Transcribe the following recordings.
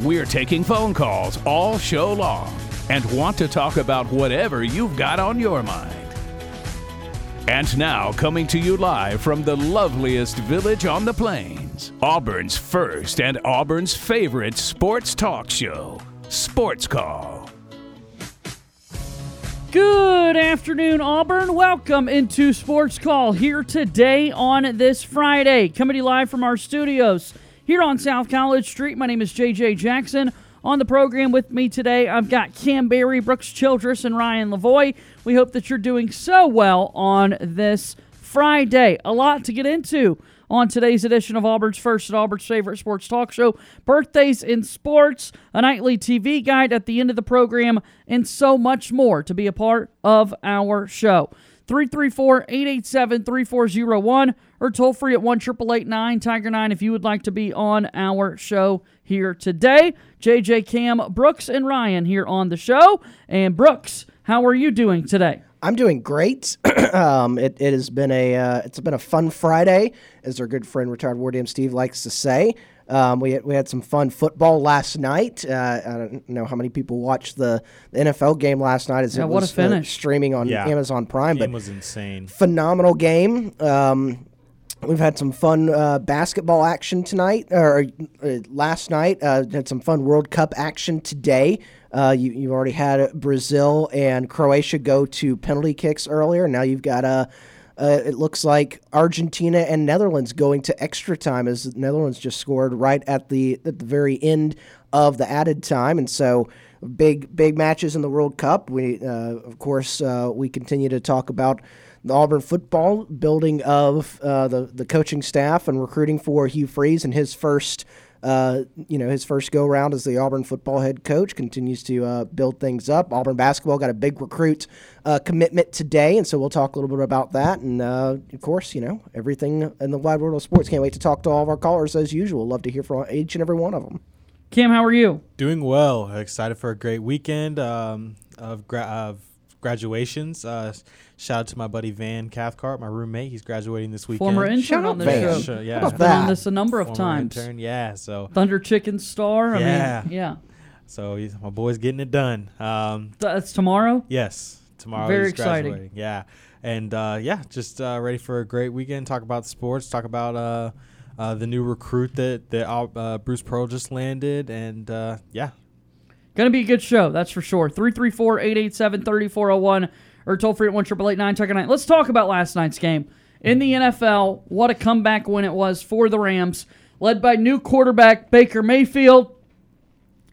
We're taking phone calls all show long and want to talk about whatever you've got on your mind. And now, coming to you live from the loveliest village on the plains, Auburn's first and Auburn's favorite sports talk show, Sports Call. Good afternoon, Auburn. Welcome into Sports Call here today on this Friday. Coming to you live from our studios here on South College Street. My name is JJ Jackson. On the program with me today, I've got Cam Berry, Brooks Childress, and Ryan Lavoie. We hope that you're doing so well on this Friday. A lot to get into on today's edition of Auburn's First and Auburn's favorite sports talk show. Birthdays in sports, a nightly TV guide at the end of the program, and so much more to be a part of our show. 334 887 3401 or toll free at 1 Tiger 9 if you would like to be on our show here today. JJ Cam, Brooks, and Ryan here on the show. And Brooks, how are you doing today? I'm doing great. um, it, it has been a uh, it's been a fun Friday, as our good friend retired War Steve likes to say. Um, we, had, we had some fun football last night. Uh, I don't know how many people watched the, the NFL game last night as yeah, it was uh, streaming on yeah. Amazon Prime. Game but was insane. Phenomenal game. Um, We've had some fun uh, basketball action tonight, or uh, last night. Uh, had some fun World Cup action today. Uh, you, you already had Brazil and Croatia go to penalty kicks earlier. Now you've got a. Uh, uh, it looks like Argentina and Netherlands going to extra time as the Netherlands just scored right at the at the very end of the added time, and so big big matches in the World Cup. We of course we continue to talk about the Auburn football building of uh, the the coaching staff and recruiting for Hugh Freeze and his first uh, you know, his first go round as the Auburn football head coach continues to uh, build things up. Auburn basketball got a big recruit uh, commitment today, and so we'll talk a little bit about that. And uh, of course, you know, everything in the wide world of sports. Can't wait to talk to all of our callers as usual. Love to hear from each and every one of them. Kim, how are you? Doing well. Excited for a great weekend um, of, gra- of graduations. Shout out to my buddy Van Cathcart, my roommate. He's graduating this weekend. Former intern on the show. yeah, How been on this a number of Former times. Intern, yeah. So Thunder Chicken Star. I Yeah. mean, yeah. so he's, my boy's getting it done. Um, That's tomorrow. yes, tomorrow. Very he's exciting. graduating. Yeah, and uh, yeah, just uh, ready for a great weekend. Talk about sports. Talk about. Uh, uh, the new recruit that that uh, Bruce Pearl just landed, and uh, yeah, Going to be a good show, that's for sure. 334 887 3401 or toll free at 1 Tiger 9. Let's talk about last night's game. In the NFL, what a comeback win it was for the Rams, led by new quarterback Baker Mayfield.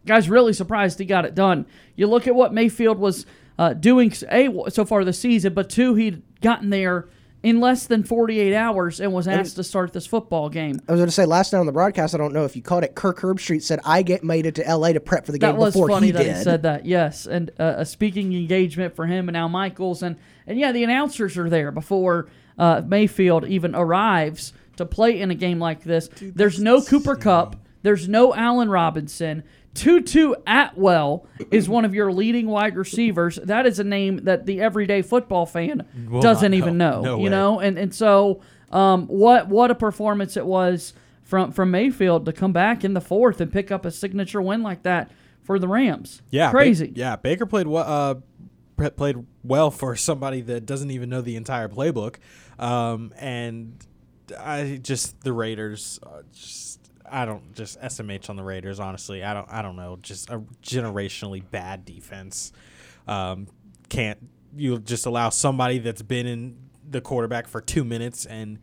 Guys, really surprised he got it done. You look at what Mayfield was uh, doing a so far this season, but two, he'd gotten there in less than 48 hours and was asked to start this football game. I was going to say last night on the broadcast. I don't know if you caught it. Kirk Herbstreit said I get made it to L.A. to prep for the game that was funny he that did. he said that. Yes, and uh, a speaking engagement for him and Al Michaels, and and yeah, the announcers are there before uh, Mayfield even arrives to play in a game like this. There's no Cooper Kupp. There's no Allen Robinson. Tutu Atwell is one of your leading wide receivers. That is a name that the everyday football fan Will doesn't not even know. know. No you way. know, and and so um, what what a performance it was from from Mayfield to come back in the fourth and pick up a signature win like that for the Rams. Yeah, Ba- crazy. yeah, Baker played well. Uh, played well for somebody that doesn't even know the entire playbook, um, and I just the Raiders. Uh, just I don't just SMH on the Raiders. Honestly, I don't. I don't know. Just a generationally bad defense. Um, can't you just allow somebody that's been in the quarterback for two minutes and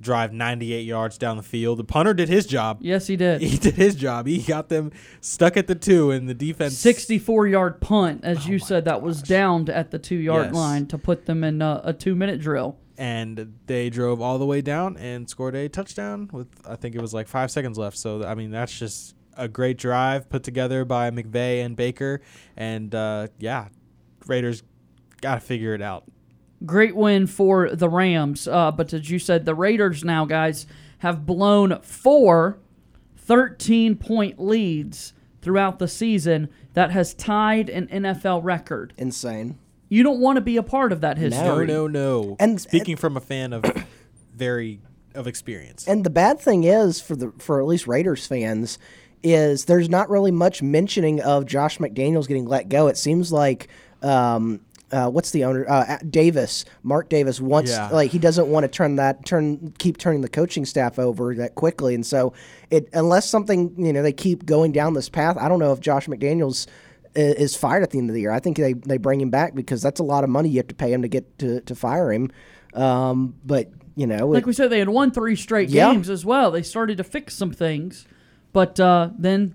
drive 98 yards down the field? The punter did his job. Yes, he did. He did his job. He got them stuck at the two, and the defense 64 yard punt, as you said, that was downed at the two yard Yes. line to put them in a, a two minute drill. And they drove all the way down and scored a touchdown with I think it was like five seconds left. So I mean that's just a great drive put together by McVay and Baker, and uh, yeah, Raiders got to figure it out. Great win for the Rams, uh, but as you said, the Raiders now, guys, have blown four 13 point leads throughout the season that has tied an NFL record. Insane. You don't want to be a part of that history. No, no, no. And- speaking from a fan of very of experience. And the bad thing is for the for at least Raiders fans is there's not really much mentioning of Josh McDaniels getting let go. It seems like um, uh, what's the owner uh, Davis, Mark Davis wants Yeah. like he doesn't want to turn that turn keep turning the coaching staff over that quickly, and so it unless something you know they keep going down this path. I don't know if Josh McDaniels i- is fired at the end of the year. I think they, they bring him back because that's a lot of money you have to pay him to get to, to fire him. Um, but you know, Like it- we said, they had won three straight Yeah. games as well. They started to fix some things, but uh, then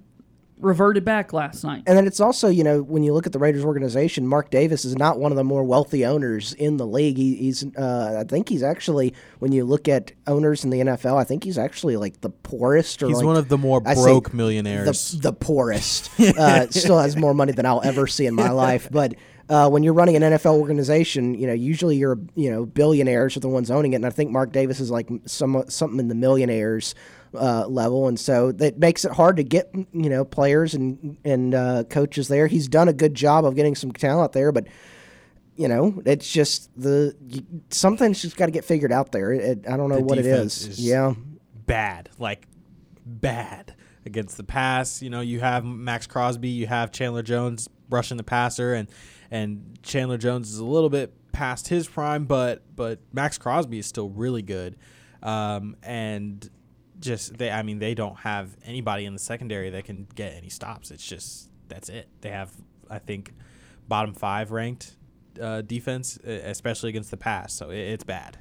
reverted back last night. And then it's also, you know, when you look at the Raiders organization, Mark Davis is not one of the more wealthy owners in the league. He, he's, uh, I think he's actually, when you look at owners in the NFL, I think he's actually like the poorest. Or He's like- one of the more I say broke the, millionaires. the poorest. uh, still has more money than I'll ever see in my life. But uh, when you're running an NFL organization, you know, usually you're, you know, billionaires are the ones owning it. And I think Mark Davis is like some, something in the millionaires uh, level. And so that makes it hard to get, you know, players and, and uh, coaches there. He's done a good job of getting some talent there, but you know, it's just the something's just got to get figured out there. It, I don't know The what it is. is. is- Yeah. bad, like bad against the pass. You know, you have Maxx Crosby, you have Chandler Jones rushing the passer, and and Chandler Jones is a little bit past his prime, but but Maxx Crosby is still really good, um, and just they. I mean, they don't have anybody in the secondary that can get any stops. It's just that's it. They have, I think, bottom five ranked uh, defense, especially against the pass. So it, it's bad.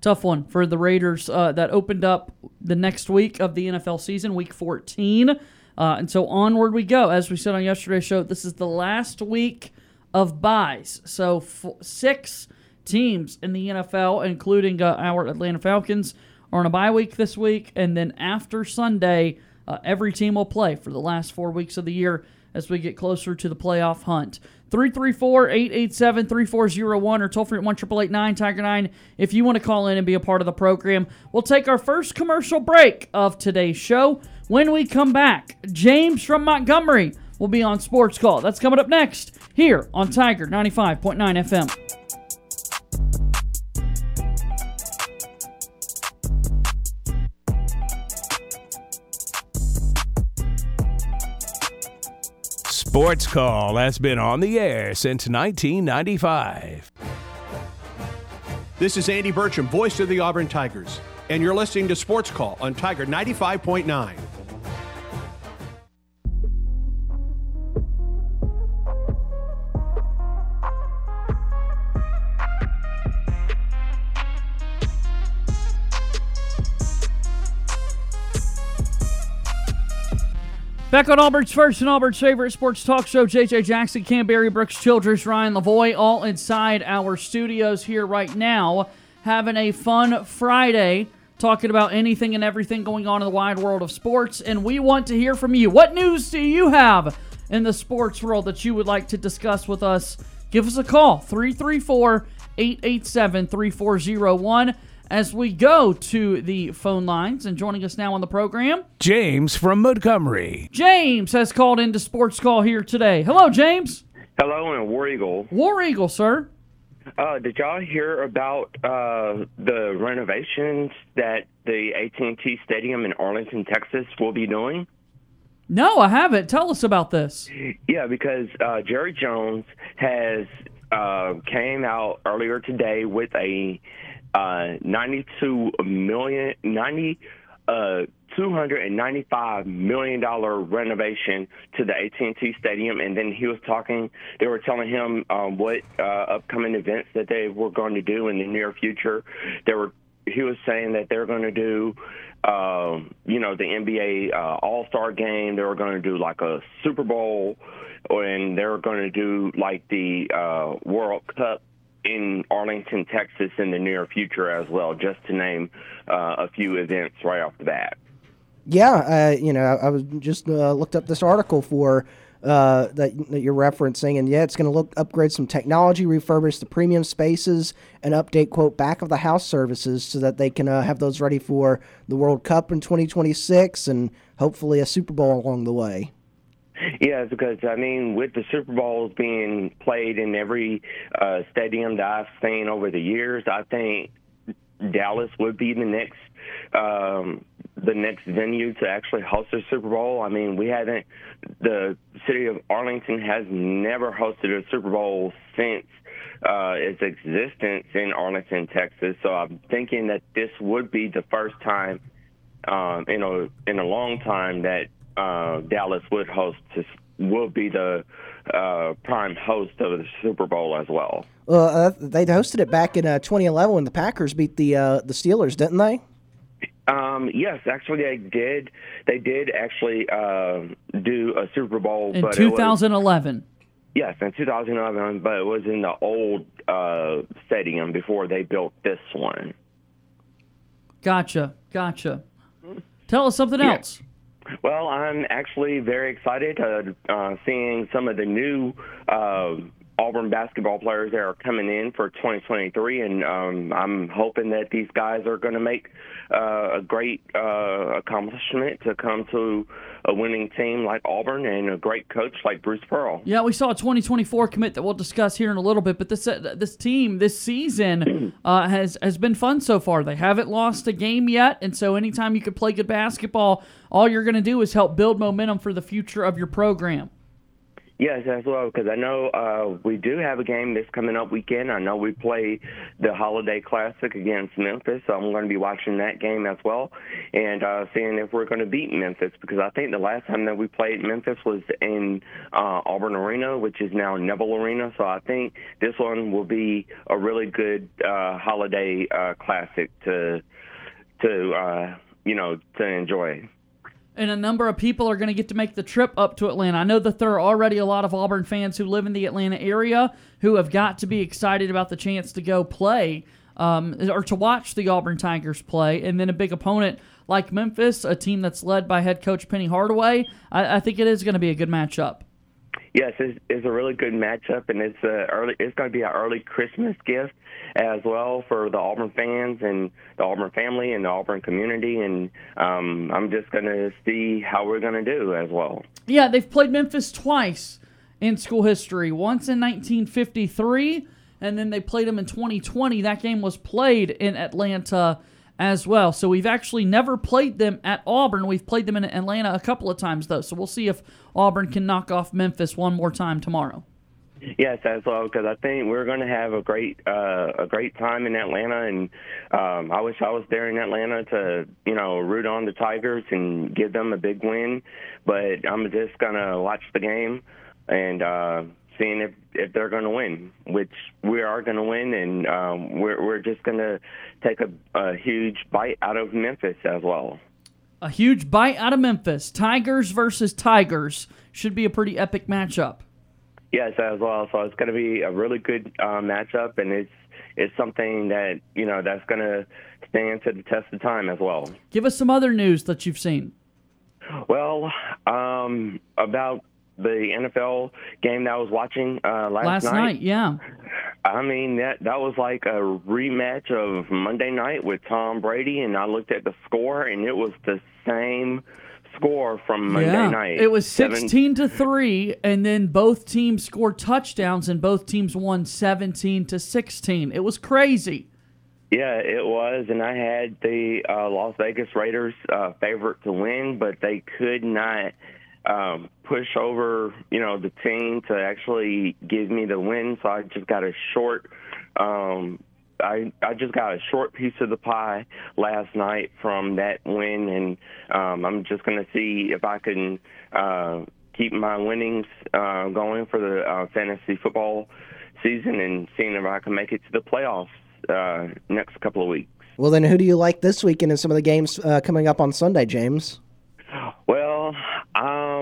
Tough one for the Raiders uh, that opened up the next week of the NFL season, week 14. Uh, and so onward we go. As we said on yesterday's show, this is the last week of buys. So f- six teams in the NFL, including uh, our Atlanta Falcons, are on a bye week this week. And then after Sunday, uh, every team will play for the last four weeks of the year as we get closer to the playoff hunt. 334 887 3401 or toll free at 1 Tiger 9 if you want to call in and be a part of the program. We'll take our first commercial break of today's show. When we come back, James from Montgomery will be on Sports Call. That's coming up next here on Tiger 95.9 FM. Sports Call has been on the air since 1995. This is Andy Burcham, voice of the Auburn Tigers, and you're listening to Sports Call on Tiger 95.9. Back on Auburn's first and Auburn's favorite sports talk show, JJ Jackson, Cam Berry, Brooks Childress, Ryan Lavoie, all inside our studios here right now, having a fun Friday, talking about anything and everything going on in the wide world of sports. And we want to hear from you. What news do you have in the sports world that you would like to discuss with us? Give us a call, 334 887 3401. As we go to the phone lines and joining us now on the program, James from Montgomery. James has called into Sports Call here today. Hello, James. Hello, and War Eagle. War Eagle, sir. Uh, did y'all hear about uh, the renovations that the AT&T Stadium in Arlington, Texas, will be doing? No, I haven't. Tell us about this. Yeah, because uh, Jerry Jones has uh, came out earlier today with a uh, 92 million 90 uh, 295 million dollar renovation to the AT&T Stadium, and then he was talking. They were telling him um, what uh, upcoming events that they were going to do in the near future. They were. He was saying that they're going to do, um, you know, the NBA uh, All Star Game. They were going to do like a Super Bowl, and they're going to do like the uh, World Cup in Arlington, Texas, in the near future as well. Just to name uh, a few events right off the bat. Yeah, uh, you know, I, I was just uh, looked up this article for uh, that, that you're referencing, and yeah, it's going to look upgrade some technology, refurbish the premium spaces, and update quote back of the house services so that they can uh, have those ready for the World Cup in 2026 and hopefully a Super Bowl along the way. Yeah, because I mean, with the Super Bowls being played in every uh, stadium that I've seen over the years, I think Dallas would be the next um, the next venue to actually host a Super Bowl. I mean, we haven't. The city of Arlington has never hosted a Super Bowl since uh, its existence in Arlington, Texas. So I'm thinking that this would be the first time um, in a in a long time that uh, Dallas would host to, will be the uh, prime host of the Super Bowl as well. Well, uh, they hosted it back in uh, 2011 when the Packers beat the uh, the Steelers, didn't they? Um, yes, actually, they did. They did actually uh, do a Super Bowl in but 2011. Was, yes, in 2011, but it was in the old uh, stadium before they built this one. Gotcha, gotcha. Tell us something Yeah. else. Well, I'm actually very excited uh, uh, seeing some of the new uh, Auburn basketball players that are coming in for 2023, and um, I'm hoping that these guys are going to make uh, a great uh, accomplishment to come to a winning team like Auburn and a great coach like Bruce Pearl. Yeah, we saw a 2024 commit that we'll discuss here in a little bit. But this uh, this team this season uh, has has been fun so far. They haven't lost a game yet, and so anytime you can play good basketball, all you're going to do is help build momentum for the future of your program. Yes, as well, because I know uh, we do have a game this coming up weekend. I know we play the Holiday Classic against Memphis, so I'm going to be watching that game as well and uh, seeing if we're going to beat Memphis because I think the last time that we played Memphis was in uh, Auburn Arena, which is now Neville Arena. So I think this one will be a really good uh, Holiday uh, Classic to to uh, you know to enjoy. And a number of people are going to get to make the trip up to Atlanta. I know that there are already a lot of Auburn fans who live in the Atlanta area who have got to be excited about the chance to go play um, or to watch the Auburn Tigers play. And then a big opponent like Memphis, a team that's led by head coach Penny Hardaway. I, I think it is going to be a good matchup. Yes, it's, it's a really good matchup, and it's a early. It's going to be an early Christmas gift as well for the Auburn fans and the Auburn family and the Auburn community. And um, I'm just going to see how we're going to do as well. Yeah, they've played Memphis twice in school history. Once in 1953, and then they played them in 2020. That game was played in Atlanta as well. So we've actually never played them at Auburn. We've played them in Atlanta a couple of times though. So we'll see if Auburn can knock off Memphis one more time tomorrow. Yes, as well, because I think we're going to have a great uh, a great time in Atlanta, and um, I wish I was there in Atlanta to you know root on the Tigers and give them a big win. But I'm just gonna watch the game and uh, seeing if if they're going to win, which we are going to win, and um, we're we're just going to take a, a huge bite out of Memphis as well. A huge bite out of Memphis. Tigers versus Tigers should be a pretty epic matchup. Yes, as well. So it's going to be a really good uh, matchup, and it's it's something that you know that's going to stand to the test of time as well. Give us some other news that you've seen. Well, um, about the NFL game that I was watching uh, last, Last night, yeah. I mean that that was like a rematch of Monday night with Tom Brady, and I looked at the score, and it was the same score from Monday yeah. night. It was Seven- 16 to 3 and then both teams scored touchdowns and both teams won 17 to 16. It was crazy. Yeah, it was, and I had the uh, Las Vegas Raiders uh, favorite to win, but they could not um, push over, you know, the team to actually give me the win. So I just got a short. Um, I I just got a short piece of the pie last night from that win, and um, I'm just going to see if I can uh, keep my winnings uh, going for the uh, fantasy football season, and seeing if I can make it to the playoffs uh, next couple of weeks. Well, then who do you like this weekend in some of the games uh, coming up on Sunday, James? Well,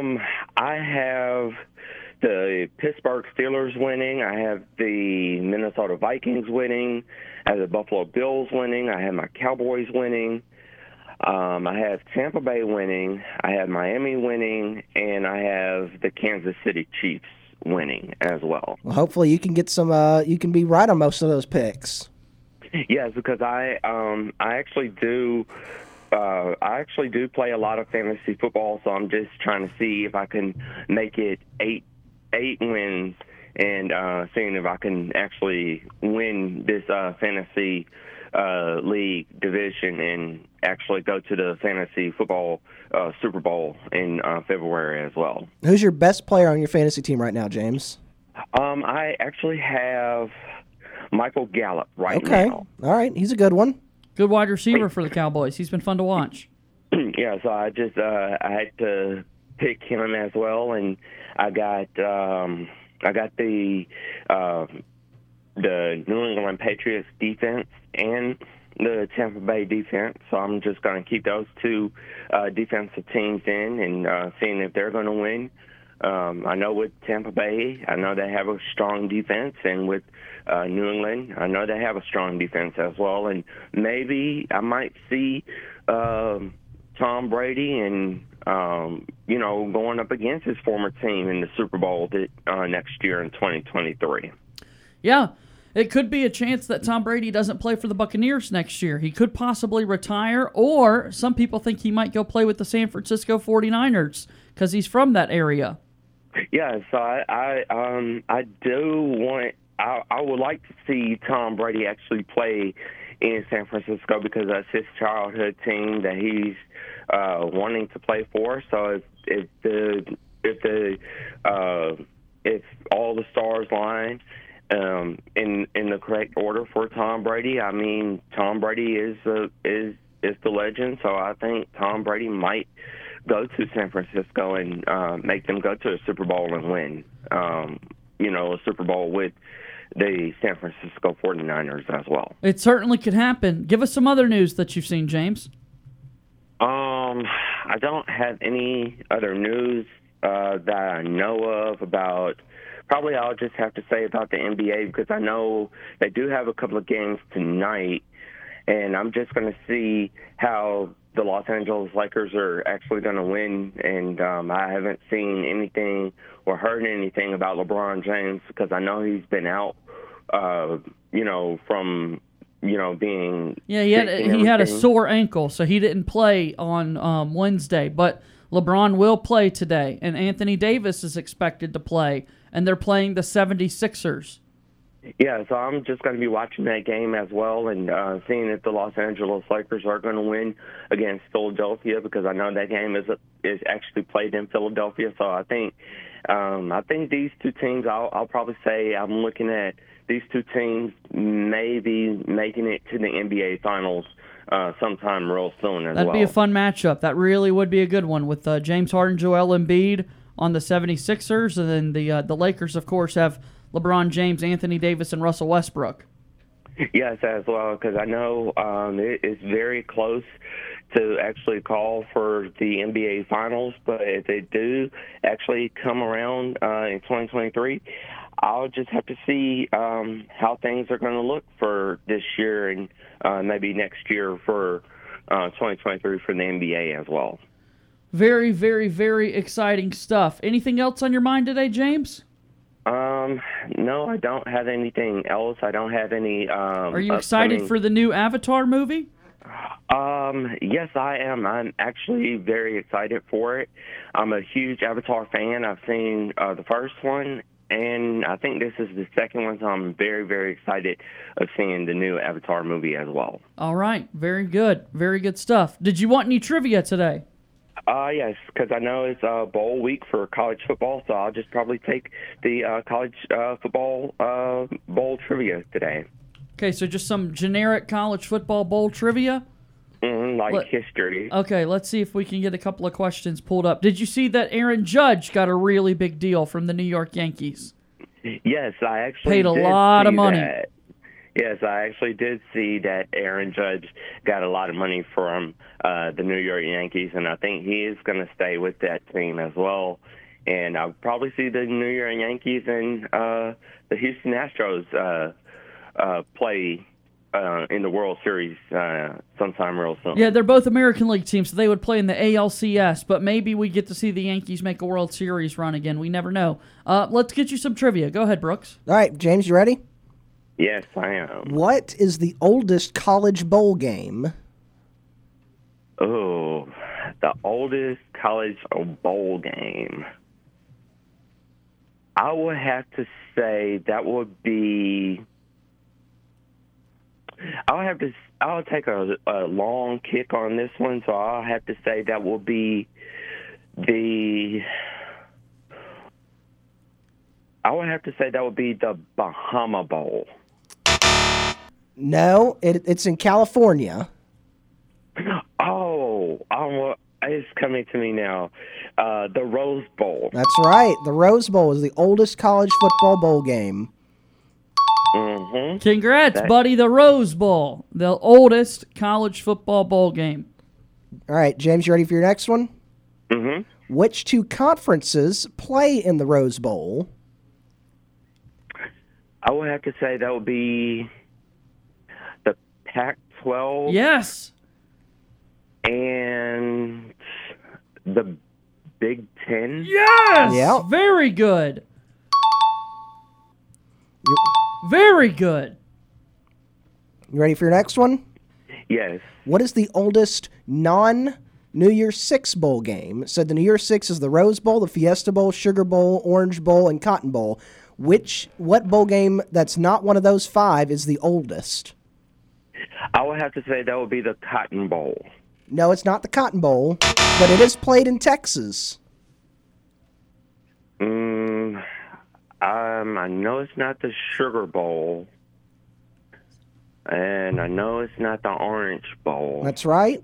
um, I have the Pittsburgh Steelers winning. I have the Minnesota Vikings winning. I have the Buffalo Bills winning. I have my Cowboys winning. Um, I have Tampa Bay winning, I have Miami winning, and I have the Kansas City Chiefs winning as well. Well, hopefully you can get some. Uh, you can be right on most of those picks. Yes, because I um I actually do uh I actually do play a lot of fantasy football, so I'm just trying to see if I can make it eight eight wins and uh seeing if I can actually win this uh fantasy uh league division and actually go to the fantasy football uh Super Bowl in uh February as well. Who's your best player on your fantasy team right now, James? Um I actually have Michael Gallup right Okay, now. Okay, all right, he's a good one. Good wide receiver for the Cowboys. He's been fun to watch. yeah, so I just uh, I had to pick him as well, and I got um, I got the uh, the New England Patriots defense and the Tampa Bay defense. So I'm just going to keep those two uh, defensive teams in and uh, seeing if they're going to win. Um, I know with Tampa Bay, I know they have a strong defense, and with uh, New England, I know they have a strong defense as well. And maybe I might see um, Tom Brady and um, you know going up against his former team in the Super Bowl that, uh, next year in 2023. Yeah, it could be a chance that Tom Brady doesn't play for the Buccaneers next year. He could possibly retire, or some people think he might go play with the San Francisco 49ers because he's from that area. Yeah, so I, I um I do want I I would like to see Tom Brady actually play in San Francisco because that's his childhood team that he's uh wanting to play for. So if if the if the uh if all the stars line um in in the correct order for Tom Brady, I mean Tom Brady is a, is is the legend, so I think Tom Brady might go to San Francisco and uh, make them go to a Super Bowl and win, um, you know, a Super Bowl with the San Francisco 49ers as well. It certainly could happen. Give us some other news that you've seen, James. Um, I don't have any other news uh, that I know of about. Probably I'll just have to say about the NBA because I know they do have a couple of games tonight, and I'm just going to see how the Los Angeles Lakers are actually going to win. And um, I haven't seen anything or heard anything about LeBron James because I know he's been out, uh, you know, from you know being Yeah, he had he had a sore ankle, so he didn't play on um, Wednesday. But LeBron will play today, and Anthony Davis is expected to play, and they're playing the 76ers. Yeah, so I'm just going to be watching that game as well and uh, seeing if the Los Angeles Lakers are going to win against Philadelphia because I know that game is is actually played in Philadelphia. So I think um, I think these two teams. I'll, I'll probably say I'm looking at these two teams may be making it to the NBA Finals uh, sometime real soon as That'd well. be a fun matchup. That really would be a good one with uh, James Harden, Joel Embiid on the 76ers, and then the uh, the Lakers, of course, have LeBron James, Anthony Davis, and Russell Westbrook. Yes, as well, because I know um, it is very close to actually call for the NBA Finals. But if they do actually come around uh, in 2023, I'll just have to see um, how things are going to look for this year and uh, maybe next year for uh, 2023 for the NBA as well. Very, very, very exciting stuff. Anything else on your mind today, James? Um, no, I don't have anything else. I don't have any. Um, Are you excited upcoming- for the new Avatar movie? Um, yes, I am. I'm actually very excited for it. I'm a huge Avatar fan. I've seen uh, the first one, and I think this is the second one, so I'm very, very excited of seeing the new Avatar movie as well. All right, very good, very good stuff. Did you want any trivia today? Uh, yes, because I know it's uh, bowl week for college football, so I'll just probably take the uh, college uh, football uh, bowl trivia today. Okay, so just some generic college football bowl trivia. Mm, like What- history. Okay, let's see if we can get a couple of questions pulled up. Did you see that Aaron Judge got a really big deal from the New York Yankees? Yes, I actually Paid a did lot of see money. that. Yes, I actually did see that Aaron Judge got a lot of money from uh, the New York Yankees, and I think he is going to stay with that team as well. And I'll probably see the New York Yankees and uh, the Houston Astros uh, uh, play uh, in the World Series uh, sometime real soon. Yeah, they're both American League teams, so they would play in the ALCS. But maybe we get to see the Yankees make a World Series run again. We never know. Uh, let's get you some trivia. Go ahead, Brooks. All right, James, you ready? Yes, I am. What is the oldest college bowl game? Oh, the oldest college bowl game. I would have to say that would be. I'll have to. I'll take a, a long kick on this one, so I'll have to say that will be the. I would have to say that would be the Bahama Bowl. No, it, it's in California. Oh, oh, it's coming to me now. Uh, the Rose Bowl. That's right. The Rose Bowl is the oldest college football bowl game. Hmm Congrats, buddy. The Rose Bowl, the oldest college football bowl game. All right, James, you ready for your next one? hmm Which two conferences play in the Rose Bowl? I would have to say that would be the Pac-12 Yes. and the Big Ten. Yes. Yeah. Very good. You, Very good. you ready for your next one? Yes. What is the oldest non New Year's Six bowl game? So the New Year's Six is the Rose Bowl, the Fiesta Bowl, Sugar Bowl, Orange Bowl, and Cotton Bowl. Which what bowl game that's not one of those five is the oldest? I would have to say that would be the Cotton Bowl. No, it's not the Cotton Bowl, but it is played in Texas. Mm, um, I know it's not the Sugar Bowl, and I know it's not the Orange Bowl. That's right.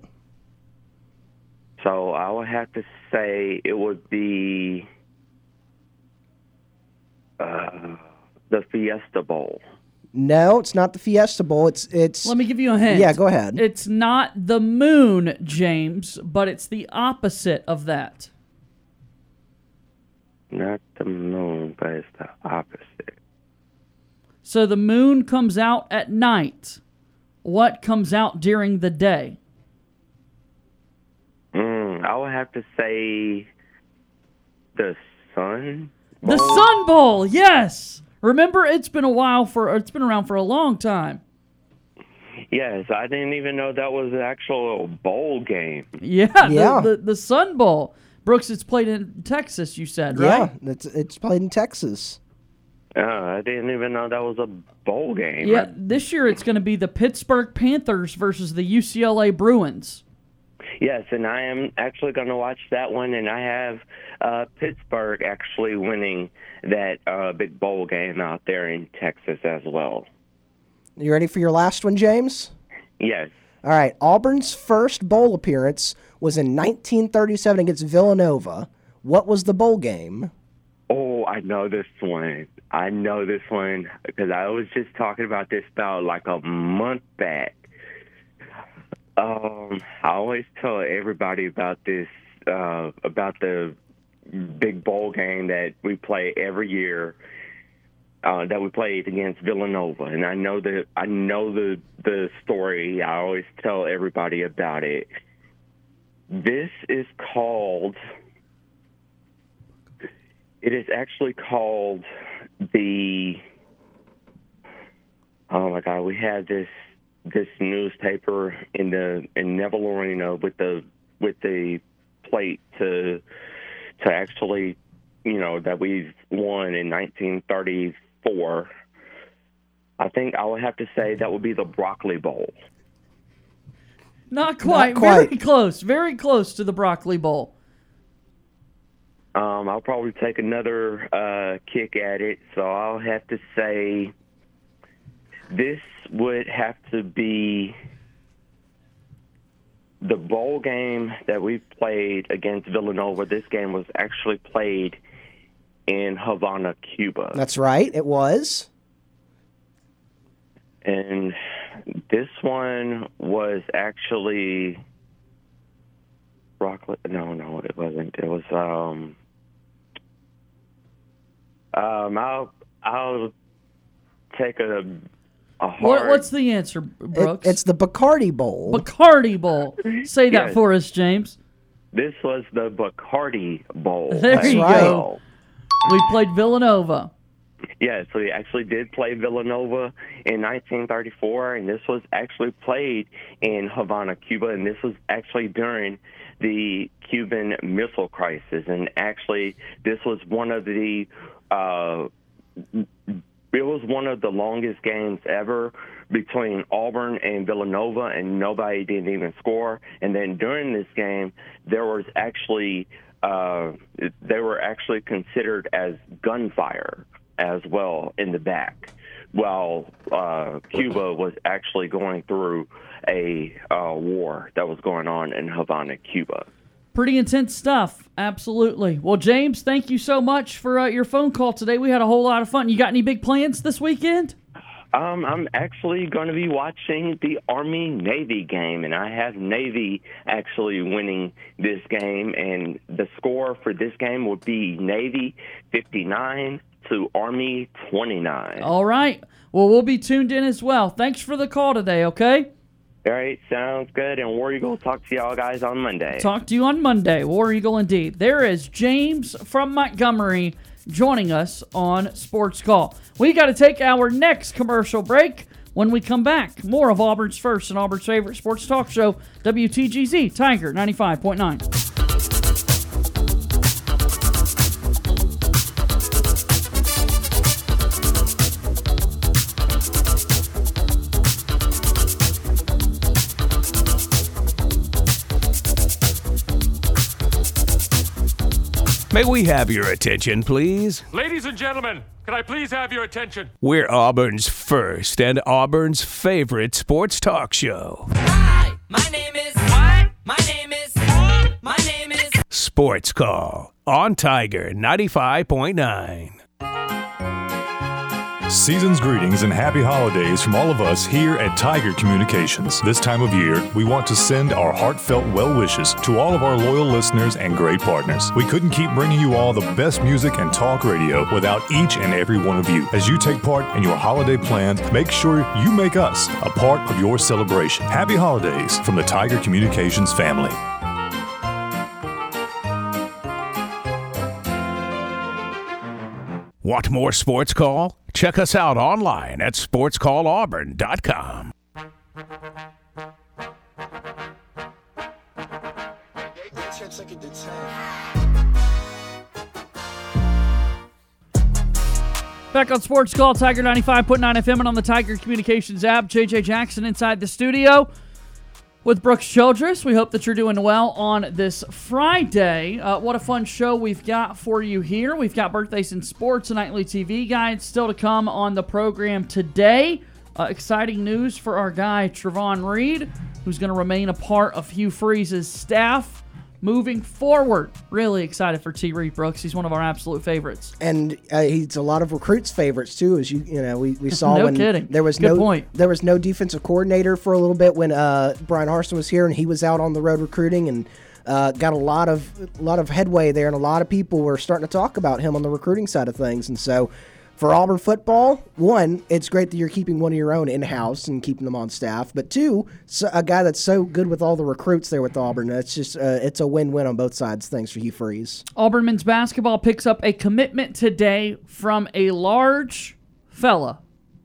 So I would have to say it would be uh, the Fiesta Bowl. No, it's not the Fiesta Bowl. It's it's Let me give you a hint. Yeah, go ahead. It's not the moon, James, but it's the opposite of that. Not the moon, but it's the opposite. So the moon comes out at night. What comes out during the day? Mm, I would have to say the Sun. The Sun Bowl, yes. Remember, it's been a while for it's been around for a long time. Yes, I didn't even know that was an actual bowl game. Yeah, the- Yeah. The, the, Sun Bowl. Brooks, it's played in Texas. You said right? yeah, it's it's played in Texas. Uh, I didn't even know that was a bowl game. Yeah. This year, it's going to be the Pittsburgh Panthers versus the UCLA Bruins. Yes, and I am actually going to watch that one, and I have uh, Pittsburgh actually winning that uh, big bowl game out there in Texas as well. You ready for your last one, James? Yes. All right. Auburn's first bowl appearance was in 1937 against Villanova. What was the bowl game? Oh, I know this one. I know this one because I was just talking about this about like a month back. Um, I always tell everybody about this uh, about the big bowl game that we play every year. Uh, that we played against Villanova, and I know the I know the the story. I always tell everybody about it. This is called. It is actually called the. Oh my God! We had this this newspaper in the in Neville Arena with the with the plate to to actually, you know, that we've won in 1934. I think I would have to say that would be the Broccoli Bowl. Not quite. quite. Very close. Very close to the Broccoli Bowl. Um, I'll probably take another uh, kick at it, so I'll have to say this would have to be the bowl game that we played against Villanova. This game was actually played in Havana, Cuba. That's right. It was. and this one was actually Rockland. No, no, it wasn't. It was um. Um, I'll I'll take a a hard. What, what's the answer, It- Brooks? it's the Bacardi Bowl. Bacardi Bowl. Say that Yes. for us, James. This was the Bacardi Bowl. There as you right. go. We played Villanova. Yeah, so he actually did play Villanova in 1934, and this was actually played in Havana, Cuba, and this was actually during the Cuban Missile Crisis. And actually, this was one of the uh, it was one of the longest games ever between Auburn and Villanova, and nobody didn't even score. And then during this game, there was actually uh, they were actually considered as gunfire as well in the back, while uh, Cuba was actually going through a uh, war that was going on in Havana, Cuba. Pretty intense stuff. Absolutely. Well, James, thank you so much for uh, your phone call today. We had a whole lot of fun. You got any big plans this weekend? Um, I'm actually going to be watching the Army Navy game, and I have Navy actually winning this game. And the score for this game will be Navy 59 to Army 29. All right. Well, we'll be tuned in as well. Thanks for the call today, okay? All right, sounds good. And War Eagle, talk to y'all guys on Monday. Talk to you on Monday. War Eagle indeed. There is James from Montgomery joining us on Sports Call. We got to take our next commercial break. When we come back, more of Auburn's first and Auburn's favorite sports talk show, WTGZ Tiger 95.9. May we have your attention, please? Ladies and gentlemen, can I please have your attention? We're Auburn's first and Auburn's favorite sports talk show. Hi, my name is. What? My name is. Hi. My name is. Sports Call on Tiger 95.9. Season's greetings and happy holidays from all of us here at Tiger Communications. This time of year, we want to send our heartfelt well wishes to all of our loyal listeners and great partners. We couldn't keep bringing you all the best music and talk radio without each and every one of you. As you take part in your holiday plans, make sure you make us a part of your celebration. Happy holidays from the Tiger Communications family. Want more Sports Call? Check us out online at sportscallauburn.com. Back on Sports Call, Tiger 95.9 FM and on the Tiger Communications app. JJ Jackson inside the studio with Brooks Childress. We hope that you're doing well on this Friday. Uh, what a fun show we've got for you here. We've got birthdays in sports, a nightly TV guide still to come on the program today. Uh, exciting news for our guy Trovon Reed, who's going to remain a part of Hugh Freeze's staff moving forward. Really excited for T. Reed Brooks. He's one of our absolute favorites. and uh, he's a lot of recruits' favorites too. As you you know, we, we saw No when kidding. there was Good no point. there was no defensive coordinator for a little bit when uh, Bryan Harsin was here, and he was out on the road recruiting and. Uh, got a lot of a lot of headway there, and a lot of people were starting to talk about him on the recruiting side of things. And so, for Auburn football, one, it's great that you're keeping one of your own in house and keeping them on staff. But two, so, a guy that's so good with all the recruits there with Auburn, it's just uh, it's a win win on both sides. Thanks for Hugh Freeze. Auburn men's basketball picks up a commitment today from a large fella,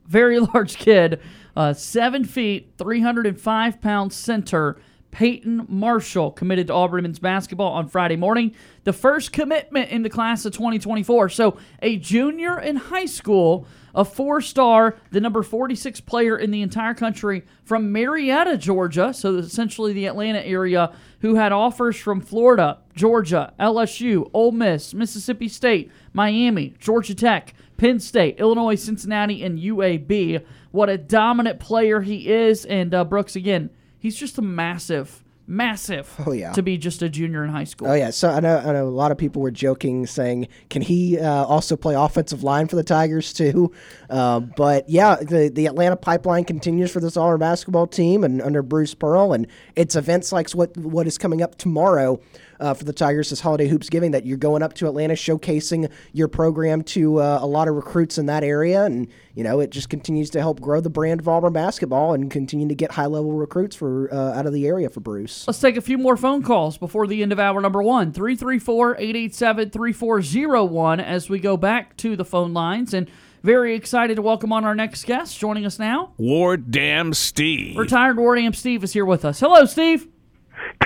very large kid, uh, seven feet, 305 pound center. Peyton Marshall committed to Auburn men's basketball on Friday morning, the first commitment in the class of 2024. So, a junior in high school, a four star, the number 46 player in the entire country from Marietta, Georgia, so essentially the Atlanta area, who had offers from Florida, Georgia, LSU, Ole Miss, Mississippi State, Miami, Georgia Tech, Penn State, Illinois, Cincinnati, and UAB. What a dominant player he is. And uh, Brooks, again, he's just a massive, massive. Oh, yeah. to be just a junior in high school. Oh yeah, so I know I know a lot of people were joking, saying, "Can he uh, also play offensive line for the Tigers too?" Uh, but yeah, the the Atlanta pipeline continues for this Auburn basketball team, and under Bruce Pearl, and it's events like what what is coming up tomorrow. Uh, for the Tigers, this holiday hoops giving that you're going up to Atlanta, showcasing your program to uh, a lot of recruits in that area, and you know it just continues to help grow the brand of Auburn basketball and continue to get high level recruits for uh, out of the area for Bruce. Let's take a few more phone calls before the end of hour number one. 334 887 3401 as we go back to the phone lines. And very excited to welcome on our next guest. Joining us now, Ward Dam Steve. retired Ward Am Steve is here with us. Hello, Steve.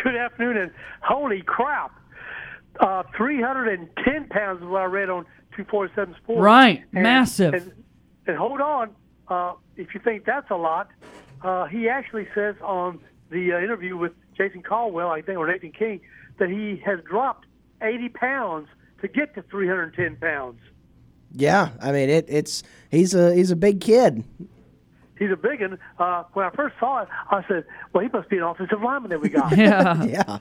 Good afternoon, and holy crap, uh, 310 pounds is what I read on 247 Sports. Right, And- massive. And, and hold on, uh, if you think that's a lot, uh, he actually says on the uh, interview with Jason Caldwell, I think, or Nathan King, that he has dropped 80 pounds to get to 310 pounds. Yeah, I mean it. It's he's a he's a big kid. He's a big one. Uh, when I first saw it, I said, "Well, he must be an offensive lineman that we got." Yeah. Yeah,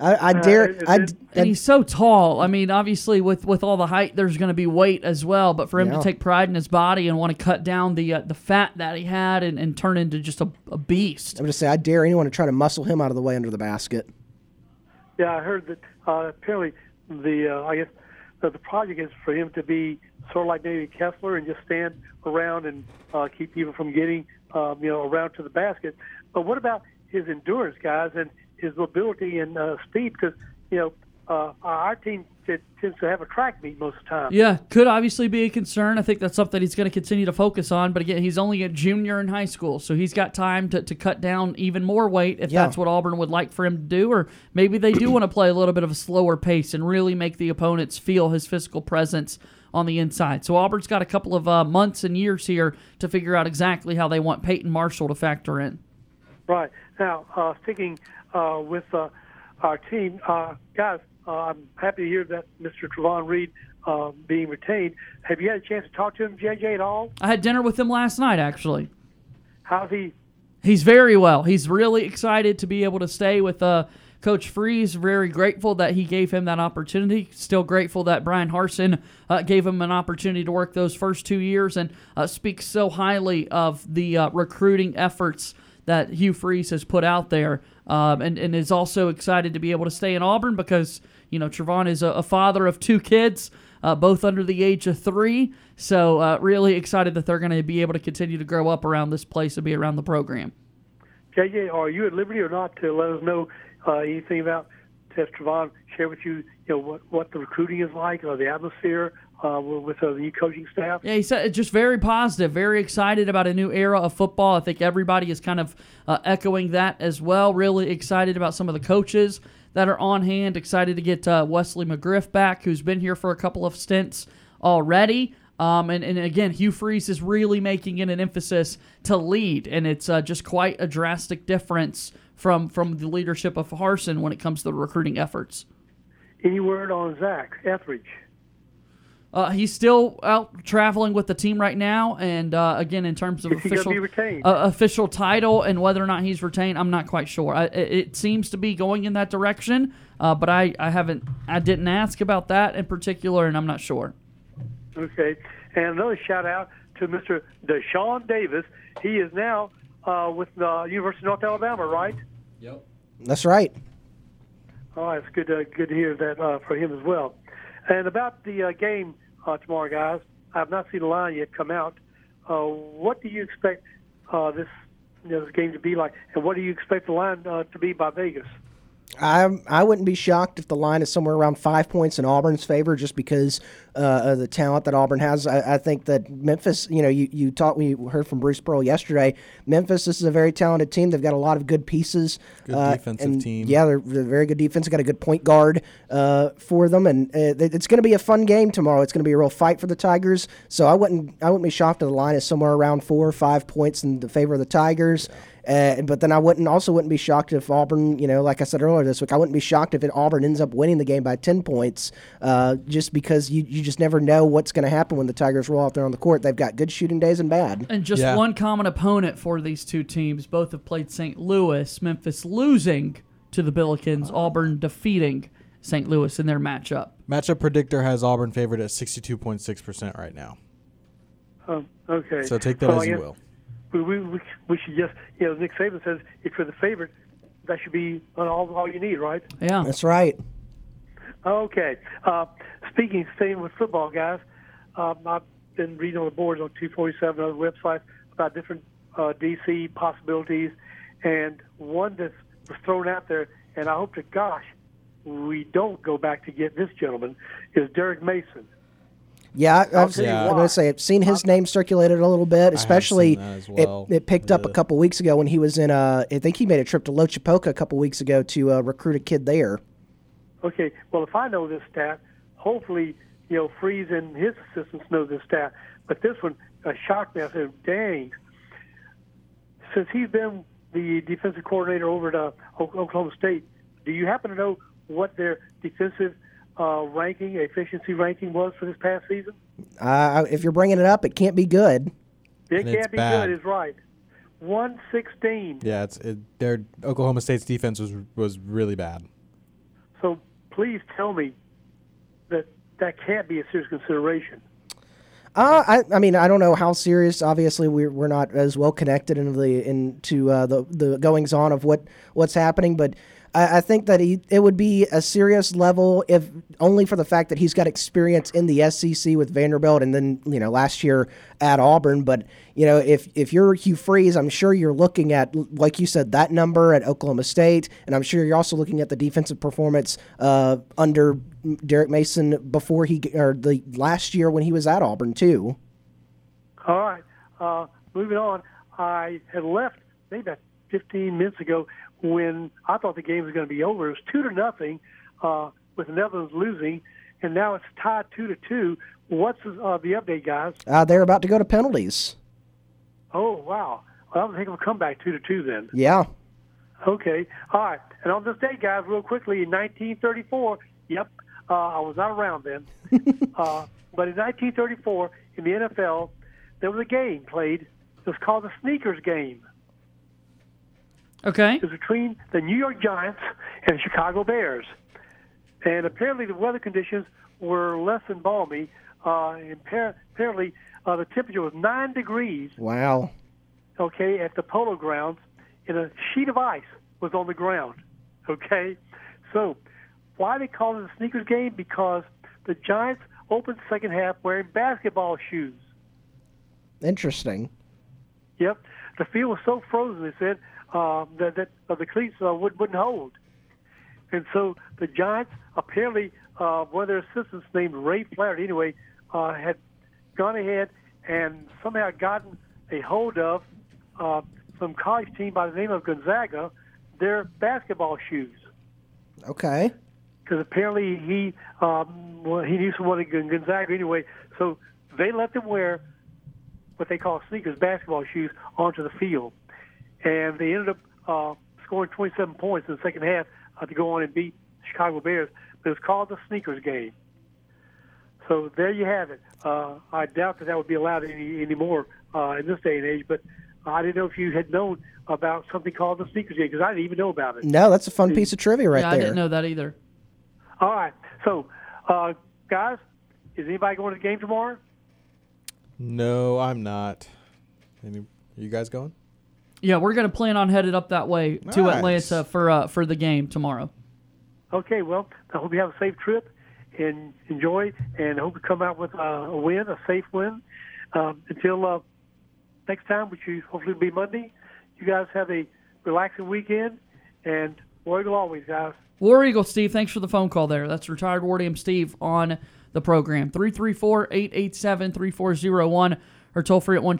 I, I dare. it- I, it- And he's so tall. I mean, obviously, with, with all the height, there's going to be weight as well. But for him Yeah. to take pride in his body and want to cut down the uh, the fat that he had and, and turn into just a, a beast. I'm just say I dare anyone to try to muscle him out of the way under the basket. Yeah, I heard that uh, apparently the uh, I guess that the project is for him to be sort of like maybe Kessler and just stand around and uh, keep people from getting um, you know around to the basket. But what about his endurance, guys, and his mobility and uh, speed? Because you know uh, our team t- tends to have a track meet most of the time. Yeah, could obviously be a concern. I think that's something he's going to continue to focus on. But again, he's only a junior in high school, so he's got time to, to cut down even more weight if Yeah. that's what Auburn would like for him to do. Or maybe they do want to play a little bit of a slower pace and really make the opponents feel his physical presence on the inside. So Auburn's got a couple of uh, months and years here to figure out exactly how they want Peyton Marshall to factor in. Right now, uh, sticking uh, with uh, our team, uh, guys, uh, I'm happy to hear that Mr. Trovon Reed being retained. Have you had a chance to talk to him, JJ, at all? I had dinner with him last night, actually. How's he? He's very well. He's really excited to be able to stay with uh, Coach Freeze. Very grateful that he gave him that opportunity. Still grateful that Bryan Harsin uh, gave him an opportunity to work those first two years and uh, speaks so highly of the uh, recruiting efforts that Hugh Freeze has put out there. Um, and, and is also excited to be able to stay in Auburn because, you know, Trovon is a, a father of two kids, uh, both under the age of three. So, uh, really excited that they're going to be able to continue to grow up around this place and be around the program. JJ, are you at liberty or not to let us know uh, anything about Tess Trovon? Share with you, you know, what what the recruiting is like, or the atmosphere uh, with uh, the new coaching staff. Yeah, he said just very positive, very excited about a new era of football. I think everybody is kind of uh, echoing that as well. Really excited about some of the coaches that are on hand. Excited to get uh, Wesley McGriff back, who's been here for a couple of stints already. Um, and, and again, Hugh Freeze is really making it an emphasis to lead, and it's uh, just quite a drastic difference from from the leadership of Harsin when it comes to the recruiting efforts. Any word on Zach Etheridge? Uh, he's still out traveling with the team right now, and uh, again, in terms of Is he gonna official uh, official title and whether or not he's retained, I'm not quite sure. I, it, it seems to be going in that direction, uh, but I, I haven't I didn't ask about that in particular, and I'm not sure. Okay. And another shout out to Mr. Deshaun Davis. He is now uh, with the University of North Alabama, right? That's right. Oh, it's good to good to hear that uh, for him as well. And about the uh, game uh, tomorrow, guys, I've not seen the line yet come out. Uh, what do you expect uh, this you know, this game to be like, and what do you expect the line uh, to be by Vegas? I I wouldn't be shocked if the line is somewhere around five points in Auburn's favor, just because uh, of the talent that Auburn has. I, I think that Memphis, you know, you you talked we heard from Bruce Pearl yesterday. Memphis, this is a very talented team. They've got a lot of good pieces. Good uh, defensive and team. Yeah, they're, they're very good defense. Got a good point guard uh, for them, and uh, it- it's going to be a fun game tomorrow. It's going to be a real fight for the Tigers. So I wouldn't I wouldn't be shocked if the line is somewhere around four or five points in the favor of the Tigers. Uh, but then I wouldn't also wouldn't be shocked if Auburn, you know, like I said earlier this week, I wouldn't be shocked if it, Auburn ends up winning the game by ten points, uh, just because you, you just never know what's going to happen when the Tigers roll out there on the court. They've got good shooting days and bad. And just Yeah. one common opponent for these two teams. Both have played St. Louis. Memphis losing to the Billikens. Auburn defeating St. Louis in their matchup. Matchup predictor has Auburn favored at 62.6% right now. Um, okay. So take that So as I you will. We, we, we, we should just, you know, Nick Saban says if you're the favorite, that should be all, all you need, right? Yeah. That's right. Okay. Uh, speaking, staying with football, guys, um, I've been reading on the boards on 247 other websites about different uh, DC possibilities, and one that was thrown out there, and I hope to gosh we don't go back to get this gentleman, is Derek Mason. Yeah, I- I've, tell you I'm going to say I've seen his name circulated a little bit, especially well. it, it picked up a couple weeks ago when he was in. Uh, I think he made a trip to Loachapoka a couple weeks ago to uh, recruit a kid there. Okay, well, if I know this stat, hopefully, you know, Freeze and his assistants know this stat. But this one uh, shocked me. I said, dang. Since he's been the defensive coordinator over at uh, Oklahoma State, do you happen to know what their defensive uh, ranking, efficiency ranking was for this past season? Uh, if you're bringing it up, it can't be good. It And can't be bad. good, is right. 116. Yeah, it's it, their Oklahoma State's defense was was really bad. So please tell me that that can't be a serious consideration. Uh, I, I mean, I don't know how serious. Obviously, we're, we're not as well connected into the into uh, the the goings on of what what's happening, but I, I think that he it would be a serious level if only for the fact that he's got experience in the SEC with Vanderbilt and then you know last year at Auburn. But you know, if if you're Hugh Freeze, I'm sure you're looking at like you said that number at Oklahoma State, and I'm sure you're also looking at the defensive performance uh, under Derek Mason before he or the last year when he was at Auburn too. All right. Uh, moving on. I had left maybe about 15 minutes ago when I thought the game was going to be over. It was two to nothing uh, with the Netherlands losing, and now it's tied two to two. What's uh, the update, guys? Uh, they're about to go to penalties. Oh wow, well, that was heck of a comeback, two to two. Then Yeah. okay, all right. And on this day, guys, real quickly, in 1934. Yep, uh, I was not around then. uh, but in 1934, in the NFL, there was a game played. It was called the Sneakers Game. Okay. It was between the New York Giants and the Chicago Bears. And apparently the weather conditions were less than balmy. Uh, and par- apparently uh, the temperature was 9 degrees, Wow. okay, at the polo grounds, and a sheet of ice was on the ground, okay? So why they call it a sneakers game? Because the Giants opened the second half wearing basketball shoes. Interesting. Yep. The field was so frozen, they said, uh, that, that uh, the cleats uh, would, wouldn't hold. And so the Giants, apparently, uh, one of their assistants named Ray Flaherty, anyway, uh, had gone ahead and somehow gotten a hold of uh, some college team by the name of Gonzaga, their basketball shoes. Okay. Because apparently he um, well, he knew someone Gon- Gonzaga anyway, so they let them wear what they call sneakers, basketball shoes, onto the field, and they ended up uh, scoring 27 points in the second half uh, to go on and beat the Chicago Bears. But it's called the sneakers game. So there you have it. Uh, I doubt that that would be allowed any anymore uh, in this day and age. But I didn't know if you had known about something called the sneakers game because I didn't even know about it. No, that's a fun piece of trivia right yeah, there. I didn't know that either. All right. So, uh, guys, is anybody going to the game tomorrow? No, I'm not. Any, are you guys going? Yeah, we're gonna plan on headed up that way to Nice. Atlanta for uh, for the game tomorrow. Okay. Well, I hope you have a safe trip and enjoy, and hope you come out with uh, a win, a safe win. Um, until uh, next time, which you hopefully will be Monday. You guys have a relaxing weekend, and War Eagle always, guys. War Eagle Steve, thanks for the phone call there. That's retired War Steve on the program. 334-887-3401 or toll free at 1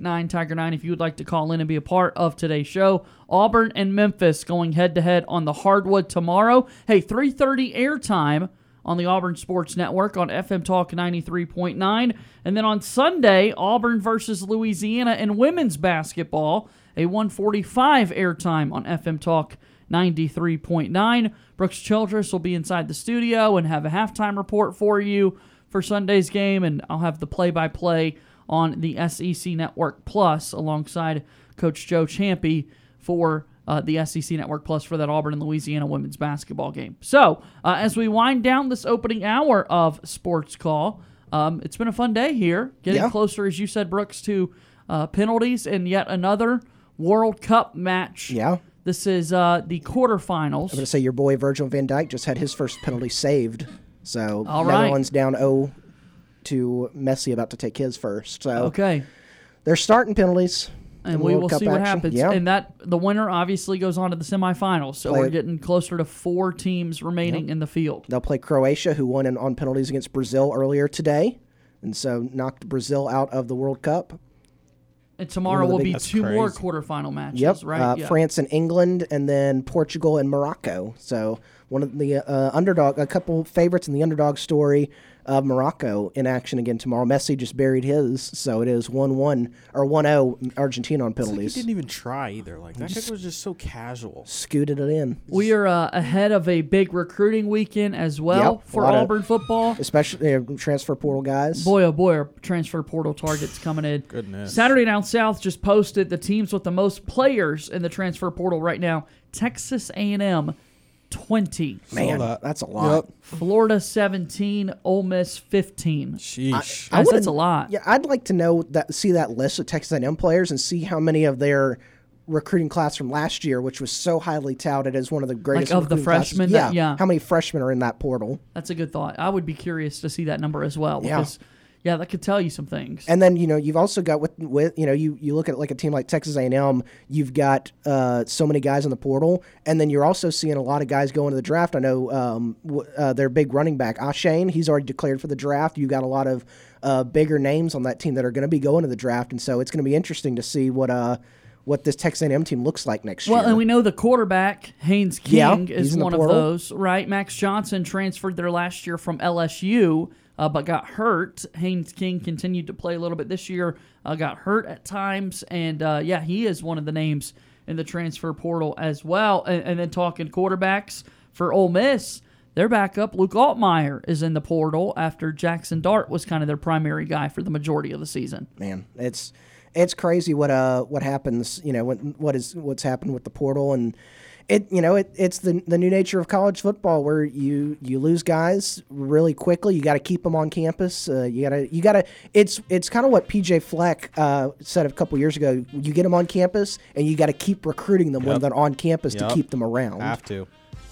9 Tiger 9 if you would like to call in and be a part of today's show. Auburn and Memphis going head to head on the hardwood tomorrow. Hey, 3:30 airtime on the Auburn Sports Network on FM Talk 93.9. And then on Sunday, Auburn versus Louisiana in women's basketball, a 145 airtime on FM Talk 93.9. Brooks Childress will be inside the studio and have a halftime report for you for Sunday's game, and I'll have the play by play on the SEC Network Plus alongside Coach Joe Ciampi for uh, the SEC Network Plus for that Auburn and Louisiana women's basketball game. So, uh, as we wind down this opening hour of Sports Call, um, it's been a fun day here, getting Yeah. closer, as you said, Brooks, to uh, penalties and yet another World Cup match. Yeah. This is uh, the quarterfinals. I'm going to say your boy Virgil van Dijk just had his first penalty saved. So All right. Netherlands down 0 to Messi about to take his first. So Okay. they're starting penalties. and we World will Cup see what action. happens. Yeah. And that the winner obviously goes on to the semifinals. So Play we're it. getting closer to four teams remaining in the field. They'll play Croatia, who won in, on penalties against Brazil earlier today, and so knocked Brazil out of the World Cup. And tomorrow One of the will big- be That's two more quarterfinal matches, Yep, right? uh, Yeah. France and England, and then Portugal and Morocco. So one of the uh, underdog, a couple favorites in the underdog story of Morocco in action again tomorrow. Messi just buried his, so it is one one or 1-0 Argentina on penalties. like he didn't even try either. Like that Just- was just so casual. Scooted it in, We are uh, ahead of a big recruiting weekend as well Yep, for lot of- Auburn football. especially uh, transfer portal guys. Boy, oh boy, are transfer portal targets coming in. Goodness. Saturday Down South just posted the teams with the most players in the transfer portal right now. Texas A&M, 20. Man, that. that's a lot. Florida, 17. Ole Miss, 15. Sheesh. Guys, wouldn't- that's a lot. Yeah, I'd like to know that see that list of Texas A&M players and see how many of their recruiting class from last year, which was so highly touted as one of the greatest of the recruiting classes- freshmen Yeah, that- yeah. how many freshmen are in that portal? That's a good thought. I would be curious to see that number as well Yeah. because, yeah, that could tell you some things. And then you know you've also got with with you know you you look at like a team like Texas A&M, you've got uh, so many guys in the portal, and then you're also seeing a lot of guys go into the draft. I know um, w- uh, their big running back Achane, he's already declared for the draft. You got a lot of uh, bigger names on that team that are going to be going to the draft, and so it's going to be interesting to see what uh what this Texas A&M team looks like next Well, year. Well, and we know the quarterback, Haynes King, he's is one of those, right? Max Johnson transferred there last year from LSU, uh, but got hurt. Haynes King continued to play a little bit this year, uh, got hurt at times. And uh, yeah, he is one of the names in the transfer portal as well. And, and then talking quarterbacks for Ole Miss. Their backup, Luke Altmaier, is in the portal after Jackson Dart was kind of their primary guy for the majority of the season. man, it's it's crazy what uh what happens. You know what what is what's happened with the portal and. It you know it, it's the the new nature of college football where you you lose guys really quickly. You got to keep them on campus. Uh, you gotta you gotta. It's it's kind of what PJ Fleck uh, said a couple years ago. You get them on campus and you got to keep recruiting them when they're on campus Yep. to keep them around. Have to.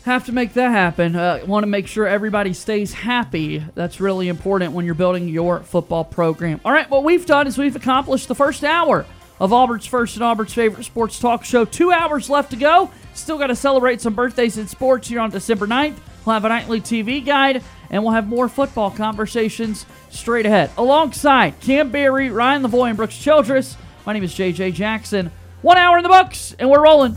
have to make that happen. Uh, Want to make sure everybody stays happy. That's really important when you're building your football program. All right, what we've done is we've accomplished the first hour of Auburn's first and Auburn's favorite sports talk show. Two hours left to go. Still got to celebrate some birthdays in sports here on December 9th. We'll have a nightly TV guide, and we'll have more football conversations straight ahead. Alongside Cam Berry, Ryan Lavoie, and Brooks Childress, my name is JJ Jackson. One hour in the books, and we're rolling.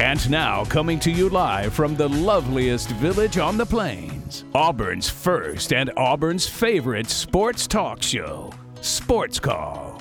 And now, coming to you live from the loveliest village on the plains, Auburn's first and Auburn's favorite sports talk show, Sports Call.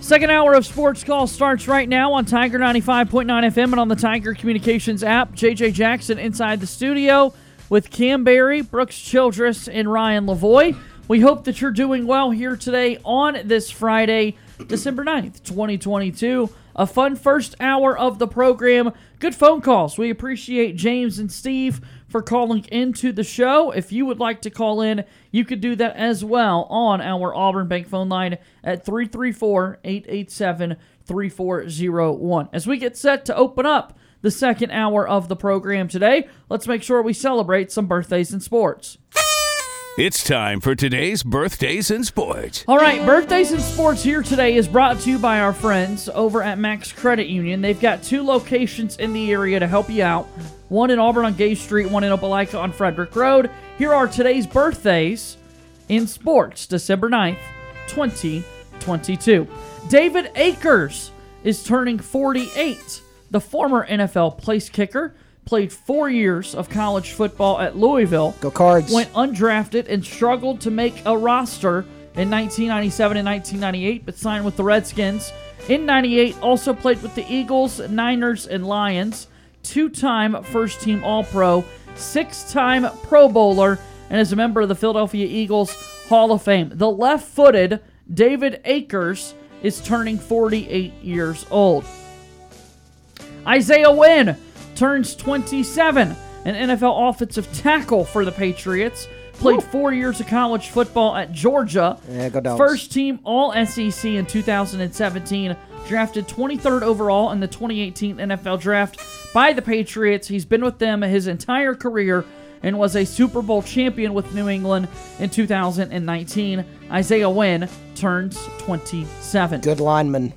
Second hour of Sports Call starts right now on Tiger 95.9 FM and on the Tiger Communications app. JJ Jackson inside the studio with Cam Berry, Brooks Childress, and Ryan Lavoie. We hope that you're doing well here today on this Friday, December 9th, 2022. A fun first hour of the program. Good phone calls. We appreciate James and Steve for calling into the show. If you would like to call in, you could do that as well on our Auburn Bank phone line at 334 887 3401. As we get set to open up the second hour of the program today, let's make sure we celebrate some birthdays in sports. It's time for today's birthdays in sports. All right, birthdays in sports here today is brought to you by our friends over at Max Credit Union. They've got two locations in the area to help you out. One in Auburn on Gay Street, one in Opelika on Frederick Road. Here are today's birthdays in sports, December 9th, 2022. David Akers is turning 48. The former NFL place kicker played four years of college football at Louisville. Go Cards. Went undrafted and struggled to make a roster in 1997 and 1998, but signed with the Redskins. In 98, also played with the Eagles, Niners, and Lions. Two time first team All Pro, six time Pro Bowler, and is a member of the Philadelphia Eagles Hall of Fame. The left footed David Akers is turning 48 years old. Isaiah Wynn turns 27, an NFL offensive tackle for the Patriots. Played four years of college football at Georgia. Yeah, go Dogs. First team All SEC in 2017. Drafted 23rd overall in the 2018 NFL Draft by the Patriots. He's been with them his entire career and was a Super Bowl champion with New England in 2019. Isaiah Wynn turns 27. Good lineman.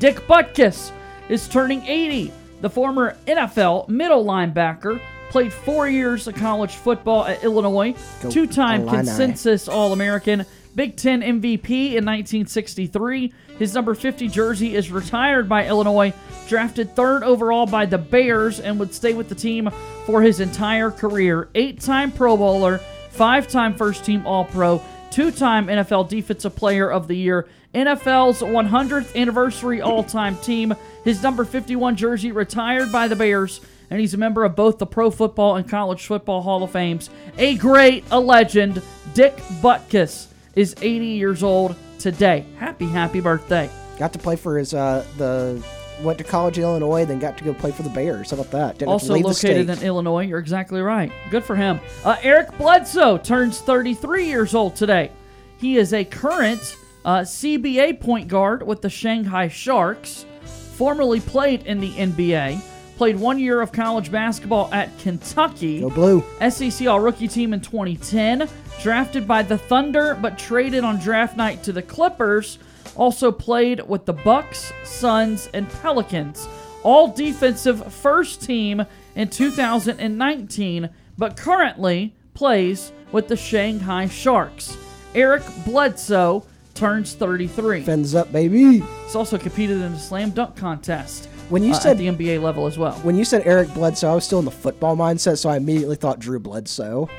Dick Butkus is turning 80. The former NFL middle linebacker played four years of college football at Illinois, two time consensus All American, Big Ten MVP in 1963. His number 50 jersey is retired by Illinois, drafted third overall by the Bears, and would stay with the team for his entire career. Eight time Pro Bowler, five time first team All Pro, two time NFL Defensive Player of the Year, NFL's 100th anniversary all time team. His number 51 jersey retired by the Bears, and he's a member of both the Pro Football and College Football Hall of Fames. A great, a legend, Dick Butkus is 80 years old today. Happy, happy birthday. Got to play for his uh the went to college in Illinois, then got to go play for the Bears. How about that? Didn't Also located in Illinois. You're exactly right. Good for him. Uh, Eric Bledsoe turns 33 years old today. He is a current uh, CBA point guard with the Shanghai Sharks. Formerly played in the NBA. Played one year of college basketball at Kentucky. Go blue. SEC All Rookie Team in 2010. Drafted by the Thunder, but traded on draft night to the Clippers. Also played with the Bucks, Suns, and Pelicans. All defensive first team in 2019, but currently plays with the Shanghai Sharks. Eric Bledsoe turns 33. Fins up, baby. He's also competed in the slam dunk contest. When you uh, said at the NBA level as well. when you said Eric Bledsoe, I was still in the football mindset, so I immediately thought Drew Bledsoe.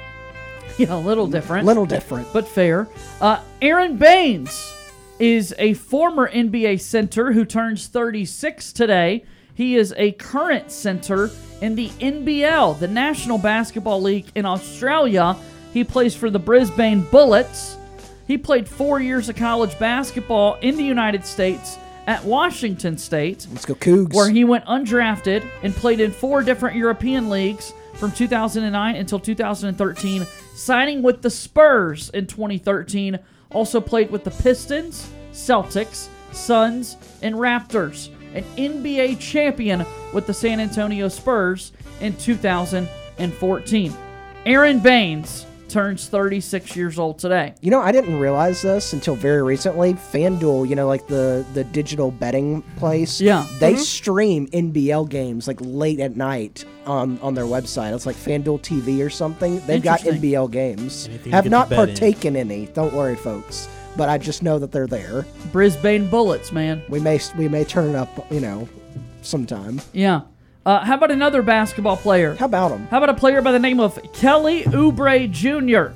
Yeah, a little different. Little different. but fair. Uh, Aron Baynes is a former NBA center who turns 36 today. He is a current center in the NBL, the National Basketball League in Australia. He plays for the Brisbane Bullets. He played four years of college basketball in the United States at Washington State Let's go Cougs. where he went undrafted and played in four different European leagues from 2009 until 2013, signing with the Spurs in 2013. Also played with the Pistons, Celtics, Suns, and Raptors. An NBA champion with the San Antonio Spurs in 2014. Aron Baynes turns 36 years old today. You know, I didn't realize this until very recently. FanDuel, you know, like the the digital betting place. Yeah. They stream NBL games like late at night on on their website. It's like FanDuel TV or something. They've got NBL games. Anything Have not to bet in. partaken any. Don't worry, folks. But I just know that they're there. Brisbane Bullets, man. We may we may turn it up, you know, sometime. Yeah. Uh, how about another basketball player? How about them? How about a player by the name of Kelly Oubre Jr.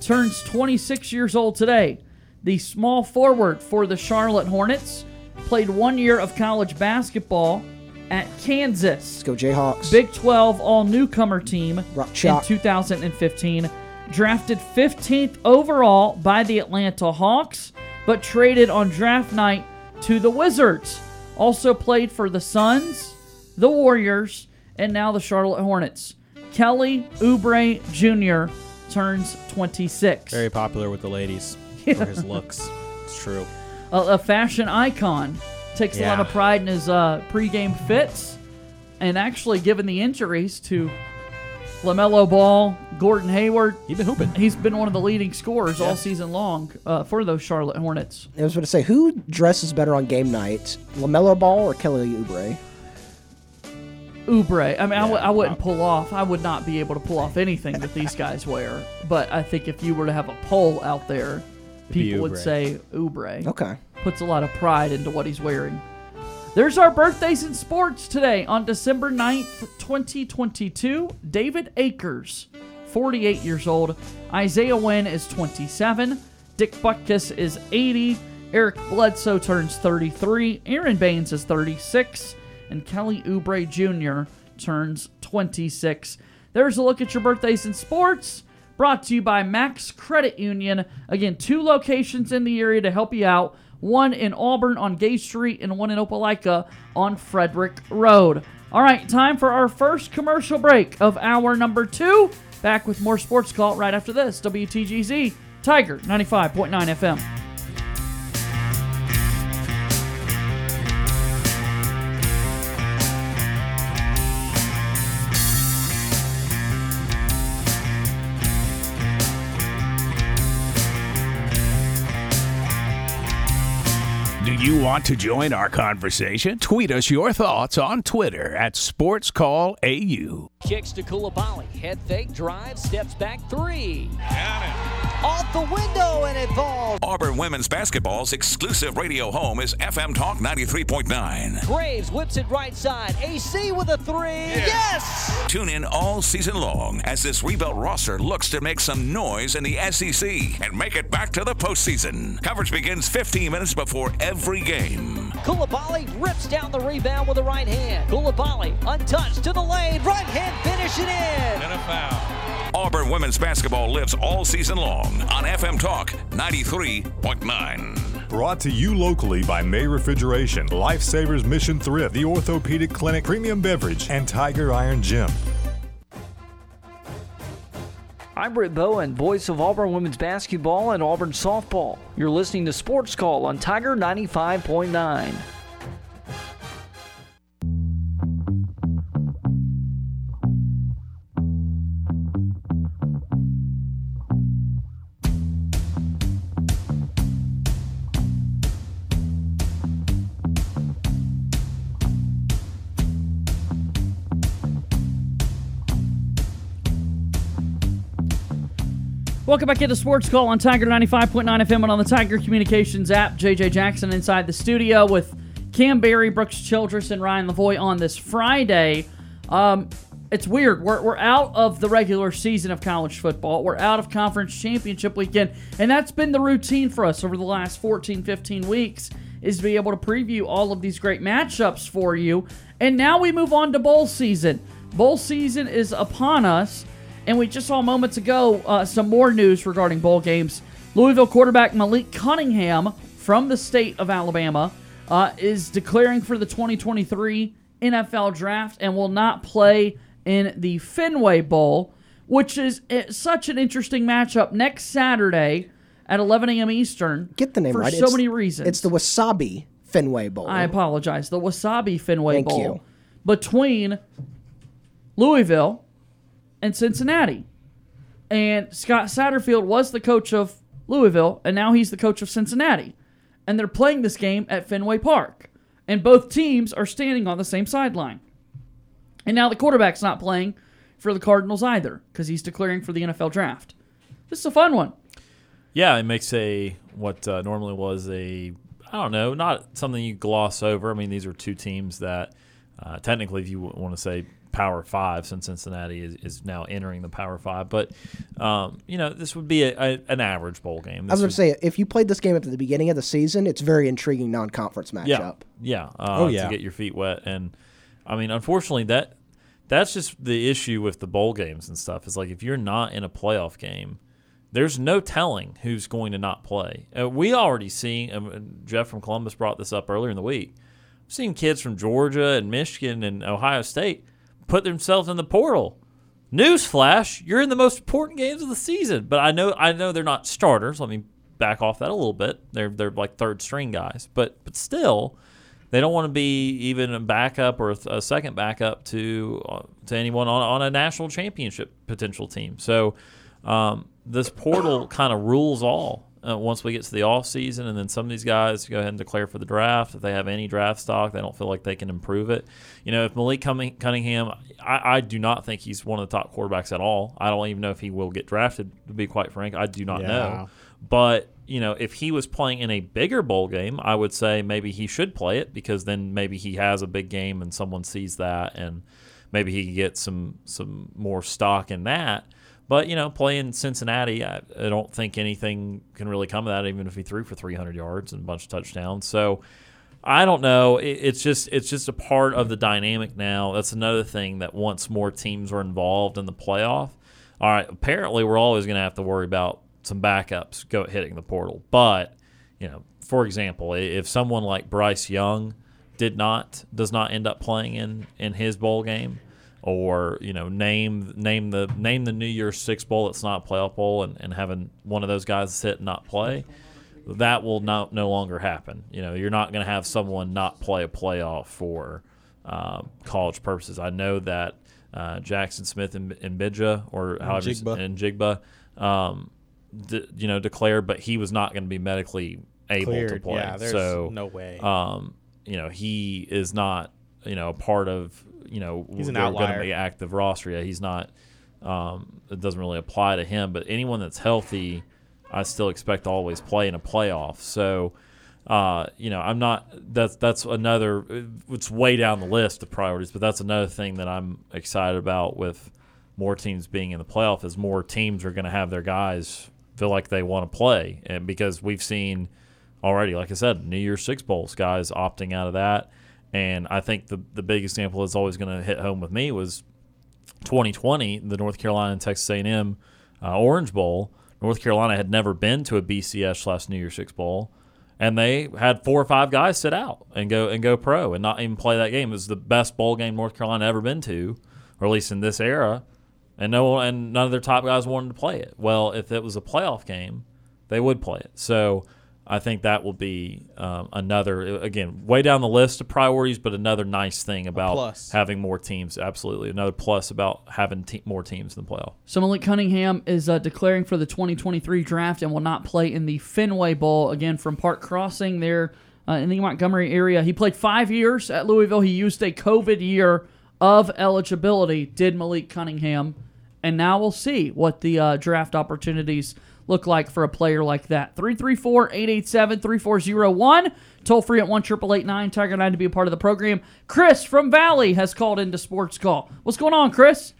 turns 26 years old today. The small forward for the Charlotte Hornets played one year of college basketball at Kansas. Let's go Jayhawks. Big 12 all newcomer team Rock in 2015. Drafted 15th overall by the Atlanta Hawks, but traded on draft night to the Wizards. Also played for the Suns, the Warriors, and now the Charlotte Hornets. Kelly Oubre Jr. turns 26. Very popular with the ladies for his looks. It's true. a, a fashion icon. Takes a lot of pride in his uh, pre-game fits, and actually, given the injuries to Lamelo Ball, Gordon Hayward, He's been hooping. he's been one of the leading scorers all season long uh, for those Charlotte Hornets. I was going to say, who dresses better on game night, Lamelo Ball or Kelly Oubre? Oubre. I mean, Yeah, I wouldn't pull off. I would not be able to pull off anything that these guys wear. But I think if you were to have a poll out there, be people would say Oubre. Okay. puts a lot of pride into what he's wearing. There's our birthdays in sports today on December 9th, 2022. David Akers, 48 years old. Isaiah Wynn is 27. Dick Butkus is 80. Eric Bledsoe turns 33. Aron Baynes is 36. And Kelly Oubre Jr. turns 26. There's a look at your birthdays in sports. Brought to you by Max Credit Union. Again, two locations in the area to help you out. One in Auburn on Gay Street and one in Opelika on Frederick Road. All right, time for our first commercial break of hour number two. Back with more sports call right after this. WTGZ Tiger 95.9 FM. Want to join our conversation? Tweet us your thoughts on Twitter at SportsCallAU. Kicks to Coulibaly. Head fake, drive, steps back three. Got it. Off the window and it falls. Auburn women's basketball's exclusive radio home is FM Talk 93.9. Graves whips it right side. AC with a three. Yes! Tune in all season long as this rebuilt roster looks to make some noise in the SEC and make it back to the postseason. Coverage begins 15 minutes before every game. Coulibaly rips down the rebound with the right hand. Coulibaly untouched to the lane. Right hand finish it in. And a foul. Auburn women's basketball lives all season long on FM Talk 93.9. Brought to you locally by May Refrigeration, Lifesavers Mission Thrift, The Orthopedic Clinic, Premium Beverage, and Tiger Iron Gym. I'm Britt Bowen, voice of Auburn women's basketball and Auburn softball. You're listening to Sports Call on Tiger 95.9. Welcome back into Sports Call on Tiger 95.9 FM and on the Tiger Communications app. JJ Jackson inside the studio with Cam Berry, Brooks Childress, and Ryan Lavoie on this Friday. Um, it's weird. We're, we're out of the regular season of college football. We're out of conference championship weekend. And that's been the routine for us over the last 14, 15 weeks is to be able to preview all of these great matchups for you. And now we move on to bowl season. Bowl season is upon us. And we just saw moments ago uh, some more news regarding bowl games. Louisville quarterback Malik Cunningham from the state of Alabama uh, is declaring for the 2023 NFL draft and will not play in the Fenway Bowl, which is uh, such an interesting matchup next Saturday at 11 a.m. Eastern. Get the name for right. so It's- many reasons. It's the Wasabi Fenway Bowl. I apologize. The Wasabi Fenway Thank Bowl you. between Louisville and Cincinnati. And Scott Satterfield was the coach of Louisville, and now he's the coach of Cincinnati. And they're playing this game at Fenway Park. And both teams are standing on the same sideline. And now the quarterback's not playing for the Cardinals either, because he's declaring for the NFL draft. This is a fun one. Yeah, it makes a what uh, normally was a I don't know, not something you gloss over. I mean, these are two teams that uh, technically, if you want to say Power Five, since Cincinnati is, is now entering the Power Five, but um, you know, this would be a, a, an average bowl game. I was going to say, if you played this game at the beginning of the season, it's a very intriguing non-conference matchup. Yeah, yeah. Uh, Oh, yeah. To get your feet wet, and I mean, unfortunately, that that's just the issue with the bowl games and stuff. Is like if you're not in a playoff game, there's no telling who's going to not play. Uh, we already seen um, Jeff from Columbus brought this up earlier in the week. I've seen kids from Georgia and Michigan and Ohio State put themselves in the portal Newsflash, you're in the most important games of the season. But I know I know they're not starters. Let me back off that a little bit. They're they're like third string guys, but but still, they don't want to be even a backup or a, second backup to uh, to anyone on on a national championship potential team. So um, this portal kind of rules all. Uh, once we get to the off season, and then some of these guys go ahead and declare for the draft. If they have any draft stock, they don't feel like they can improve it. You know, if Malik Cunningham, I, I do not think he's one of the top quarterbacks at all. I don't even know if he will get drafted. To be quite frank, I do not Yeah. know. But you know, if he was playing in a bigger bowl game, I would say maybe he should play it because then maybe he has a big game and someone sees that, and maybe he can get some some more stock in that. But you know, playing Cincinnati, I, I don't think anything can really come of that, even if he threw for 300 yards and a bunch of touchdowns. So I don't know. It, it's just it's just a part of the dynamic now. That's another thing that once more teams are involved in the playoff. All right, apparently we're always going to have to worry about some backups go hitting the portal. But you know, for example, if someone like Bryce Young did not does not end up playing in in his bowl game, or you know name name the name the New Year's Six bowl that's not a playoff bowl, and, and having one of those guys sit and not play, that will not no longer happen. You know, you're not going to have someone not play a playoff for um, college purposes. I know that uh, Jackson Smith and, and Bidja, or however you s- Jigba. and Jigba, um, d- you know, declared, but he was not going to be medically able to play. yeah, there's so no way. Um, you know, he is not, you know, a part of, you know, He's an they're gonna be active roster. Yeah, he's not. Um, it doesn't really apply to him, but anyone that's healthy, I still expect to always play in a playoff. So, uh, you know, I'm not. That's that's another. It's way down the list of priorities, but that's another thing that I'm excited about with more teams being in the playoff. Is more teams are going to have their guys feel like they want to play, and because we've seen already, like I said, New Year's Six bowls guys opting out of that, and I think the the big example that's always going to hit home with me was 2020, the North Carolina and Texas A&M uh, Orange Bowl. North Carolina had never been to a BCS slash New Year's Six Bowl, and they had four or five guys sit out and go and go pro and not even play that game. It was the best bowl game North Carolina ever been to, or at least in this era. And no and none of their top guys wanted to play it. Well, if it was a playoff game, they would play it. So I think that will be um, another again way down the list of priorities, but another nice thing about plus. having more teams. Absolutely, another plus about having te- more teams in the playoff. So Malik Cunningham is uh, declaring for the 2023 draft and will not play in the Fenway Bowl again from Park Crossing there uh, in the Montgomery area. He played five years at Louisville. He used a COVID year of eligibility. Did Malik Cunningham, and now we'll see what the uh, draft opportunities look like for a player like that. 334-887-3401. Toll free at one triple eight nine Tiger Nine to be a part of the program. Chris from Valley has called into Sports Call. What's going on, Chris?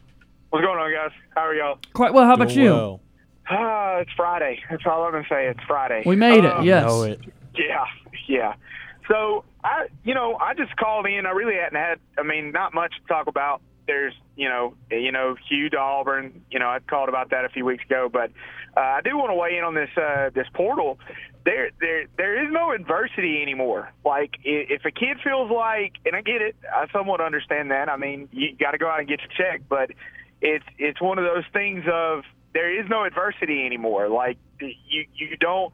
What's going on, guys? How are y'all? Quite well. How about you? Ah, it's Friday. That's all I'm gonna say. It's Friday. We made it, Um, yes. Know it. Yeah, yeah. So I, you know, I just called in. I really hadn't had. I mean, not much to talk about. There's, you know, you know, Hugh to Auburn. You know, I called about that a few weeks ago, but uh, I do want to weigh in on this uh, this portal. There, there, there is no adversity anymore. Like, if a kid feels like, and I get it, I somewhat understand that. I mean, you got to go out and get your check, but it's it's one of those things of there is no adversity anymore. Like, you you don't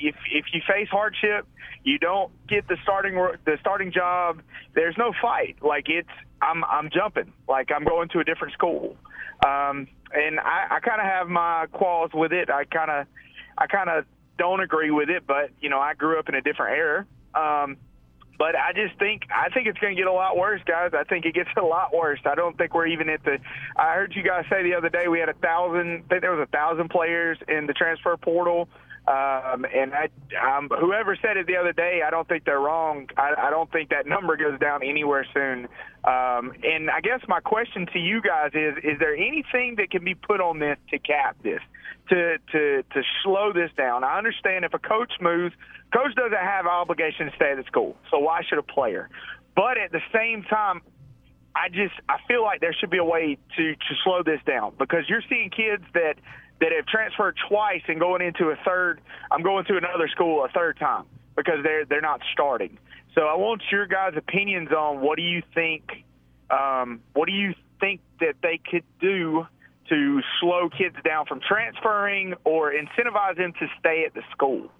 if if you face hardship, you don't get the starting the starting job. There's no fight. Like it's I'm I'm jumping. Like I'm going to a different school. Um, and I, I kind of have my qualms with it. I kind of I kind of don't agree with it. But you know I grew up in a different era. Um, but I just think I think it's going to get a lot worse, guys. I think it gets a lot worse. I don't think we're even at the. I heard you guys say the other day we had a thousand. I think there was a thousand players in the transfer portal. Um, and I, um, whoever said it the other day, I don't think they're wrong. I, I don't think that number goes down anywhere soon. Um, and I guess my question to you guys is: Is there anything that can be put on this to cap this, to to to slow this down? I understand if a coach moves, coach doesn't have obligation to stay at the school, so why should a player? But at the same time, I just I feel like there should be a way to to slow this down because you're seeing kids that that have transferred twice and going into a third. I'm going to another school a third time because they're they're not starting. So I want your guys' opinions on what do you think? Um, what do you think that they could do to slow kids down from transferring or incentivize them to stay at the school?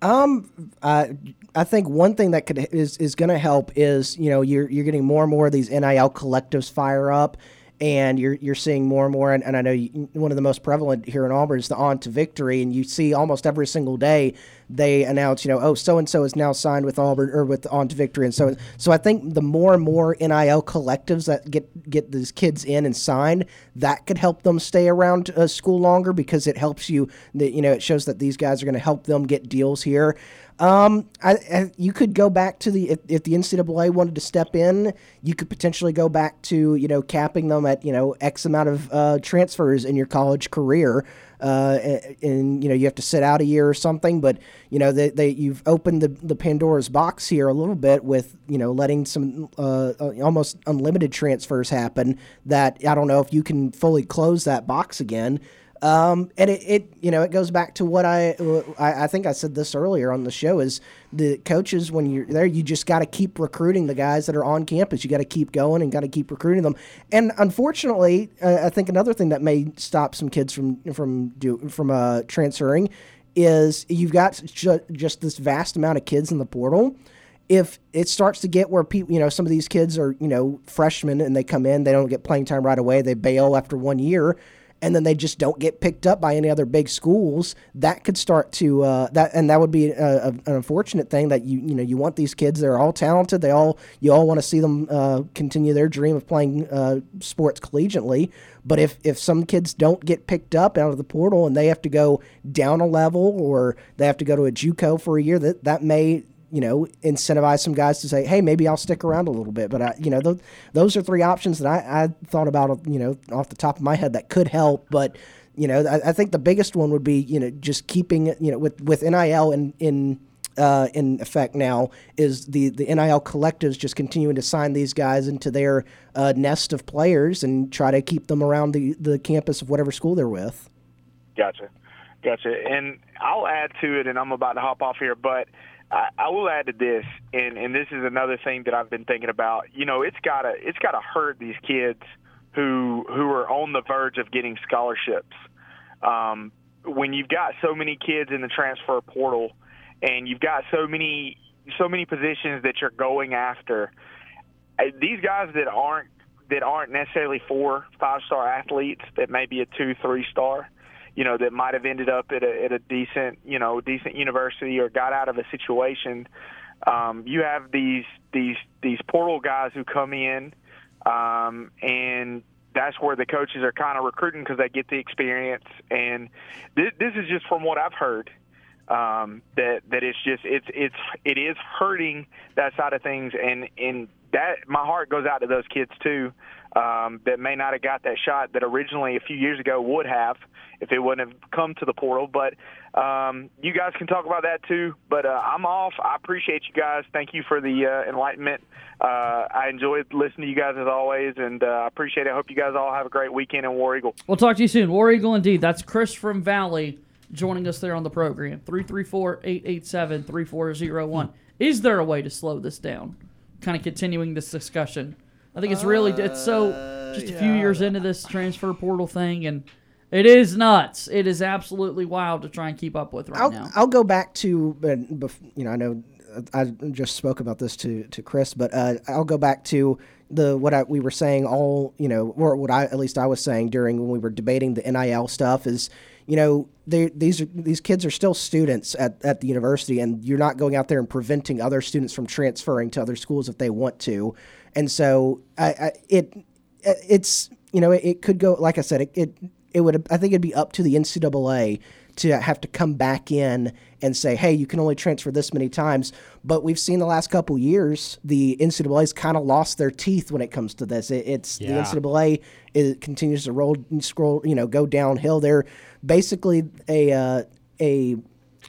Um, I I think one thing that could is is going to help is you know you're you're getting more and more of these NIL collectives fire up, and you're you're seeing more and more. And, and I know you, one of the most prevalent here in Auburn is the On to Victory, and you see almost every single day they announce you know oh so and so is now signed with Auburn or with On to Victory, and so so I think the more and more NIL collectives that get get these kids in and signed, that could help them stay around uh, school longer because it helps you. That you know it shows that these guys are going to help them get deals here. Um, I, I, you could go back to the if, if the NCAA wanted to step in, you could potentially go back to you know capping them at you know X amount of uh, transfers in your college career. Uh, and, and, you know you have to sit out a year or something, but you know they, they you've opened the, the Pandora's box here a little bit with you know letting some uh, almost unlimited transfers happen. That I don't know if you can fully close that box again. Um, and it, it, you know, it goes back to what I, I, I think I said this earlier on the show is the coaches when you're there, you just got to keep recruiting the guys that are on campus. You got to keep going and got to keep recruiting them. And unfortunately, uh, I think another thing that may stop some kids from from do, from uh, transferring is you've got ju- just this vast amount of kids in the portal if it starts to get where people, you know, some of these kids are, you know, freshmen and they come in, they don't get playing time right away, they bail after one year, and then they just don't get picked up by any other big schools, that could start to uh, that, and that would be a, a, an unfortunate thing that you you know you want these kids. They're all talented. They all you all want to see them uh, continue their dream of playing uh, sports collegiately. But if if some kids don't get picked up out of the portal and they have to go down a level or they have to go to a JUCO for a year, that that may you know, incentivize some guys to say, hey, maybe I'll stick around a little bit. But, I, you know, th- those are three options that I, I thought about, you know, off the top of my head that could help. But, you know, I, I think the biggest one would be, you know, just keeping, you know, with, with NIL in, in, uh, in effect now is the, the NIL collectives just continuing to sign these guys into their uh, nest of players and try to keep them around the, the campus of whatever school they're with. Gotcha. Gotcha. And I'll add to it, and I'm about to hop off here, but – I, I will add to this, and and this is another thing that I've been thinking about. You know, it's gotta it's gotta hurt these kids who who are on the verge of getting scholarships. Um, when you've got so many kids in the transfer portal, and you've got so many so many positions that you're going after, these guys that aren't that aren't necessarily four five star athletes, that may be a two three star you know, that might have ended up at a, at a decent, you know, decent university or got out of a situation. Um, you have these these these portal guys who come in, um, and that's where the coaches are kind of recruiting because they get the experience. And this, this is just from what I've heard um, that that it's just it's it's it is hurting that side of things, and and that my heart goes out to those kids too um, that may not have got that shot that originally a few years ago would have if it wouldn't have come to the portal. But um, you guys can talk about that too. But uh, I'm off. I appreciate you guys. Thank you for the uh, enlightenment. Uh, I enjoyed listening to you guys as always, and uh, I appreciate it. I hope you guys all have a great weekend in War Eagle. We'll talk to you soon. War Eagle indeed. That's Chris from Valley joining us there on the program. 334 887 3401. Is there a way to slow this down? Kind of continuing this discussion. I think it's really it's so just a few years into this transfer portal thing, and it is nuts. It is absolutely wild to try and keep up with right I'll, now. I'll go back to, you know, I know I just spoke about this to, to Chris, but uh, I'll go back to the what I, we were saying all, you know, or what I at least I was saying during when we were debating the NIL stuff is, you know, these are, these kids are still students at, at the university, and you're not going out there and preventing other students from transferring to other schools if they want to. And so I, I it it's you know it, it, could go like I said it, it it would I think it'd be up to the NCAA to have to come back in and say, hey, you can only transfer this many times. But we've seen the last couple years, the NCAA's kind of lost their teeth when it comes to this. It, it's yeah. the NCAA it continues to roll, and scroll, you know, go downhill. They're basically a uh, a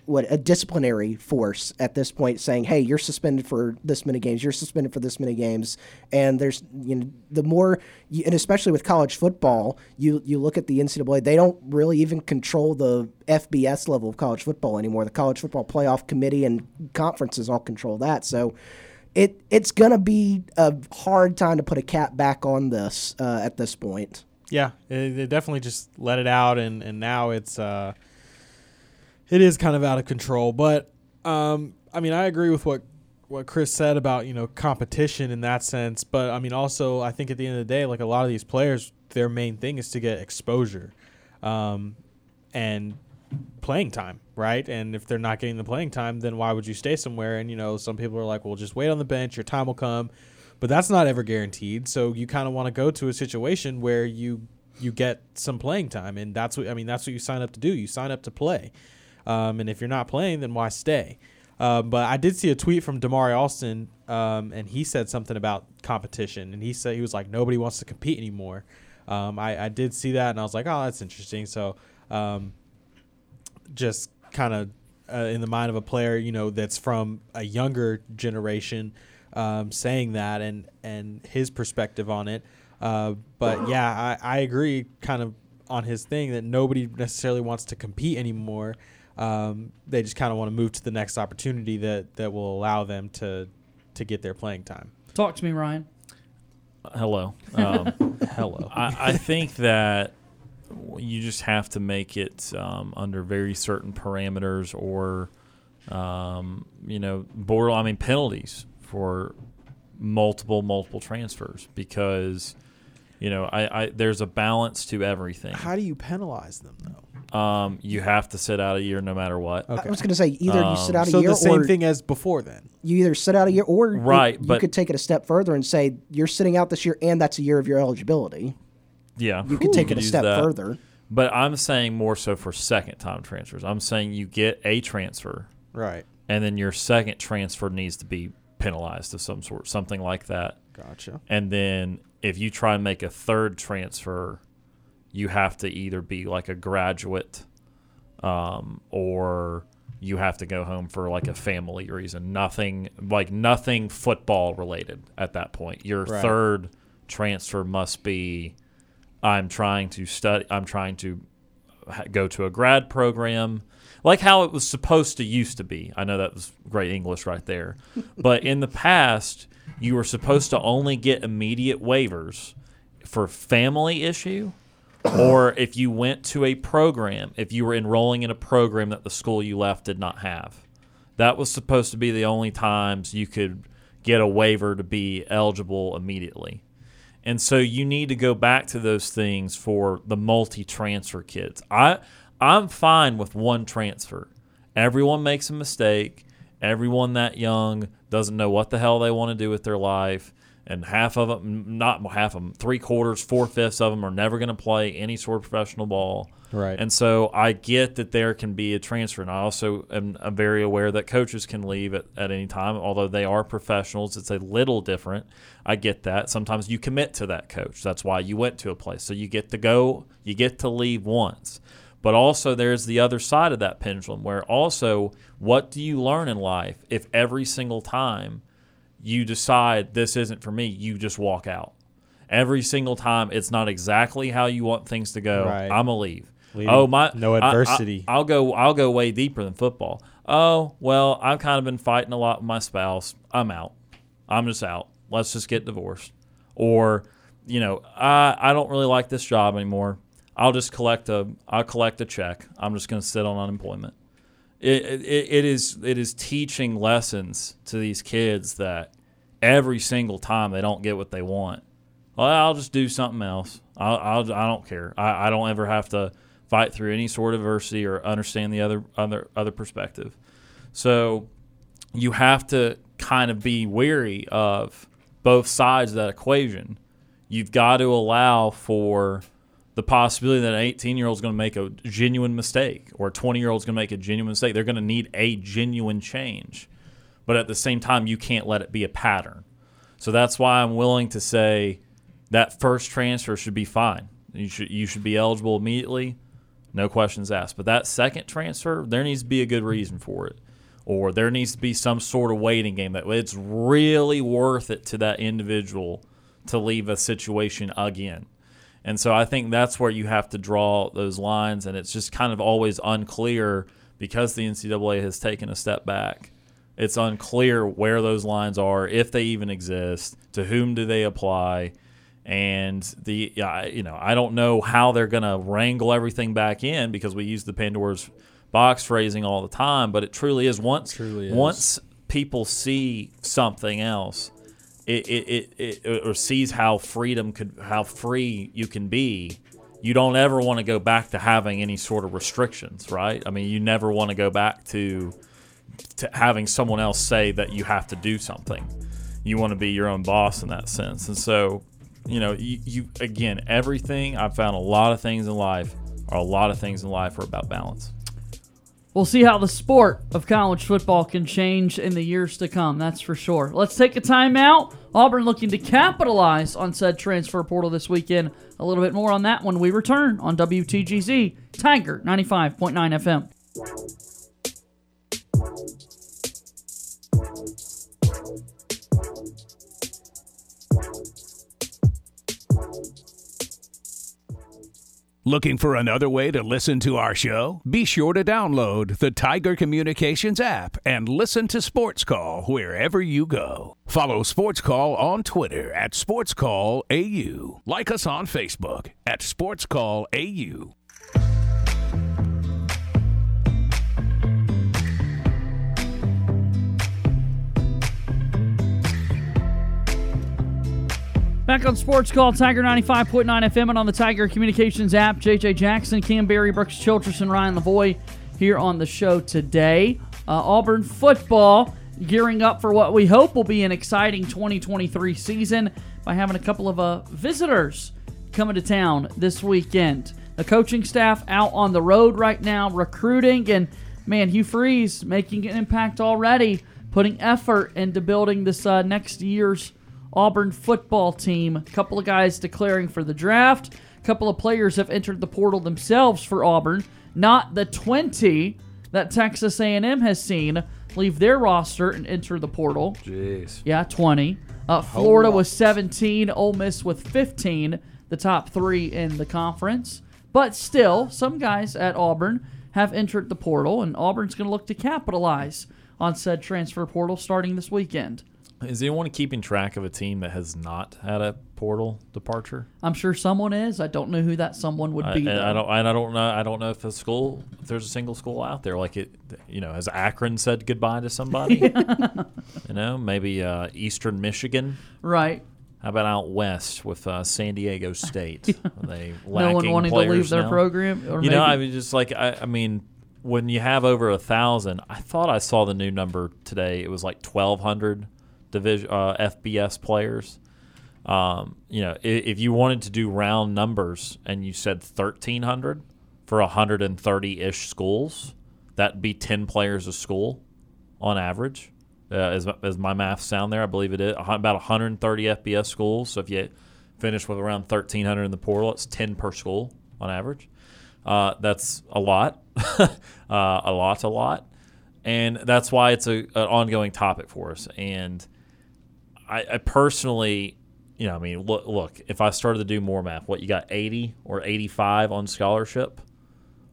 what a disciplinary force at this point saying hey you're suspended for this many games you're suspended for this many games. And there's you know the more you, and especially with college football you you look at the NCAA they don't really even control the FBS level of college football anymore. The college football playoff committee and conferences all control that. So it it's gonna be a hard time to put a cap back on this uh, at this point. Yeah, it definitely just let it out, and and now it's uh, it is kind of out of control. But um, I mean, I agree with what what Chris said about you know competition in that sense. But I mean, also I think at the end of the day, like a lot of these players, their main thing is to get exposure, um, and playing time, right? And if they're not getting the playing time, then why would you stay somewhere? And you know, some people are like, well, just wait on the bench, your time will come. But that's not ever guaranteed. So you kind of want to go to a situation where you you get some playing time, and that's what I mean. That's what you sign up to do. You sign up to play, um, and if you're not playing, then why stay? Um, but I did see a tweet from Damari Alston, um, and he said something about competition, and he said he was like nobody wants to compete anymore. Um, I, I did see that, and I was like, oh, that's interesting. So um, just kind of uh, in the mind of a player, you know, that's from a younger generation, um, saying that and and his perspective on it. Uh, but yeah, I, I agree, kind of on his thing that nobody necessarily wants to compete anymore. Um, they just kind of want to move to the next opportunity that that will allow them to to get their playing time. Talk to me, Ryan. hello. Um, Hello. I, I think that you just have to make it um, under very certain parameters or, um, you know, border. I mean, penalties for multiple multiple transfers because, you know, I, I there's a balance to everything. How do you penalize them though? Um, you have to sit out a year no matter what. Okay. I was going to say either you sit out a year, so the same or thing as before then. you either sit out a year or you- Right, you, but- could take it a step further and say you're sitting out this year and that's a year of your eligibility. Yeah, You could take it a step that. further. But I'm saying more so for second time transfers. I'm saying you get a transfer, Right. and then your second transfer needs to be penalized of some sort, something like that. Gotcha. And then if you try and make a third transfer, you have to either be like a graduate, um, or you have to go home for like a family reason. Nothing like nothing football related at that point. Your Right. third transfer must be I'm trying to study. I'm trying to ha- go to a grad program, like how it was supposed to used to be. I know that was great English right there, but in the past, you were supposed to only get immediate waivers for family issue, or if you went to a program, if you were enrolling in a program that the school you left did not have. That was supposed to be the only times you could get a waiver to be eligible immediately. And so you need to go back to those things for the multi-transfer kids. I I'm fine with one transfer. Everyone makes a mistake. Everyone that young doesn't know what the hell they want to do with their life, and half of them, not half of them, three quarters, four fifths of them are never going to play any sort of professional ball. Right. And so I get that there can be a transfer, and I also am, am very aware that coaches can leave at, at any time. Although they are professionals, it's a little different. I get that. Sometimes you commit to that coach. That's why you went to a place. So you get to go, you get to leave once. But also, there's the other side of that pendulum where also, what do you learn in life if every single time you decide this isn't for me, you just walk out? Every single time, it's not exactly how you want things to go. Right. I'm gonna leave. Oh my! no I- I- adversity. I'll go. I'll go way deeper than football. Oh well, I've kind of been fighting a lot with my spouse. I'm out. I'm just out. Let's just get divorced. Or, you know, I I don't really like this job anymore. I'll just collect a I'll collect a check. I'm just going to sit on unemployment. It, it it is it is teaching lessons to these kids that every single time they don't get what they want, well, I'll just do something else. I'll, I'll I don't care. I, I don't ever have to fight through any sort of adversity or understand the other other other perspective. So you have to kind of be wary of both sides of that equation. You've got to allow for the possibility that an 18 year old is going to make a genuine mistake or a 20 year old is going to make a genuine mistake. They're going to need a genuine change. But at the same time, you can't let it be a pattern. So that's why I'm willing to say that first transfer should be fine. You should you should be eligible immediately, no questions asked. But that second transfer, there needs to be a good reason for it, or there needs to be some sort of waiting game that it's really worth it to that individual to leave a situation again. And so I think that's where you have to draw those lines, and it's just kind of always unclear because the NCAA has taken a step back. It's unclear where those lines are, if they even exist, to whom do they apply, and the you know I don't know how they're going to wrangle everything back in because we use the Pandora's box phrasing all the time, but it truly is once Truly is. once people see something else, it, it, it, it or sees how freedom could how free you can be you don't ever want to go back to having any sort of restrictions right? I mean you never want to go back to to having someone else say that you have to do something. You want to be your own boss in that sense. And so you know you, you again everything i've found a lot of things in life are a lot of things in life are about balance We'll see how the sport of college football can change in the years to come, that's for sure. Let's take a timeout. Auburn looking to capitalize on said transfer portal this weekend. A little bit more on that when we return on WTGZ Tiger 95.9 FM. Looking for another way to listen to our show? Be sure to download the Tiger Communications app and listen to Sports Call wherever you go. Follow Sports Call on Twitter at Sports Call AU. Like us on Facebook at Sports Call AU. Back on Sports Call, Tiger 95.9 FM and on the Tiger Communications app. JJ Jackson, Cam Berry, Brooks Childress, and Ryan Lavoie here on the show today. Uh, Auburn football gearing up for what we hope will be an exciting 2023 season by having a couple of uh, visitors coming to town this weekend. The coaching staff out on the road right now recruiting, and man, Hugh Freeze making an impact already, putting effort into building this uh, next year's Auburn football team. A couple of guys declaring for the draft. A couple of players have entered the portal themselves for Auburn. Not the 20 that Texas A&M has seen leave their roster and enter the portal. Jeez. Yeah, 20. Uh, Florida was 17, Ole Miss with 15, the top three in the conference. But still, some guys at Auburn have entered the portal, and Auburn's going to look to capitalize on said transfer portal starting this weekend. Is anyone keeping track of a team that has not had a portal departure? I'm sure someone is. I don't know who that someone would I, be. and I don't. I don't know. I don't know if a school, if there's a single school out there like it. You know, has Akron said goodbye to somebody? you know, maybe uh, Eastern Michigan. Right. How about out west with uh, San Diego State? Are they No one wanting to leave their now? program, or you know, I mean, just like I, I mean, when you have over a thousand, I thought I saw the new number today. It was like twelve hundred division uh, FBS players. Um, you know, if, if you wanted to do round numbers and you said thirteen hundred for hundred and thirty ish schools, that'd be ten players a school on average. Uh, as, as my math sound there, I believe it is about 130 FBS schools. So if you finish with around 1,300 in the portal, it's 10 per school on average. Uh, that's a lot, uh, a lot, a lot, and that's why it's a, an ongoing topic for us. And I, I personally, you know, I mean, look, look, if I started to do more math, what you got 80 or 85 on scholarship,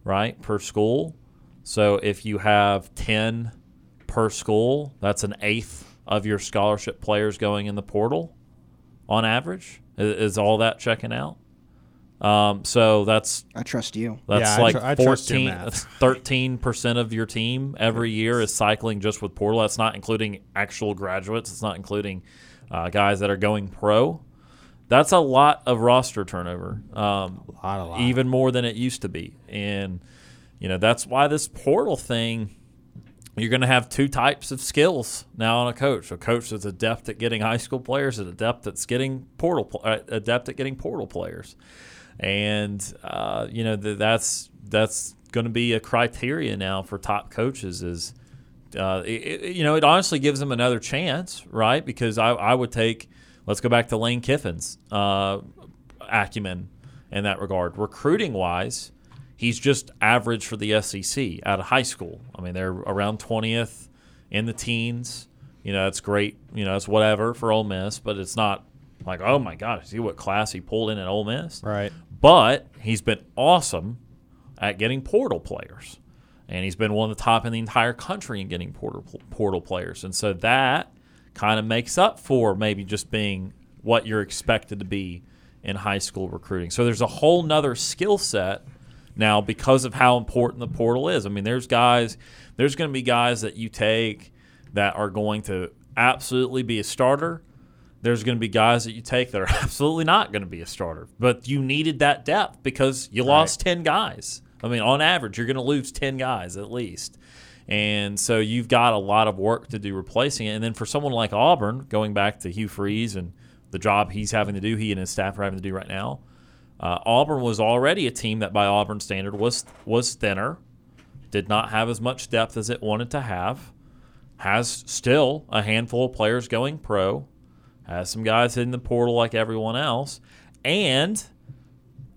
right, per school. So if you have 10 per school, that's an eighth of your scholarship players going in the portal on average. Is, is all that checking out? Um, so that's I trust you. that's Yeah, I like tr- I trust your 14, math. that's 13% of your team every year is cycling just with portal. That's not including actual graduates. It's not including uh, guys that are going pro. That's a lot of roster turnover. Um, a lot, a lot. Even more than it used to be. And, you know, that's why this portal thing, you're going to have two types of skills now on a coach. A coach that's adept at getting high school players and adept that's getting portal, pl- uh, adept at getting portal players and uh, you know th- that's that's going to be a criteria now for top coaches is uh, it, it- you know it honestly gives them another chance right? Because I, I would take let's go back to Lane Kiffin's uh, acumen in that regard. Recruiting wise he's just average for the SEC out of high school. I mean they're around 20th in the teens. You know that's great you know it's whatever for Ole Miss but it's not like oh my god see what class he pulled in at Ole Miss. Right. But he's been awesome at getting portal players. and he's been one of the top in the entire country in getting portal portal players, and so that kind of makes up for maybe just being what you're expected to be in high school recruiting. So there's a whole nother skill set now because of how important the portal is. I mean, there's guys, there's going to be guys that you take that are going to absolutely be a starter. There's going to be guys that you take that are absolutely not going to be a starter. But you needed that depth because you lost 10 guys. I mean, on average, you're going to lose 10 guys at least. And so you've got a lot of work to do replacing it. And then for someone like Auburn, going back to Hugh Freeze and the job he's having to do, he and his staff are having to do right now, uh, Auburn was already a team that, by Auburn standard, was was thinner, did not have as much depth as it wanted to have, has still a handful of players going pro, has some guys in the portal like everyone else, and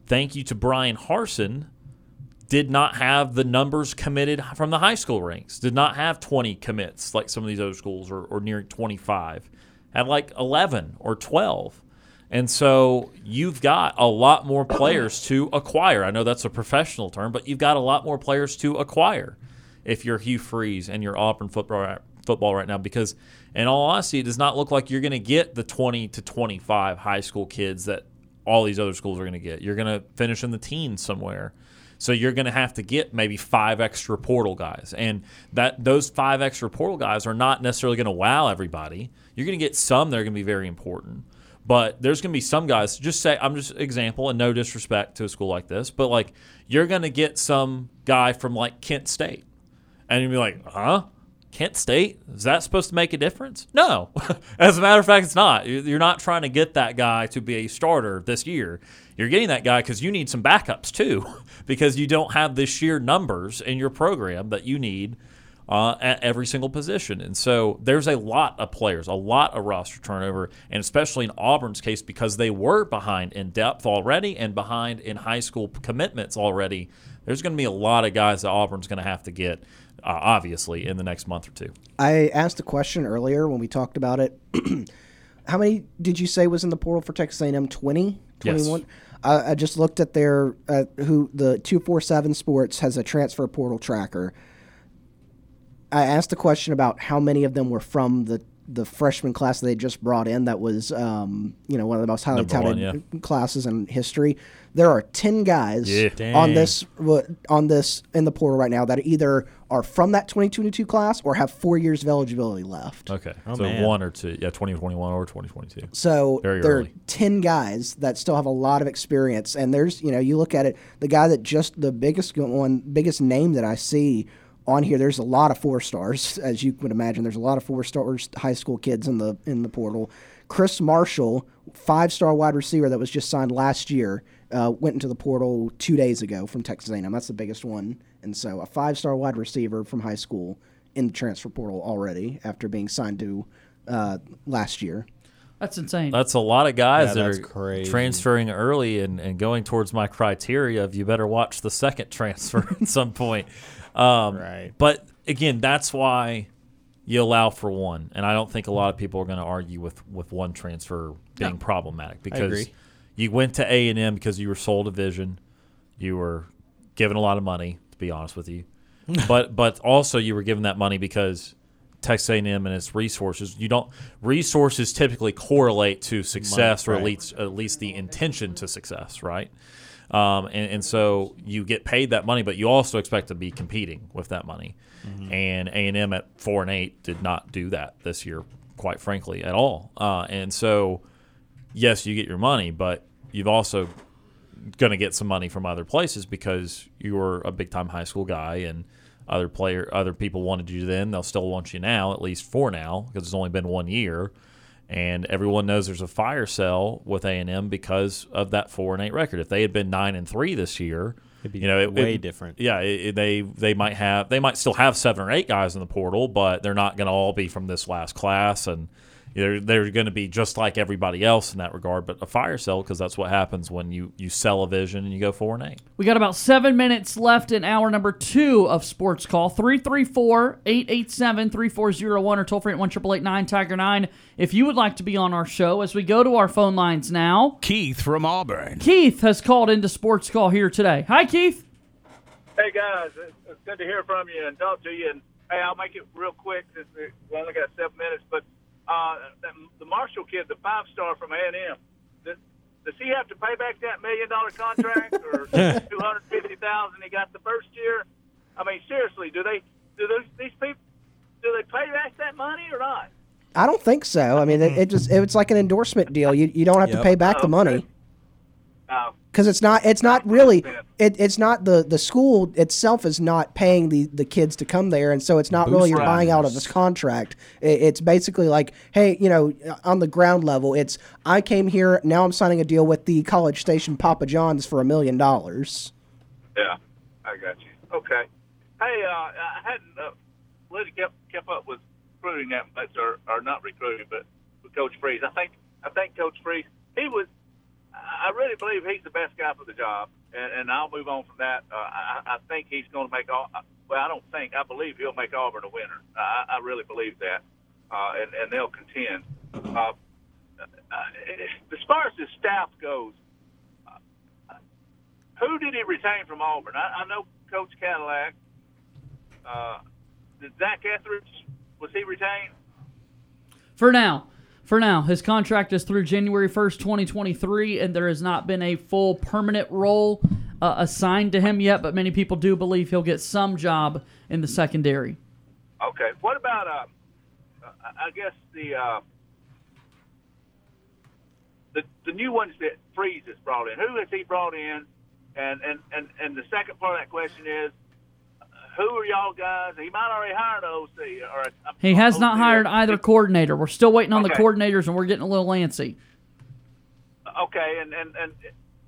thank you to Bryan Harsin, did not have the numbers committed from the high school ranks. Did not have 20 commits like some of these other schools, or, or near 25. Had like 11 or 12. And so you've got a lot more players to acquire. I know that's a professional term, but you've got a lot more players to acquire if you're Hugh Freeze and you're Auburn football football right now. Because in all honesty, it does not look like you're going to get the 20 to 25 high school kids that all these other schools are going to get. You're going to finish in the teens somewhere. So you're going to have to get maybe five extra portal guys, and that those five extra portal guys are not necessarily going to wow everybody. You're going to get some that are going to be very important. But there's going to be some guys. Just say I'm just example, and no disrespect to a school like this, but like you're going to get some guy from like Kent State, and you'll be like, huh? Kent State is that supposed to make a difference? No, as a matter of fact, it's not. You're not trying to get that guy to be a starter this year. You're getting that guy because you need some backups too, because you don't have the sheer numbers in your program that you need uh, at every single position. And so there's a lot of players, a lot of roster turnover, and especially in Auburn's case because they were behind in depth already and behind in high school commitments already. There's going to be a lot of guys that Auburn's going to have to get, uh, obviously, in the next month or two. I asked a question earlier when we talked about it. How many did you say was in the portal for Texas A&M? 20? 21? Yes. Uh, I just looked at their uh, who the 247 Sports has a transfer portal tracker. I asked the question about how many of them were from the the freshman class they just brought in. That was um, you know one of the most highly Number one, touted classes in history. There are ten guys Yeah. on this on this in the portal right now that either are from that 2022 class or have four years of eligibility left. Okay. Oh, so man. one or two. Yeah, 2021 or 2022. So Very there early. are ten guys that still have a lot of experience, and there's you know you look at it, the guy that just the biggest one, biggest name that I see on here. There's a lot of four stars, as you would imagine. There's a lot of four stars high school kids in the in the portal. Chris Marshall, five star wide receiver that was just signed last year, uh, went into the portal two days ago from Texas A&M. That's the biggest one, and so a five star wide receiver from high school in the transfer portal already after being signed to uh, last year. That's insane. That's a lot of guys Yeah, that are crazy. transferring early and, and going towards my criteria of you better watch the second transfer at some point. Um, Right. But again, that's why you allow for one. And I don't think a lot of people are going to argue with, with one transfer being problematic because you went to A&M because you were sold a vision. You were given a lot of money, to be honest with you. but but also you were given that money because Texas A&M and its resources. You don't resources typically correlate to success or at right. least at least the intention to success, right? Um, and, and so you get paid that money, but you also expect to be competing with that money. And A and M at four and eight did not do that this year, quite frankly, at all. Uh, and so, yes, you get your money, but you've also going to get some money from other places because you were a big time high school guy and other player other people wanted you then they'll still want you now at least for now because it's only been one year and everyone knows there's a fire sale with A&M because of that 4 and 8 record if they had been 9 and 3 this year It'd be you know it, way it- different. yeah it, they they might have they might still have 7 or 8 guys in the portal but they're not going to all be from this last class and they're, they're going to be just like everybody else in that regard but a fire sale because that's what happens when you you sell a vision and you go 4 and 8 We got about seven minutes left in hour number two of Sports Call. 334 887 3401 or toll free at 1 Tiger 9 if you would like to be on our show as we go to our phone lines now. Keith from Auburn. Keith has called into Sports Call here today. Hi, Keith. Hey guys, it's, it's good to hear from you and talk to you. And hey, I'll make it real quick since we we only got seven minutes. But uh, the, the Marshall kid, the five star from A and M, does, does he have to pay back that million dollar contract or two hundred fifty thousand he got the first year? I mean, seriously, do they do those these people do they pay back that money or not? I don't think so. I mean, it, it just it's like an endorsement deal. You you don't have to pay back Oh, the money Uh, because it's not it's not really it, it's not the the school itself is not paying the the kids to come there, and so it's not really you're buying out of this contract. It, it's basically like, hey, you know, on the ground level, it's I came here now I'm signing a deal with the College Station Papa John's for a million dollars. Yeah, I got you. Okay. Hey, uh, I hadn't uh, really kept kept up with recruiting that much, or, or not recruiting, but with Coach Freeze. I think I think Coach Freeze he was. I really believe he's the best guy for the job, and, and I'll move on from that. Uh, I, I think he's going to make all. Well, I don't think. I believe he'll make Auburn a winner. I, I really believe that, uh, and, and they'll contend. Uh, uh, as far as the staff goes, who did he retain from Auburn? I, I know Coach Cadillac. Uh, did Zach Etheridge was he retained? For now. For now, his contract is through January 1st, 2023, and there has not been a full permanent role uh, assigned to him yet, but many people do believe he'll get some job in the secondary. Okay. What about uh, I guess the uh, the the new ones that Freeze has brought in? Who has he brought in? And and and and the second part of that question is, who are y'all guys? He might already hired an OC or a, He has not hired either coordinator. We're still waiting on the coordinators, and we're getting a little antsy. Okay, and and and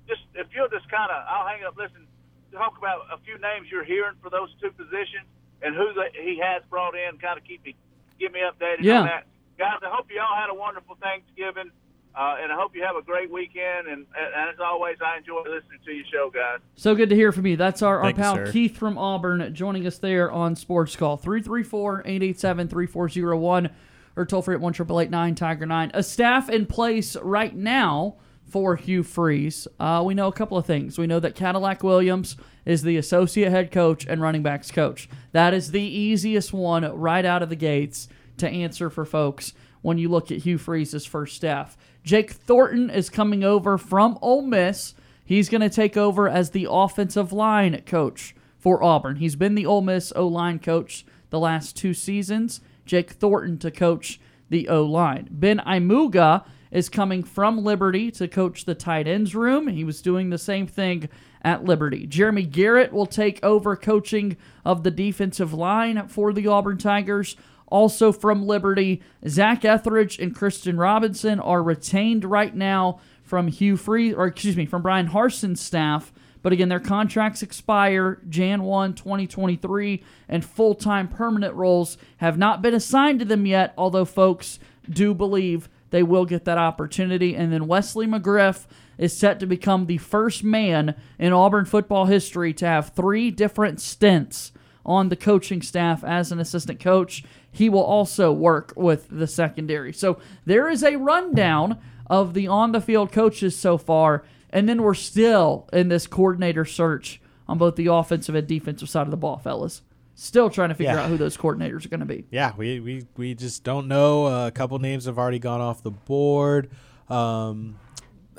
just if you'll just kind of, I'll hang up. Listen, talk about a few names you're hearing for those two positions and who the, he has brought in. Kind of keep me, give me updated Yeah. on that, guys. I hope you all had a wonderful Thanksgiving, uh, and I hope you have a great weekend. And, and, and as always, I enjoy listening to your show, guys. So good to hear from you. That's our, our Thank you, pal sir. Keith from Auburn joining us there on Sports Call 334 887 3401 or toll free at 1 Tiger 9. A staff in place right now for Hugh Freeze. Uh, we know a couple of things. We know that Cadillac Williams is the associate head coach and running backs coach. That is the easiest one right out of the gates to answer for folks when you look at Hugh Freeze's first staff. Jake Thornton is coming over from Ole Miss. He's going to take over as the offensive line coach for Auburn. He's been the Ole Miss O line coach the last two seasons. Jake Thornton to coach the O line. Ben Aigamaua is coming from Liberty to coach the tight ends room. He was doing the same thing at Liberty. Jeremy Garrett will take over coaching of the defensive line for the Auburn Tigers. Also from Liberty, Zach Etheridge and Christian Robinson are retained right now from Hugh Free, or excuse me, from Bryan Harsin's staff. But again, their contracts expire Jan 1, 2023, and full time permanent roles have not been assigned to them yet, although folks do believe they will get that opportunity. And then Wesley McGriff is set to become the first man in Auburn football history to have three different stints on the coaching staff as an assistant coach. He will also work with the secondary. So there is a rundown of the on the field coaches so far, and then we're still in this coordinator search on both the offensive and defensive side of the ball, fellas. Still trying to figure Yeah. out who those coordinators are going to be. Yeah, we, we, we just don't know. Uh, a couple names have already gone off the board. Um,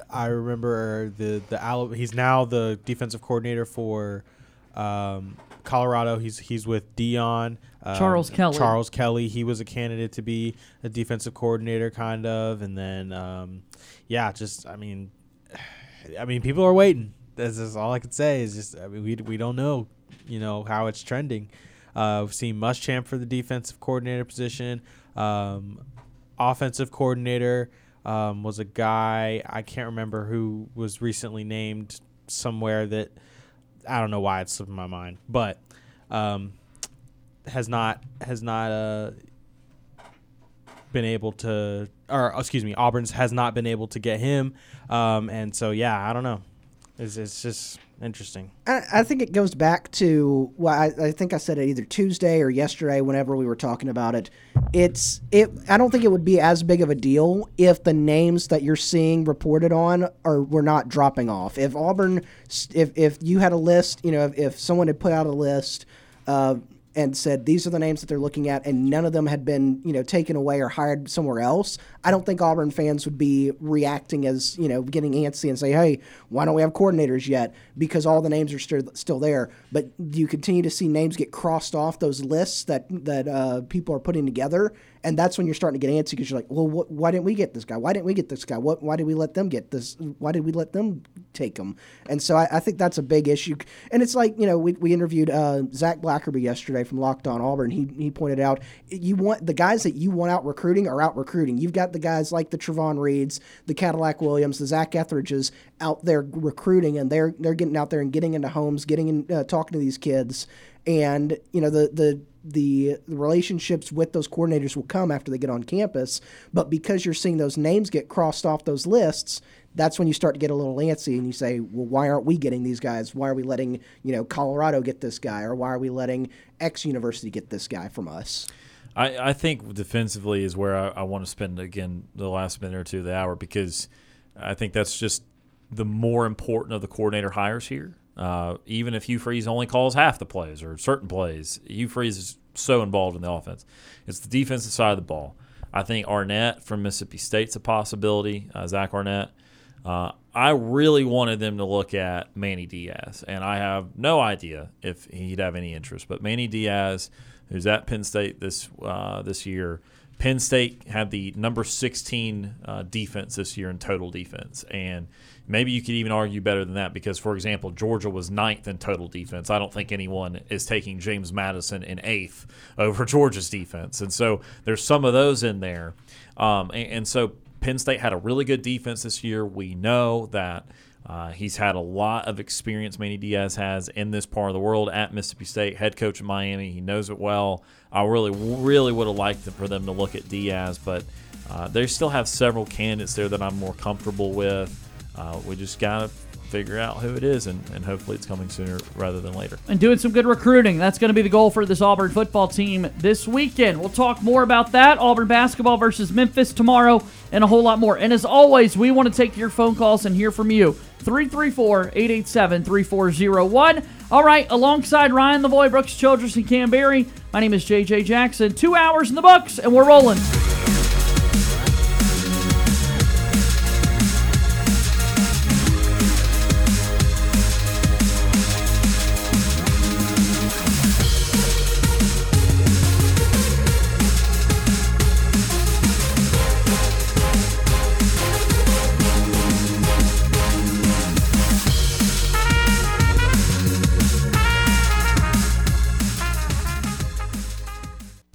I remember the the he's now the defensive coordinator for um, Colorado. He's he's with Deion um, Charles Kelly. Charles Kelly. He was a candidate to be a defensive coordinator, kind of, and then um, yeah, just I mean, I mean, people are waiting. That's just all I can say. Is just I mean, we we don't know, you know, how it's trending. Uh, we've seen Muschamp for the defensive coordinator position. Um, offensive coordinator um, was a guy I can't remember who was recently named somewhere that I don't know why it's slipping my mind, but um, has not has not uh, been able to, or excuse me, Auburn's has not been able to get him, um, and so yeah, I don't know. It's, it's just interesting. I, I think it goes back to well, I, I think I said it either Tuesday or yesterday, whenever we were talking about it. It's it. I don't think it would be as big of a deal if the names that you're seeing reported on are were not dropping off. If Auburn, if if you had a list, you know, if, if someone had put out a list. Uh, and said these are the names that they're looking at, and none of them had been, you know, taken away or hired somewhere else. I don't think Auburn fans would be reacting as, you know, getting antsy and say, "Hey, why don't we have coordinators yet?" Because all the names are still still there. But you continue to see names get crossed off those lists that that uh, people are putting together, and that's when you're starting to get antsy because you're like, "Well, wh- why didn't we get this guy? Why didn't we get this guy? What? Why did we let them get this? Why did we let them take him?" And so I, I think that's a big issue. And it's like, you know, we, we interviewed uh, Zach Blackerby yesterday from Locked On Auburn. He he pointed out you want the guys that you want out recruiting are out recruiting. You've got the guys like the Trovon Reeds, the Cadillac Williams, the Zach Etheridges out there recruiting, and they're they're getting out there and getting into homes, getting in, uh, talking to these kids, and you know the the the relationships with those coordinators will come after they get on campus. But because you're seeing those names get crossed off those lists, that's when you start to get a little antsy and you say, well, why aren't we getting these guys? Why are we letting, you know, Colorado get this guy? Or why are we letting X university get this guy from us? I, I think defensively is where I, I want to spend, again, the last minute or two of the hour because I think that's just the more important of the coordinator hires here. Uh, even if Hugh Freeze only calls half the plays or certain plays, Hugh Freeze is so involved in the offense. It's the defensive side of the ball. I think Arnett from Mississippi State's a possibility, uh, Zach Arnett. Uh, I really wanted them to look at Manny Diaz, and I have no idea if he'd have any interest. But Manny Diaz, who's at Penn State this uh, this year, Penn State had the number 16 uh, defense this year in total defense, and maybe you could even argue better than that because, for example, Georgia was ninth in total defense. I don't think anyone is taking James Madison in eighth over Georgia's defense, and so there's some of those in there, um, and, and so Penn State had a really good defense this year. We know that. Uh, he's had a lot of experience, Manny Diaz has in this part of the world at Mississippi State, head coach of Miami. He knows it well. I really, really would have liked for them to look at Diaz, but uh, they still have several candidates there that I'm more comfortable with. Uh, we just got to figure out who it is, and, and hopefully it's coming sooner rather than later. and doing some good recruiting. That's going to be the goal for this Auburn football team this weekend. We'll talk more about that. Auburn basketball versus Memphis tomorrow, and a whole lot more. And as always, we want to take your phone calls and hear from you. 334 887 3401. All right, alongside Ryan Lavoie, Brooks Childress, and Cam Berry, my name is JJ Jackson. Two hours in the books, and we're rolling.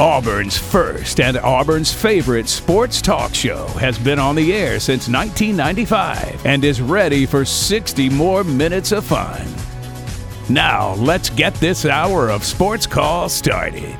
Auburn's first and Auburn's favorite sports talk show has been on the air since 1995 and is ready for 60 more minutes of fun. Now, let's get this hour of sports call started.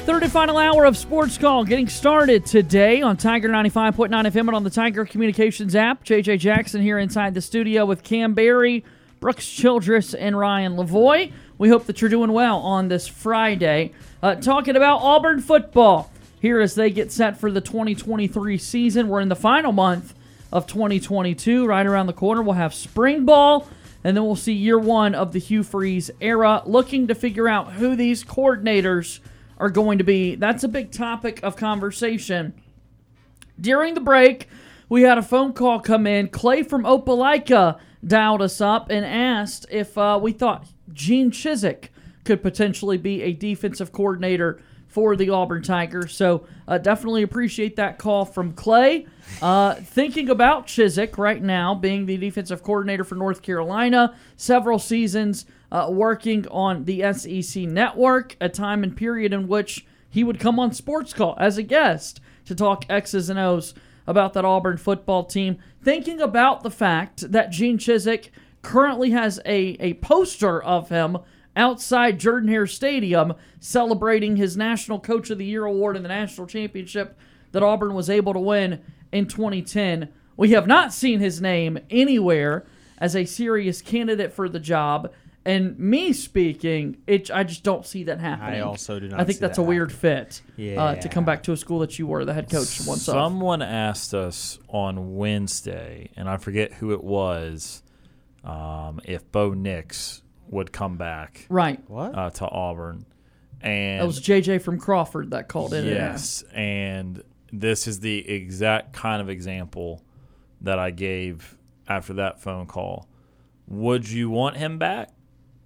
Third and final hour of Sports Call getting started today on Tiger 95.9 FM and on the Tiger Communications app. JJ Jackson here inside the studio with Cam Berry, Brooks Childress, and Ryan Lavoie. We hope that you're doing well on this Friday. Uh, talking about Auburn football here as they get set for the 2023 season. We're in the final month of 2022. Right around the corner, we'll have spring ball, and then we'll see year one of the Hugh Freeze era. Looking to figure out who these coordinators are going to be. That's a big topic of conversation. During the break, we had a phone call come in. Clay from Opelika dialed us up and asked if uh, we thought Gene Chizik could potentially be a defensive coordinator for the Auburn Tigers. So uh, definitely appreciate that call from Clay. Uh, thinking about Chizik right now, being the defensive coordinator for North Carolina, several seasons uh, working on the SEC network, a time and period in which he would come on Sports Call as a guest to talk X's and O's about that Auburn football team. Thinking about the fact that Gene Chizik currently has a, a poster of him outside Jordan Hare Stadium celebrating his National Coach of the Year award in the national championship that Auburn was able to win in 2010. We have not seen his name anywhere as a serious candidate for the job. And me speaking, it I just don't see that happening. I also do not I think that's that a weird fit uh, to come back to a school that you were the head coach once. Someone asked us on Wednesday, and I forget who it was, um, if Bo Nix would come back, Right. What? uh, to Auburn, and That was JJ from Crawford that called in. and Yes, and this is the exact kind of example that I gave after that phone call. Would you want him back?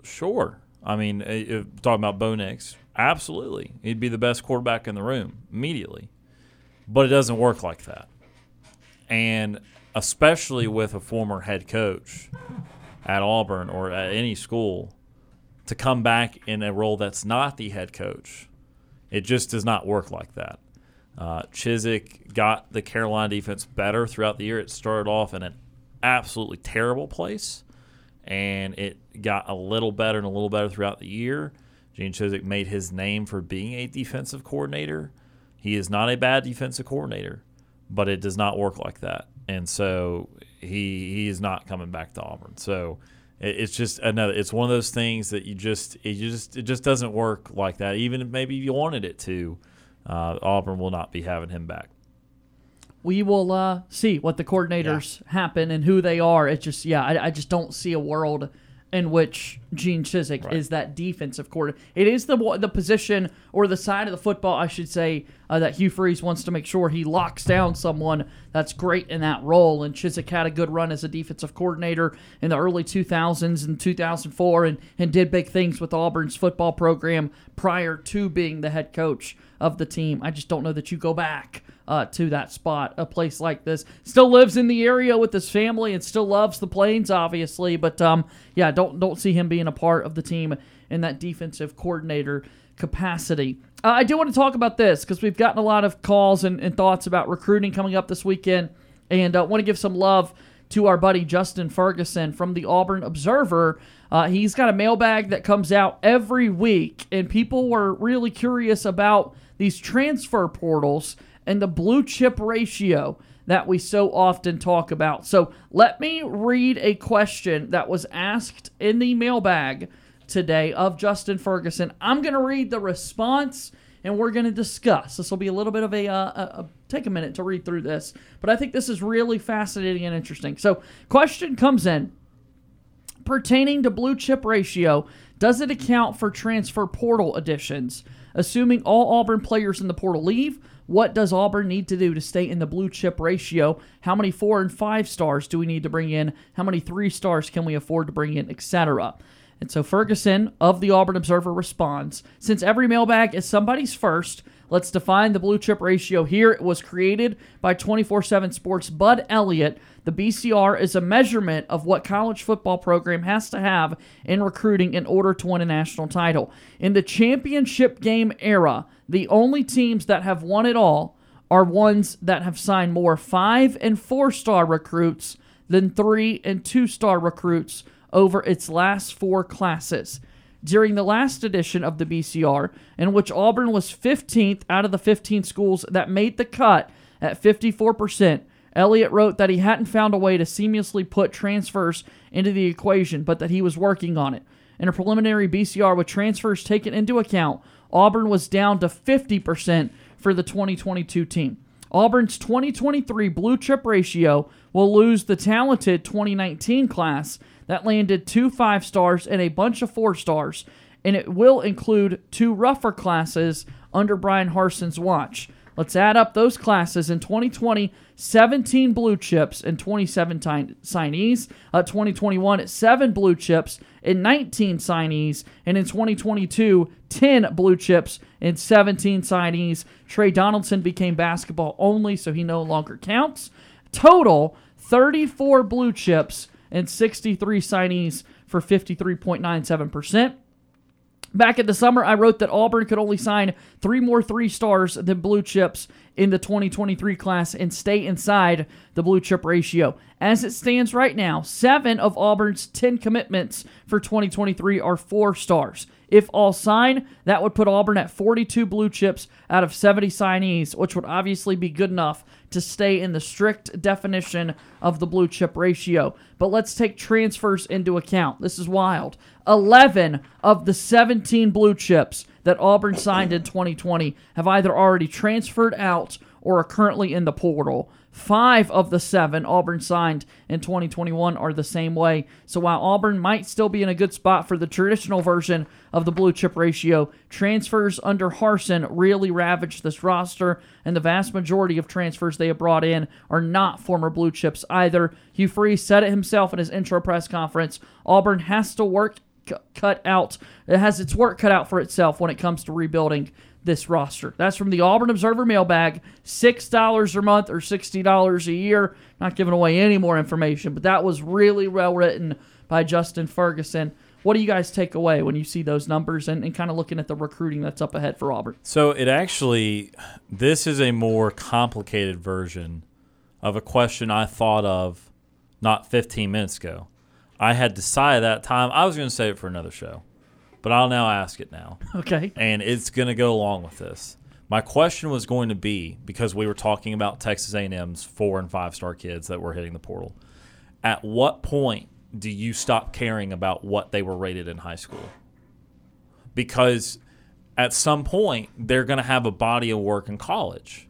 Sure. I mean, uh, if, talking about Bo Nix, absolutely. He'd be the best quarterback in the room immediately. But it doesn't work like that. And especially with a former head coach at Auburn or at any school to come back in a role that's not the head coach. It just does not work like that. Uh, Chizik got the Carolina defense better throughout the year. It started off in an absolutely terrible place, and it got a little better and a little better throughout the year. Gene Chizik made his name for being a defensive coordinator. He is not a bad defensive coordinator, but it does not work like that. And so he he is not coming back to Auburn. So it, it's just another. It's one of those things that you just it just it just doesn't work like that. Even if maybe you wanted it to, uh, Auburn will not be having him back. we will uh, see what the coordinators happen and who they are. It just, yeah, I, I just don't see a world in which Gene Chizik is that defensive coordinator. It is the the position or the side of the football, I should say, uh, that Hugh Freeze wants to make sure he locks down someone that's great in that role. And Chizik had a good run as a defensive coordinator in the early 2000s and 2004 and, and did big things with Auburn's football program prior to being the head coach of the team. I just don't know that you go back uh, to that spot, a place like this. Still lives in the area with his family and still loves the Plains, obviously. But um, yeah, don't don't see him being a part of the team in that defensive coordinator capacity. Uh, I do want to talk about this because we've gotten a lot of calls and, and thoughts about recruiting coming up this weekend, and uh, want to give some love to our buddy Justin Ferguson from the Auburn Observer. Uh, he's got a mailbag that comes out every week, and people were really curious about these transfer portals and the blue chip ratio that we so often talk about. So let me read a question that was asked in the mailbag today of Justin Ferguson. I'm going to read the response and we're going to discuss. This will be a little bit of a, uh, a, take a minute to read through this, but I think this is really fascinating and interesting. So, question comes in pertaining to blue chip ratio. Does it account for transfer portal additions? Assuming all Auburn players in the portal leave, what does Auburn need to do to stay in the blue chip ratio? How many four and five stars do we need to bring in? How many three stars can we afford to bring in, etc.? And so Ferguson of the Auburn Observer responds Since every mailbag is somebody's first, let's define the blue chip ratio here. It was created by 24 7 Sports' Bud Elliott. The BCR is a measurement of what college football program has to have in recruiting in order to win a national title. In the championship game era, the only teams that have won it all are ones that have signed more five and four star recruits than three and two star recruits over its last four classes. During the last edition of the BCR, in which Auburn was 15th out of the 15 schools that made the cut at 54%, Elliott wrote that he hadn't found a way to seamlessly put transfers into the equation, but that he was working on it. In a preliminary BCR with transfers taken into account, Auburn was down to 50% for the 2022 team. Auburn's 2023 blue chip ratio will lose the talented 2019 class that landed two five stars and a bunch of four stars, and it will include two rougher classes under Bryan Harsin's watch. Let's add up those classes. In 2020, 17 blue chips and 27 ti- signees. Uh, 2021, 7 blue chips and 19 signees. And in 2022, 10 blue chips and 17 signees. Trey Donaldson became basketball only, so he no longer counts. Total 34 blue chips and 63 signees for 53.97%. Back in the summer, I wrote that Auburn could only sign three more three stars than blue chips in the 2023 class and stay inside the blue chip ratio. As it stands right now, seven of Auburn's 10 commitments for 2023 are four stars. If all sign, that would put Auburn at 42 blue chips out of 70 signees, which would obviously be good enough to stay in the strict definition of the blue chip ratio. But let's take transfers into account. This is wild. 11 of the 17 blue chips that Auburn signed in 2020 have either already transferred out or are currently in the portal. Five of the seven Auburn signed in 2021 are the same way. So while Auburn might still be in a good spot for the traditional version of the blue chip ratio, transfers under Harsin really ravaged this roster, and the vast majority of transfers they have brought in are not former blue chips either. Hugh Freeze said it himself in his intro press conference Auburn has to work cut out, it has its work cut out for itself when it comes to rebuilding this roster. That's from the Auburn Observer mailbag. $6 a month or $60 a year. Not giving away any more information, but that was really well written by Justin Ferguson. What do you guys take away when you see those numbers and, and kind of looking at the recruiting that's up ahead for Auburn? So it actually, this is a more complicated version of a question I thought of not 15 minutes ago. I had decided that time I was going to save it for another show, but I'll now ask it now. Okay. And it's going to go along with this. My question was going to be because we were talking about Texas A&M's four and five star kids that were hitting the portal. At what point do you stop caring about what they were rated in high school? Because at some point they're going to have a body of work in college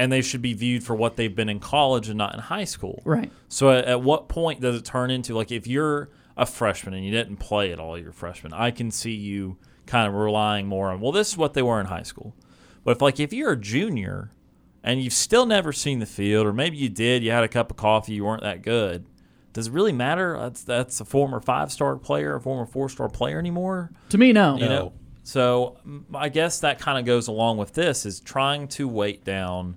and they should be viewed for what they've been in college and not in high school. Right. So at, at what point does it turn into like if you're a freshman and you didn't play at all your freshman, I can see you kind of relying more on well this is what they were in high school. But if like if you're a junior and you've still never seen the field or maybe you did, you had a cup of coffee, you weren't that good. Does it really matter? That's that's a former five star player, a former four star player anymore? To me, no. You know. So I guess that kind of goes along with this is trying to weight down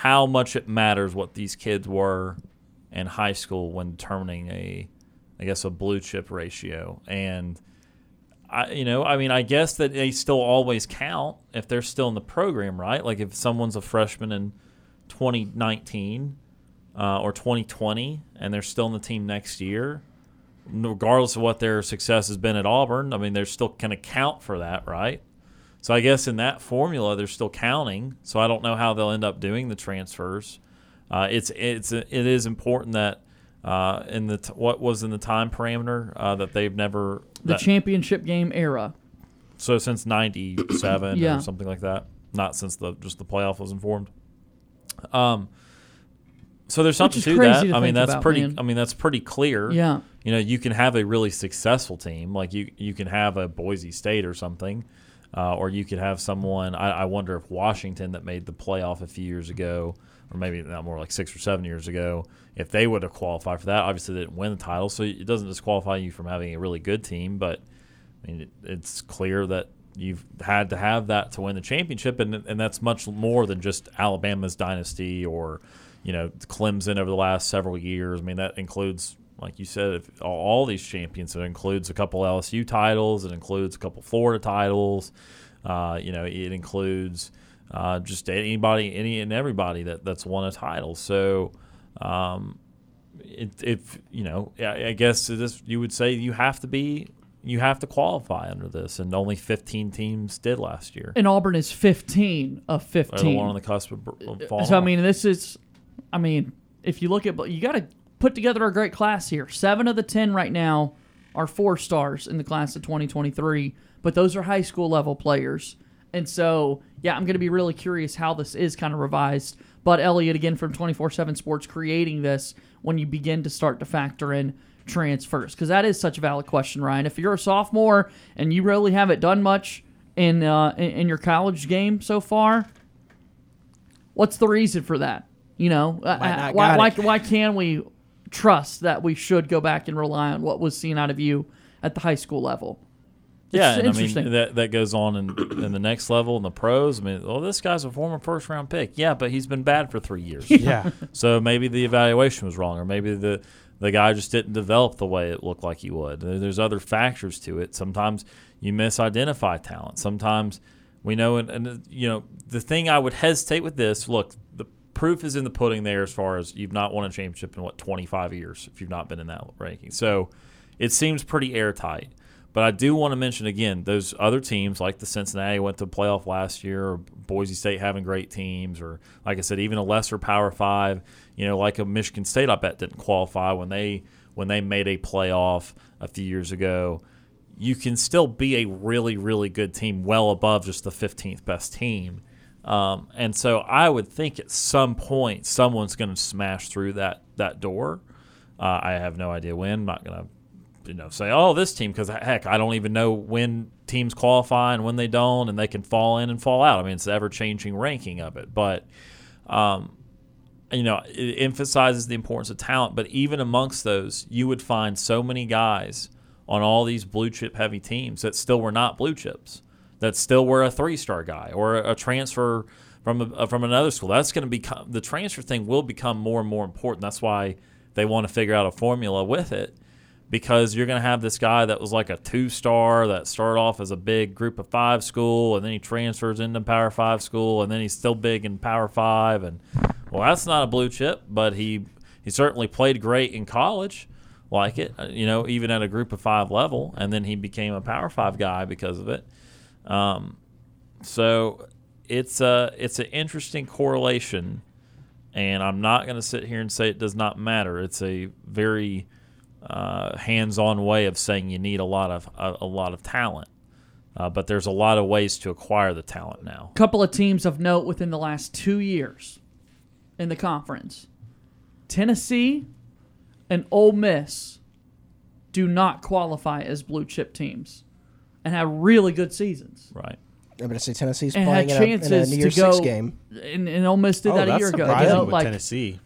how much it matters what these kids were in high school when determining a, I guess a blue chip ratio. And I, you know, I mean, I guess that they still always count if they're still in the program, right? Like if someone's a freshman in 2019 uh, or 2020 and they're still in the team next year, regardless of what their success has been at Auburn, I mean, they're still going to count for that, right? So I guess in that formula, they're still counting. So I don't know how they'll end up doing the transfers. Uh, it's it's it is important that uh, in the t- what was in the time parameter uh, that they've never The that- championship game era. so since '97 Yeah. or something like that, not since the just the playoff was informed. Um, so there's something to that. to I mean, that's about, pretty. man. I mean, that's pretty clear. Yeah. You know, you can have a really successful team, like you you can have a Boise State or something, uh, or you could have someone. I, I wonder if Washington that made the playoff a few years ago, or maybe not more like six or seven years ago, if they would have qualified for that. Obviously, they didn't win the title, so it doesn't disqualify you from having a really good team. But I mean, it, it's clear that you've had to have that to win the championship, and and that's much more than just Alabama's dynasty or you know Clemson over the last several years. I mean, that includes. Like you said, if all, all these champions. It includes a couple LSU titles. It includes a couple Florida titles. Uh, you know, it includes uh, just anybody, any and everybody that, that's won a title. So, um, it, if you know, I, I guess this you would say you have to be, you have to qualify under this, and only 15 teams did last year. And Auburn is 15 of They're the 15. one on the cusp of, of falling So I mean, this is, I mean, if you look at, you got to put together a great class here. Seven of the ten right now are four stars in the class of 2023, but those are high school level players. And so, yeah, I'm going to be really curious how this is kind of revised. But Elliott, again from 24/7 Sports, creating this when you begin to start to factor in transfers because that is such a valid question, Ryan. If you're a sophomore and you really haven't done much in uh, in, in your college game so far, What's the reason for that? You know, uh, uh, why why, why can we trust that we should go back and rely on what was seen out of you at the high school level? It's yeah, and I interesting. mean that that goes on in in the next level in the pros. I mean, well, this guy's a former first round pick. Yeah, but he's been bad for three years. Yeah. so maybe the evaluation was wrong, or maybe the the guy just didn't develop the way it looked like he would. There's other factors to it. Sometimes you misidentify talent. Sometimes we know, and, and you know, the thing I would hesitate with this. Look, the proof is in the pudding there. As far as you've not won a championship in what 25 years, if you've not been in that ranking, so it seems pretty airtight. But I do want to mention again those other teams like the Cincinnati went to playoff last year, or Boise State having great teams, or like I said, even a lesser Power Five. You know, like a Michigan State, I bet didn't qualify when they when they made a playoff a few years ago. You can still be a really really good team, well above just the 15th best team. Um, and so I would think at some point someone's going to smash through that that door. Uh, I have no idea when. I'm not going to you know say oh this team because heck I don't even know when teams qualify and when they don't and they can fall in and fall out. I mean it's the ever changing ranking of it, but um, you know it emphasizes the importance of talent. But even amongst those, you would find so many guys on all these blue chip heavy teams that still were not blue chips, that still were a three star guy or a, transfer from a, from another school. That's going to become the transfer thing will become more and more important. That's why they want to figure out a formula with it because you're going to have this guy that was like a two star that started off as a big group of five school and then he transfers into power five school and then he's still big in power five and well that's not a blue chip but he he certainly played great in college like it you know even at a group of five level and then he became a power five guy because of it um, so it's a it's an interesting correlation and I'm not going to sit here and say it does not matter. It's a very uh, hands-on way of saying you need a lot of a, a lot of talent, uh, but there's a lot of ways to acquire the talent now. A couple of teams of note within the last two years in the conference. Tennessee and Ole Miss do not qualify as blue chip teams and have really good seasons. Right. I'm going to say Tennessee's And playing had in a, in a chances New to Year's go. Six game. And, and Ole Miss did Oh, that a that's year ago. You know, with like Tennessee.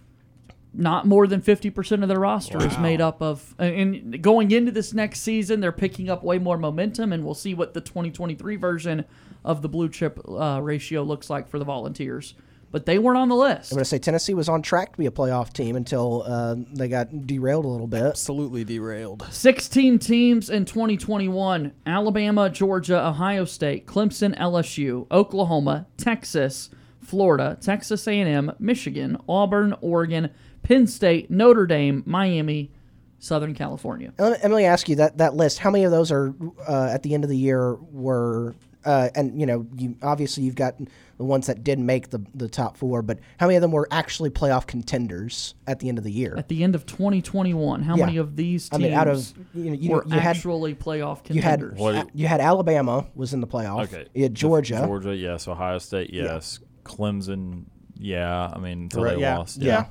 not more than 50% of their roster is Wow. made up of and going into this next season they're picking up way more momentum and we'll see what the 2023 version of the blue chip uh, ratio looks like for the volunteers but they weren't on the list I'm going to say Tennessee was on track to be a playoff team until uh, they got derailed a little bit. Absolutely derailed. 16 teams in 2021 Alabama, Georgia, Ohio State, Clemson, LSU, Oklahoma, Texas, Florida, Texas A&M, Michigan, Auburn, Oregon, Penn State, Notre Dame, Miami, Southern California. And Let me, let me ask you that that list. How many of those are uh, at the end of the year were? Uh, and you know, you obviously you've got the ones that did make the the top four, but how many of them were actually playoff contenders at the end of the year? At the end of 2021, how Yeah. many of these I teams mean, out of you, know, you, were you had actually playoff you had contenders? you had Alabama was in the playoff. Okay. You had Georgia. Georgia, yes. Ohio State, yes. Clemson, yeah. I mean, until Right, they yeah. lost. Yeah.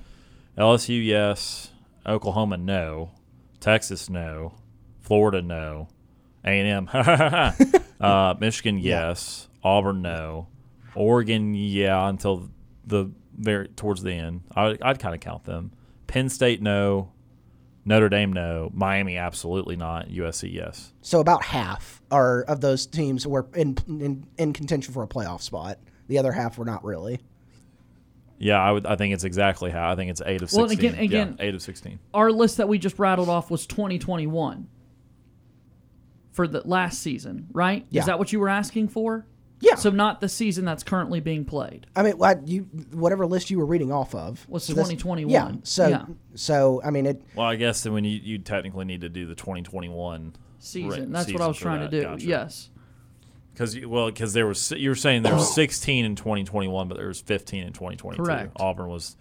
LSU, yes. Oklahoma, no. Texas, no. Florida, no. A&M, uh, Michigan, yes. Auburn, no. Oregon, yeah, until the very towards the end. I, I'd kind of count them. Penn State, no. Notre Dame, no. Miami, absolutely not. USC, yes. So about half are of those teams were in, in in contention for a playoff spot. The other half were not really. Yeah, I would. I think it's exactly how. I think it's eight of sixteen. and again, again, yeah, eight of sixteen. Our list that we just rattled off was 2021 for the last season, right? Yeah. Is that what you were asking for? Yeah. So not the season that's currently being played. I mean, what you whatever list you were reading off of Was so 2021. Yeah. So Yeah. so I mean it. Well, I guess then when you you technically need to do the twenty twenty one Season. That's what I was trying to do. Yes. Because well, because there was you were saying there was sixteen in twenty twenty one, but there was fifteen in twenty twenty two. Correct. Auburn was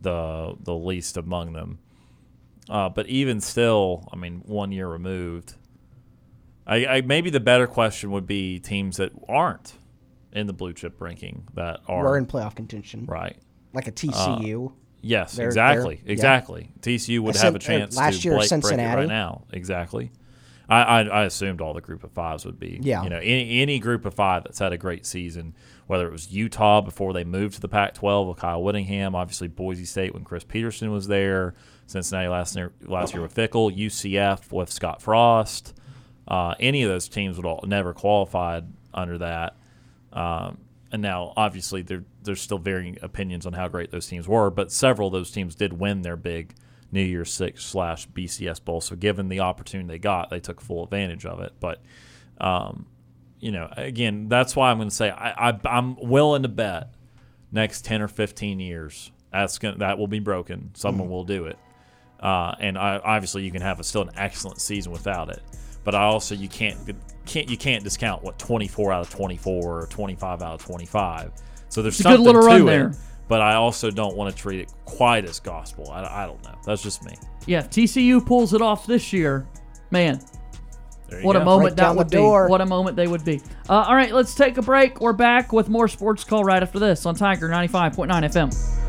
the the least among them. Uh, but even still, I mean, one year removed. I, I maybe the better question would be teams that aren't in the blue chip ranking that are We're in playoff contention. right. Like a TCU. Uh, yes, They're- exactly, they're- yeah. exactly. TCU would have a uh, chance last to year, break, break Cincinnati. right now. Exactly. I, I, I assumed all the group of fives would be. Yeah. You know, any, any group of five that's had a great season, whether it was Utah before they moved to the Pac 12 with Kyle Whittingham, obviously Boise State when Chris Petersen was there, Cincinnati last year, last year with Fickell, UCF with Scott Frost. Uh, any of those teams would all never qualified under that. Um, and now, obviously, there, there's still varying opinions on how great those teams were, but several of those teams did win their big New Year's Six slash BCS Bowl. So, given the opportunity they got, they took full advantage of it. But, um, you know, again, that's why I'm going to say I, I, I'm willing to bet next 10 or 15 years that's gonna, that will be broken. Someone will do it. Uh, and I, obviously, you can have a, still an excellent season without it. But I also you can't can't you can't discount what 24 out of 24 or 25 out of 25. So there's It's a good something little to run it. there. But I also don't want to treat it quite as gospel. I, I don't know. That's just me. Yeah, if TCU pulls it off this year, man, There you what a moment Right that down the would be. What a moment they would be. Uh, all right, let's take a break. We're back with more Sports Call right after this on Tiger 95.9 FM.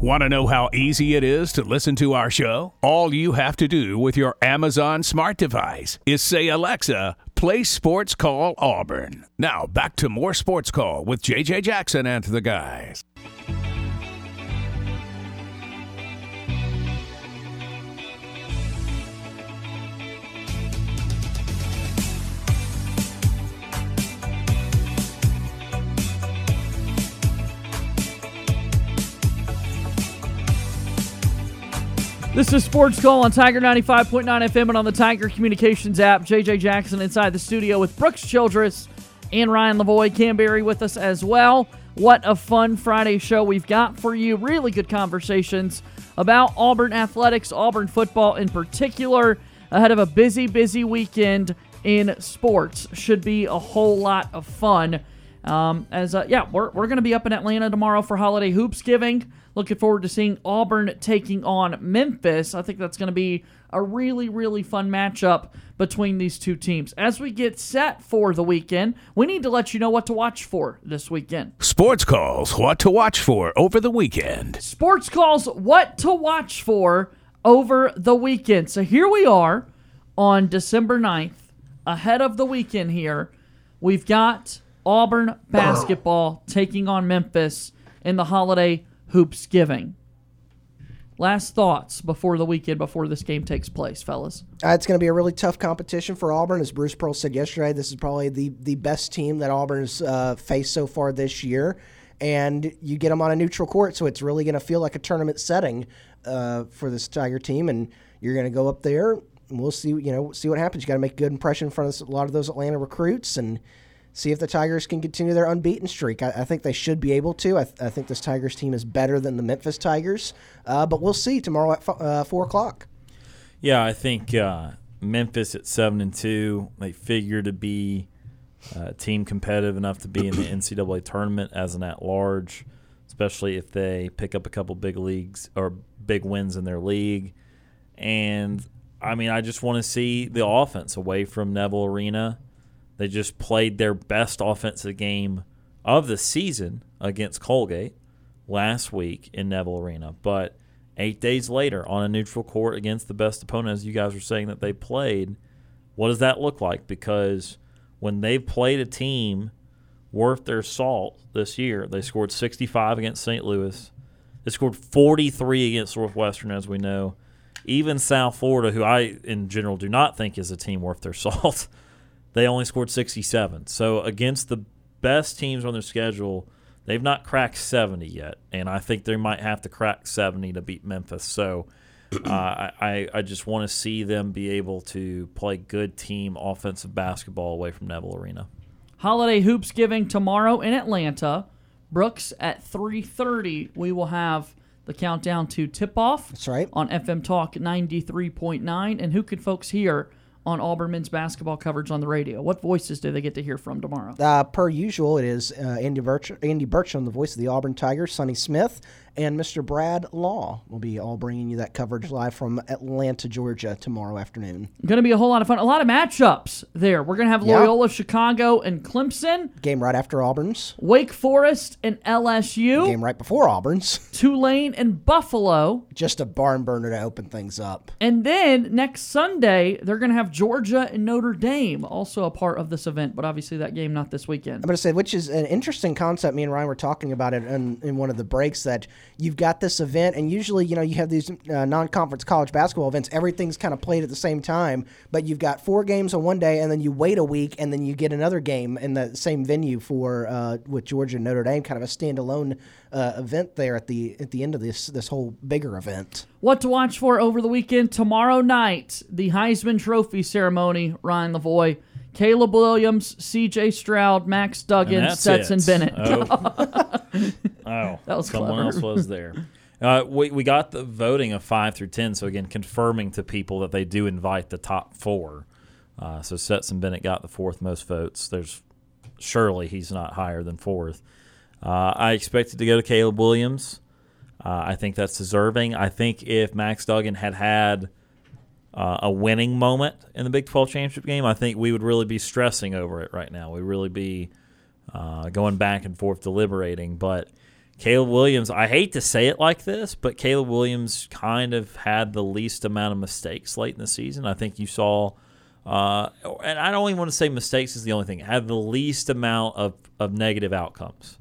Want to know how easy it is to listen to our show? All you have to do with your Amazon smart device is say, Alexa, play Sports Call Auburn. Now, back to more Sports Call with JJ Jackson and the guys. This is Sports Call on Tiger 95.9 FM and on the Tiger Communications app. JJ Jackson inside the studio with Brooks Childress and Ryan Lavoie. Canberry with us as well. What a fun Friday show we've got for you. Really good conversations about Auburn athletics, Auburn football in particular, ahead of a busy, busy weekend in sports. Should be a whole lot of fun. Um, as uh, yeah, we're, we're going to be up in Atlanta tomorrow for holiday hoops giving. Looking forward to seeing Auburn taking on Memphis. I think that's going to be a really, really fun matchup between these two teams. As we get set for the weekend, we need to let you know what to watch for this weekend. Sports Calls, what to watch for over the weekend. Sports calls what to watch for over the weekend. So here we are on December 9th, ahead of the weekend here. We've got Auburn basketball taking on Memphis in the holiday hoops giving. Last thoughts before the weekend, before this game takes place, fellas. Uh, it's going to be a really tough competition for Auburn. As Bruce Pearl said yesterday, this is probably the, the best team that Auburn's uh, faced so far this year. And you get them on a neutral court, so it's really going to feel like a tournament setting uh, for this Tiger team. And you're going to go up there, and we'll see. You know, see what happens. You got to make a good impression in front of a lot of those Atlanta recruits, and see if the Tigers can continue their unbeaten streak. I, I think they should be able to. I, th- I think this Tigers team is better than the Memphis Tigers, uh, but we'll see tomorrow at f- uh, four o'clock. Yeah, I think uh, Memphis at seven and two, they figure to be uh, team competitive enough to be in the NCAA tournament as an at large, especially if they pick up a couple big leagues or big wins in their league. And I mean, I just want to see the offense away from Neville Arena. They just played their best offensive game of the season against Colgate last week in Neville Arena. But eight days later, on a neutral court against the best opponent, as you guys were saying that they played, what does that look like? Because when they've played a team worth their salt this year, they scored 65 against St. Louis. They scored 43 against Northwestern, as we know. Even South Florida, who I, in general, do not think is a team worth their salt, they only scored 67. So against the best teams on their schedule, they've not cracked 70 yet, and I think they might have to crack 70 to beat Memphis. So uh, I, I just want to see them be able to play good team offensive basketball away from Neville Arena. Holiday hoops giving tomorrow in Atlanta. Brooks at 3:30 we will have the countdown to tip off. That's right. On FM Talk 93.9 and who can folks hear on Auburn men's basketball coverage on the radio? What voices do they get to hear from tomorrow? Uh, per usual, it is uh, Andy, Birch- Andy Burcham, the voice of the Auburn Tigers, Sonny Smith, and Mr. Brad Law will be all bringing you that coverage live from Atlanta, Georgia tomorrow afternoon. Going to be a whole lot of fun. A lot of matchups there. We're going to have. Loyola Chicago and Clemson, Game right after Auburn's. Wake Forest and LSU, Game right before Auburn's. Tulane and Buffalo. Just a barn burner to open things up. And then next Sunday, they're going to have Georgia and Notre Dame, also a part of this event, but obviously that game not this weekend. I'm going to say, which is an interesting concept. Me and Ryan were talking about it in, in one of the breaks that you've got this event, and usually, you know, you have these uh, non conference college basketball events, everything's kind of played at the same time, but you've got four games on one day, and then you wait a week, and then you get another game in the same venue for uh, with Georgia and Notre Dame, kind of a standalone uh, event there at the at the end of this this whole bigger event. What to watch for over the weekend? Tomorrow night, the Heisman Trophy ceremony. Ryan Lavoie, Caleb Williams, C.J. Stroud, Max Duggan, And Stetson it. Bennett. Oh, That was someone clever. else was there. Uh, we we got the voting of five through ten, so again confirming to people that they do invite the top four. Uh, so Stetson Bennett got the fourth most votes. There's surely he's not higher than fourth. Uh, I expected to go to Caleb Williams. Uh, I think that's deserving. I think if Max Duggan had had uh, a winning moment in the Big 12 championship game, I think we would really be stressing over it right now. We'd really be uh, going back and forth deliberating. But Caleb Williams, I hate to say it like this, but Caleb Williams kind of had the least amount of mistakes late in the season. I think you saw, uh, and I don't even want to say mistakes is the only thing, had the least amount of, of negative outcomes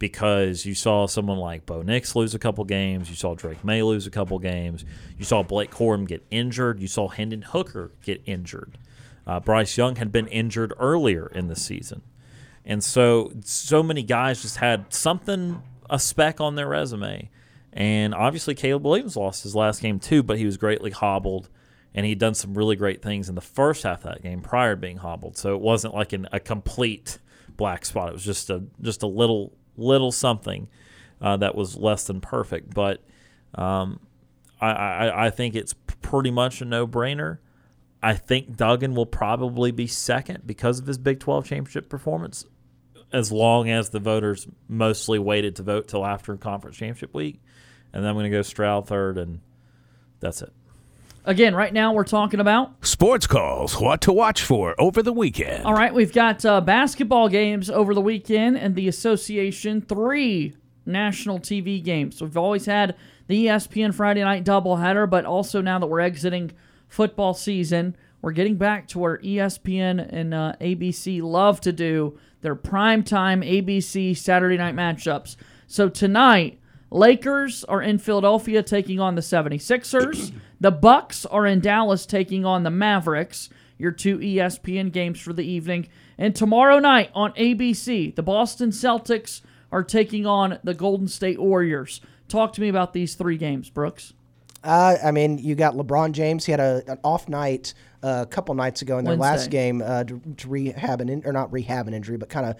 because you saw someone like Bo Nix lose a couple games. You saw Drake Maye lose a couple games. You saw Blake Corum get injured. You saw Hendon Hooker get injured. Uh, Bryce Young had been injured earlier in the season. And so, so many guys just had something, a speck on their resume. And obviously, Caleb Williams lost his last game too, but he was greatly hobbled. And he'd done some really great things in the first half of that game prior to being hobbled. So it wasn't like an, a complete black spot. It was just a just a little little something uh, that was less than perfect. But um, I, I, I think it's pretty much a no brainer. I think Duggan will probably be second because of his Big 12 championship performance, as long as the voters mostly waited to vote till after conference championship week. And then I'm going to go Stroud third, and that's it. Again, right now we're talking about Sports calls, what to watch for over the weekend. All right, we've got uh, basketball games over the weekend and the association three national TV games. We've always had the ESPN Friday night doubleheader, but also now that we're exiting football season, we're getting back to where ESPN and uh, ABC love to do their primetime ABC Saturday night matchups. So tonight, Lakers are in Philadelphia taking on the 76ers. The Bucks are in Dallas taking on the Mavericks. Your two ESPN games for the evening. And tomorrow night on ABC, the Boston Celtics are taking on the Golden State Warriors. Talk to me about these three games, Brooks. Uh, I mean, you got LeBron James. He had a, an off night uh, a couple nights ago in their last game uh, to, to rehab an in, or not rehab an injury, but kind of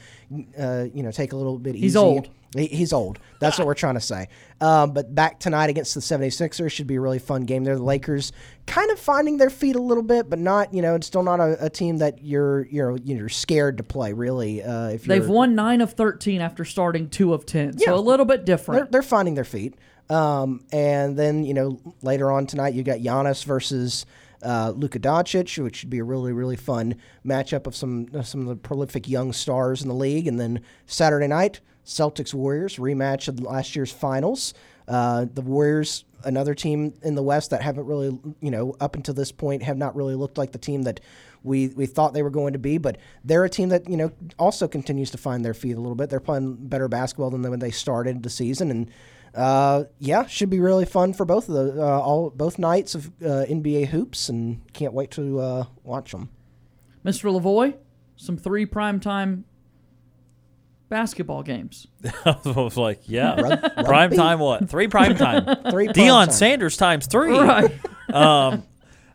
uh, you know take a little bit easy. He's old. He, he's old. That's what we're trying to say. Um, but back tonight against the 76ers should be a really fun game there. The Lakers kind of finding their feet a little bit, but not you know it's still not a, a team that you're you're you're scared to play really. Uh, if They've won 9 of 13 after starting 2 of 10. Yeah. So a little bit different. they're, they're finding their feet. Um, and then you know later on tonight you got Giannis versus uh, Luka Doncic, which should be a really really fun matchup of some of some of the prolific young stars in the league. And then Saturday night Celtics Warriors rematch of last year's finals. Uh, the Warriors, another team in the West that haven't really, you know, up until this point, have not really looked like the team that we, we thought they were going to be. But they're a team that, you know, also continues to find their feet a little bit. They're playing better basketball than when they started the season. And uh, yeah, should be really fun for both of the uh, all both nights of uh, NBA hoops, and can't wait to uh, watch them. Mr. Lavoie, some three primetime basketball games. I was like, yeah, Rug- prime time. What three prime time? Three prime Deion time. Sanders times three. Right. um,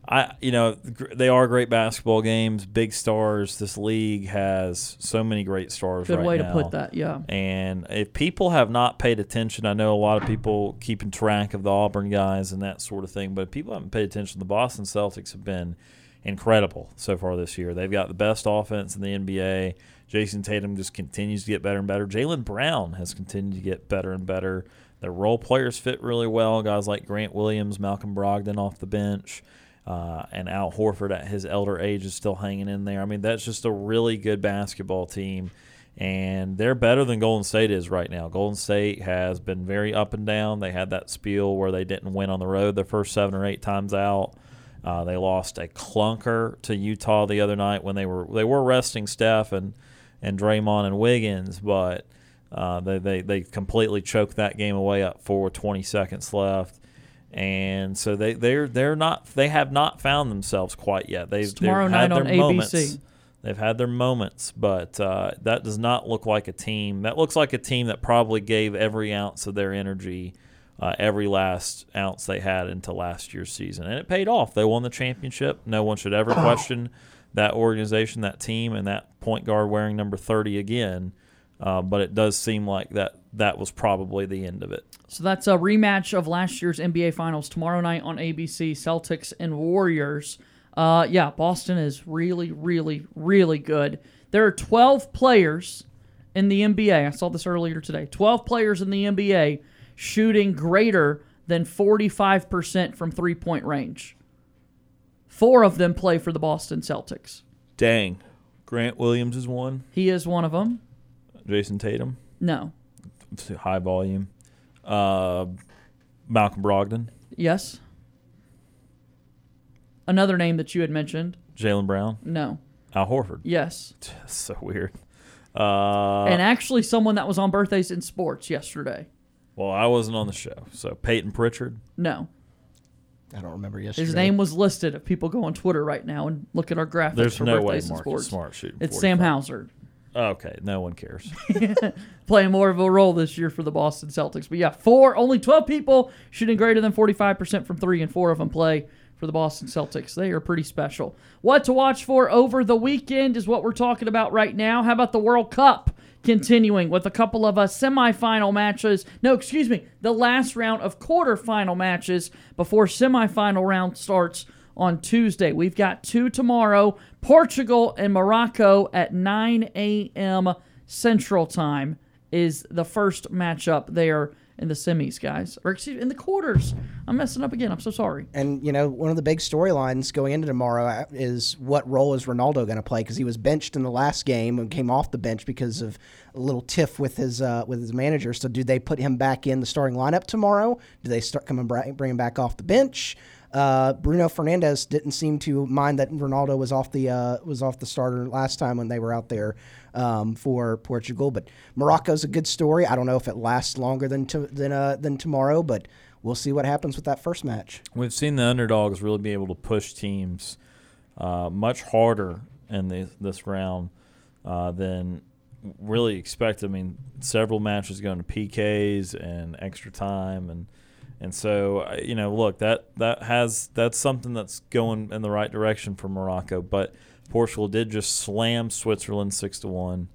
I you know they are great basketball games. Big stars. This league has so many great stars. Good right way to put that, yeah. And if people have not paid attention, I know a lot of people keeping track of the Auburn guys and that sort of thing. But if people haven't paid attention, the Boston Celtics have been incredible so far this year. They've got the best offense in the NBA. Jayson Tatum just continues to get better and better. Jaylen Brown has continued to get better and better. Their role players fit really well. Guys like Grant Williams, Malcolm Brogdon off the bench, uh, and Al Horford at his elder age is still hanging in there. I mean, that's just a really good basketball team, and they're better than Golden State is right now. Golden State has been very up and down. They had that spiel where they didn't win on the road the first seven or eight times out. Uh, they lost a clunker to Utah the other night when they were they were resting Steph and and Draymond and Wiggins, but uh, they, they they completely choked that game away up for 20 seconds left, and so they they're they're not they have not found themselves quite yet. They've, they've tomorrow had night their on moments. ABC. They've had their moments, but uh, that does not look like a team. That looks like a team that probably gave every ounce of their energy, uh, every last ounce they had into last year's season, and it paid off. They won the championship. No one should ever question that organization, that team, and that point guard wearing number thirty again. Uh, but it does seem like that that was probably the end of it. So that's a rematch of last year's NBA Finals tomorrow night on ABC. Celtics and Warriors. Uh, yeah, Boston is really, really, really good. There are 12 players in the NBA. I saw this earlier today. 12 players in the NBA shooting greater than 45% from three point range. Four of them play for the Boston Celtics. Dang, Grant Williams is one. He is one of them. Jayson Tatum, No. high volume. Uh, Malcolm Brogdon, Yes. Another name that you had mentioned. Jaylen Brown, No. Al Horford. Yes. so weird. Uh, and actually, someone that was on birthdays in sports yesterday. well, I wasn't on the show, so Payton Pritchard. No. I don't remember yesterday. His name was listed. If people go on Twitter right now and look at our graphics There's for no way birthdays in Marcus sports, Smart shooting it's Sam Hauser Okay, no one cares. playing more of a role this year for the Boston Celtics. But yeah, four, only 12 people shooting greater than 45% from three, and four of them play for the Boston Celtics. They are pretty special. What to watch for over the weekend is what we're talking about right now. How about the World Cup? Continuing with a couple of uh, semifinal matches. No, excuse me, the last round of quarterfinal matches before semifinal round starts on Tuesday. We've got two tomorrow Portugal and Morocco at 9 a.m. Central Time is the first matchup there in the semis, guys. Or excuse me, in the quarters. I'm messing up again. I'm so sorry. And you know, one of the big storylines going into tomorrow uh, is what role is Ronaldo going to play? Because he was benched in the last game and came off the bench because of a little tiff with his uh, with his manager. So, do they put him back in the starting lineup tomorrow? Do they start coming bring him back off the bench? Uh, Bruno Fernandes didn't seem to mind that Ronaldo was off the uh, was off the starter last time when they were out there um, for Portugal. But Morocco's a good story. I don't know if it lasts longer than to, than uh, than tomorrow, but we'll see what happens with that first match. We've seen the underdogs really be able to push teams uh, much harder in this, this round uh, than really expected. I mean, several matches going to PKs and extra time, and and so uh, you know, look that that has that's something that's going in the right direction for Morocco. But Portugal did just slam Switzerland six to one.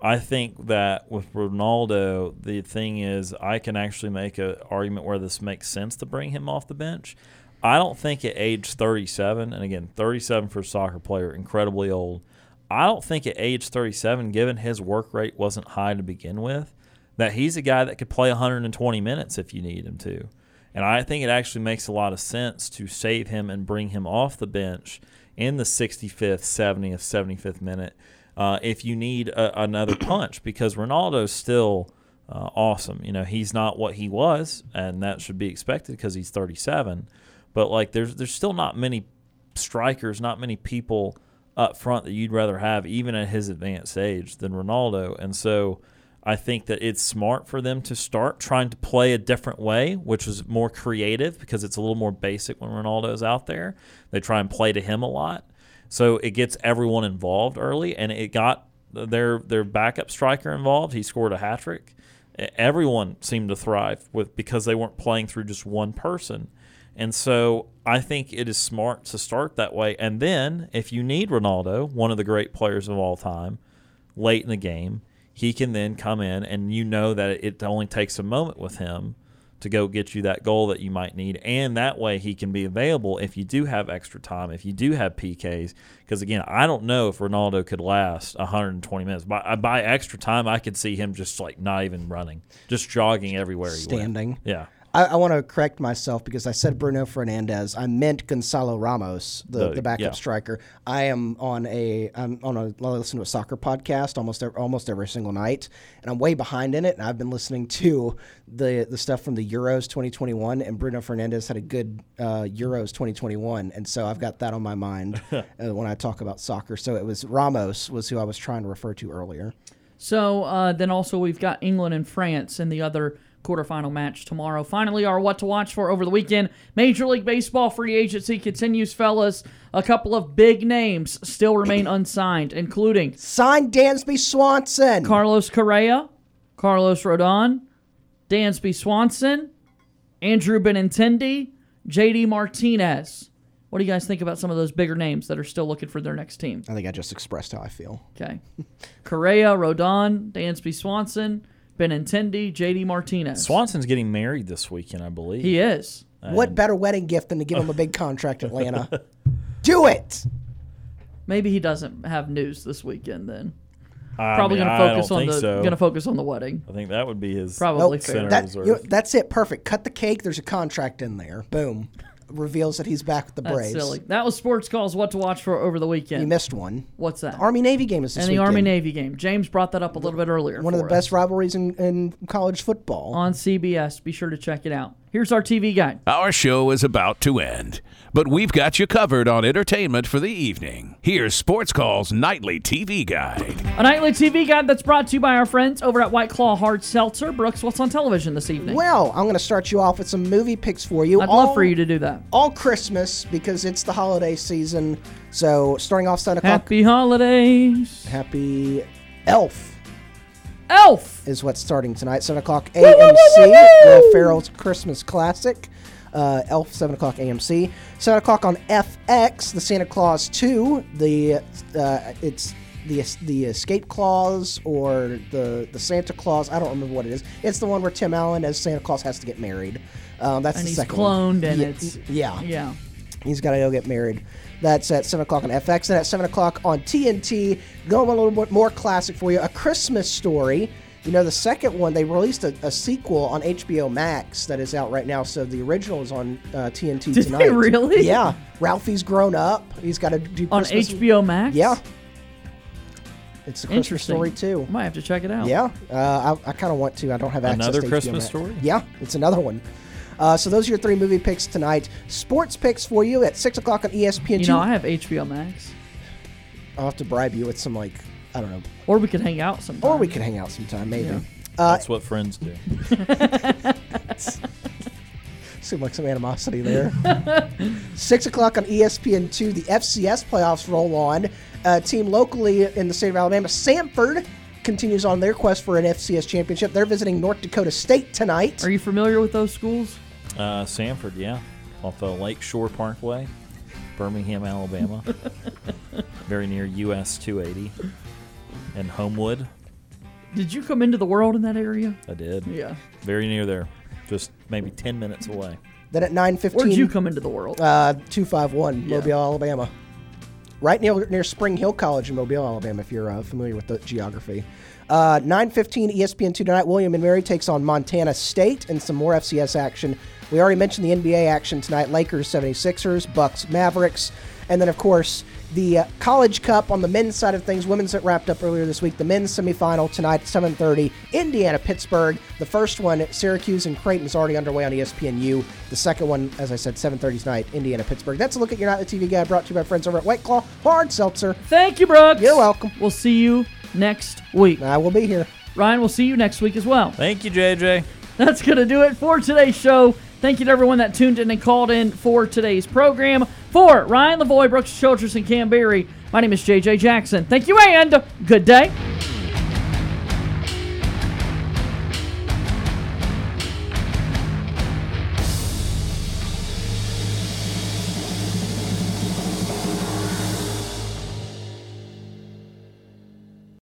I think that with Ronaldo, the thing is, I can actually make an argument where this makes sense to bring him off the bench. I don't think at age 37, and again, 37 for a soccer player, incredibly old. I don't think at age 37, given his work rate wasn't high to begin with, that he's a guy that could play 120 minutes if you need him to. And I think it actually makes a lot of sense to save him and bring him off the bench in the 65th, 70th, 75th minute uh, if you need a, another punch because Ronaldo's still uh, awesome. You know, he's not what he was, and that should be expected because he's 37. But like, there's there's still not many strikers, not many people up front that you'd rather have, even at his advanced age, than Ronaldo. And so I think that it's smart for them to start trying to play a different way, which is more creative because it's a little more basic when Ronaldo's out there. They try and play to him a lot. So it gets everyone involved early, and it got their their backup striker involved. He scored a hat trick. Everyone seemed to thrive with because they weren't playing through just one person. And so I think it is smart to start that way. And then if you need Ronaldo, one of the great players of all time, late in the game, he can then come in and you know that it only takes a moment with him to go get you that goal that you might need. And that way he can be available if you do have extra time, if you do have PKs. Because again, I don't know if Ronaldo could last 120 minutes. By, by extra time, I could see him just like not even running, just jogging everywhere he went. Standing. Yeah. I, I want to correct myself because I said Bruno Fernandes. I meant Gonzalo Ramos, the, The- the backup yeah. striker. I am on a I'm on a I listen to a soccer podcast almost every, almost every single night, and I'm way behind in it. And I've been listening to the the stuff from the Euros 2021, and Bruno Fernandes had a good uh, Euros 2021, and so I've got that on my mind uh, when I talk about soccer. So it was Ramos was who I was trying to refer to earlier. So uh, then also we've got England and France and the other quarterfinal match tomorrow. Finally, our what to watch for over the weekend. Major League Baseball free agency continues, fellas. A couple of big names still remain unsigned, including signed Dansby Swanson, Carlos Correa, Carlos Rodon, Dansby Swanson, Andrew Benintendi, JD Martinez. What do you guys think about some of those bigger names that are still looking for their next team? I think I just expressed how I feel. Okay. Correa, Rodon, Dansby Swanson, Benintendi, JD Martinez. Swanson's getting married this weekend, I believe. He is. What better wedding gift than to give him a big contract, Atlanta? Do it. Maybe he doesn't have news this weekend then. I Probably mean, gonna I focus don't on think the so. gonna focus on the wedding. I think that would be his Probably Nope. fair. That- reserve. you know, that's it. Perfect. Cut the cake. There's a contract in there. Boom. Reveals that he's back with the That's Braves. silly. That was sports calls. What to watch for over the weekend? You missed one. What's that? Army Navy game is this and the weekend. Army Navy game. James brought that up a little bit earlier. One of the for best rivalries in, in college football. on CBS. Be sure to check it out. Here's our TV guide. Our show is about to end, but we've got you covered on entertainment for the evening. Here's Sports Call's nightly TV guide. A nightly TV guide that's brought to you by our friends over at White Claw Hard Seltzer. Brooks, what's on television this evening? Well, I'm going to start you off with some movie picks for you. I'd love for you to do that. All Christmas because it's the holiday season. So starting off seven o'clock. Happy holidays. Happy Elf. Elf is what's starting tonight. Seven o'clock Woo, woo, woo, AMC. woo, woo! Will Ferrell's Christmas classic. Uh, Elf, seven o'clock AMC. Seven o'clock on FX. The Santa Clause Two. The uh, it's the the Escape Clause or the the Santa Clause. I don't remember what it is. It's the one where Tim Allen as Santa Claus has to get married. Um, that's And the he's second one. cloned and Ye- it's- yeah yeah. He's got to go get married. That's at 7 o'clock on FX. And at 7 o'clock on TNT, going a little bit more classic for you A Christmas Story. You know, the second one, they released a, a sequel on HBO Max that is out right now. So the original is on uh, TNT Did they tonight. really? Yeah. Ralphie's grown up. He's got to do On Christmas- HBO Max? Yeah. It's a Christmas story, too. Might have to check it out. Yeah, uh, I, I kind of want to. I don't have access Another to HBO Christmas Max. story? Yeah, it's another one. Uh, so those are your three movie picks tonight. Sports picks for you at six o'clock on ESPN. You know, I have HBO Max. I'll have to bribe you with some like I don't know, Or we could hang out sometime. or we could hang out sometime maybe. Yeah. Uh, That's what friends do. Seemed like some animosity there. Six o'clock on ESPN two. The FCS playoffs roll on. Uh, team locally in the state of Alabama, Samford, continues on their quest for an FCS championship. They're visiting North Dakota State tonight. Are you familiar with those schools? Uh, Samford, yeah, off the Lake Shore Parkway, Birmingham, Alabama, very near US 280, and Homewood. Did you come into the world in that area? I did. Yeah. very near there, just maybe 10 minutes away. Then at nine fifteen, Where'd you come into the world? Uh, two five one, Yeah. Mobile, Alabama. Right near near Spring Hill College in Mobile, Alabama. If you're uh, familiar with the geography. Uh, 9:15 ESPN two tonight. William and Mary takes on Montana State and some more FCS action. We already mentioned the NBA action tonight. Lakers 76ers, Bucks Mavericks, and then of course the uh, College Cup on the men's side of things. Women's that wrapped up earlier this week. The men's semifinal tonight, 7:30. Indiana Pittsburgh. The first one, Syracuse and Creighton, is already underway on ESPNU. The second one, as I said, 7:30 tonight, Indiana Pittsburgh. That's a look at your nightly TV guide brought to you by friends over at White Claw Hard Seltzer. Thank you, Brooks. You're welcome. We'll see you next week. I will be here. Ryan, we'll see you next week as well. Thank you, JJ. That's going to do it for today's show. Thank you to everyone that tuned in and called in for today's program. For Ryan Lavoie, Brooks Childress, and Cam Berry, my name is JJ Jackson. Thank you and good day.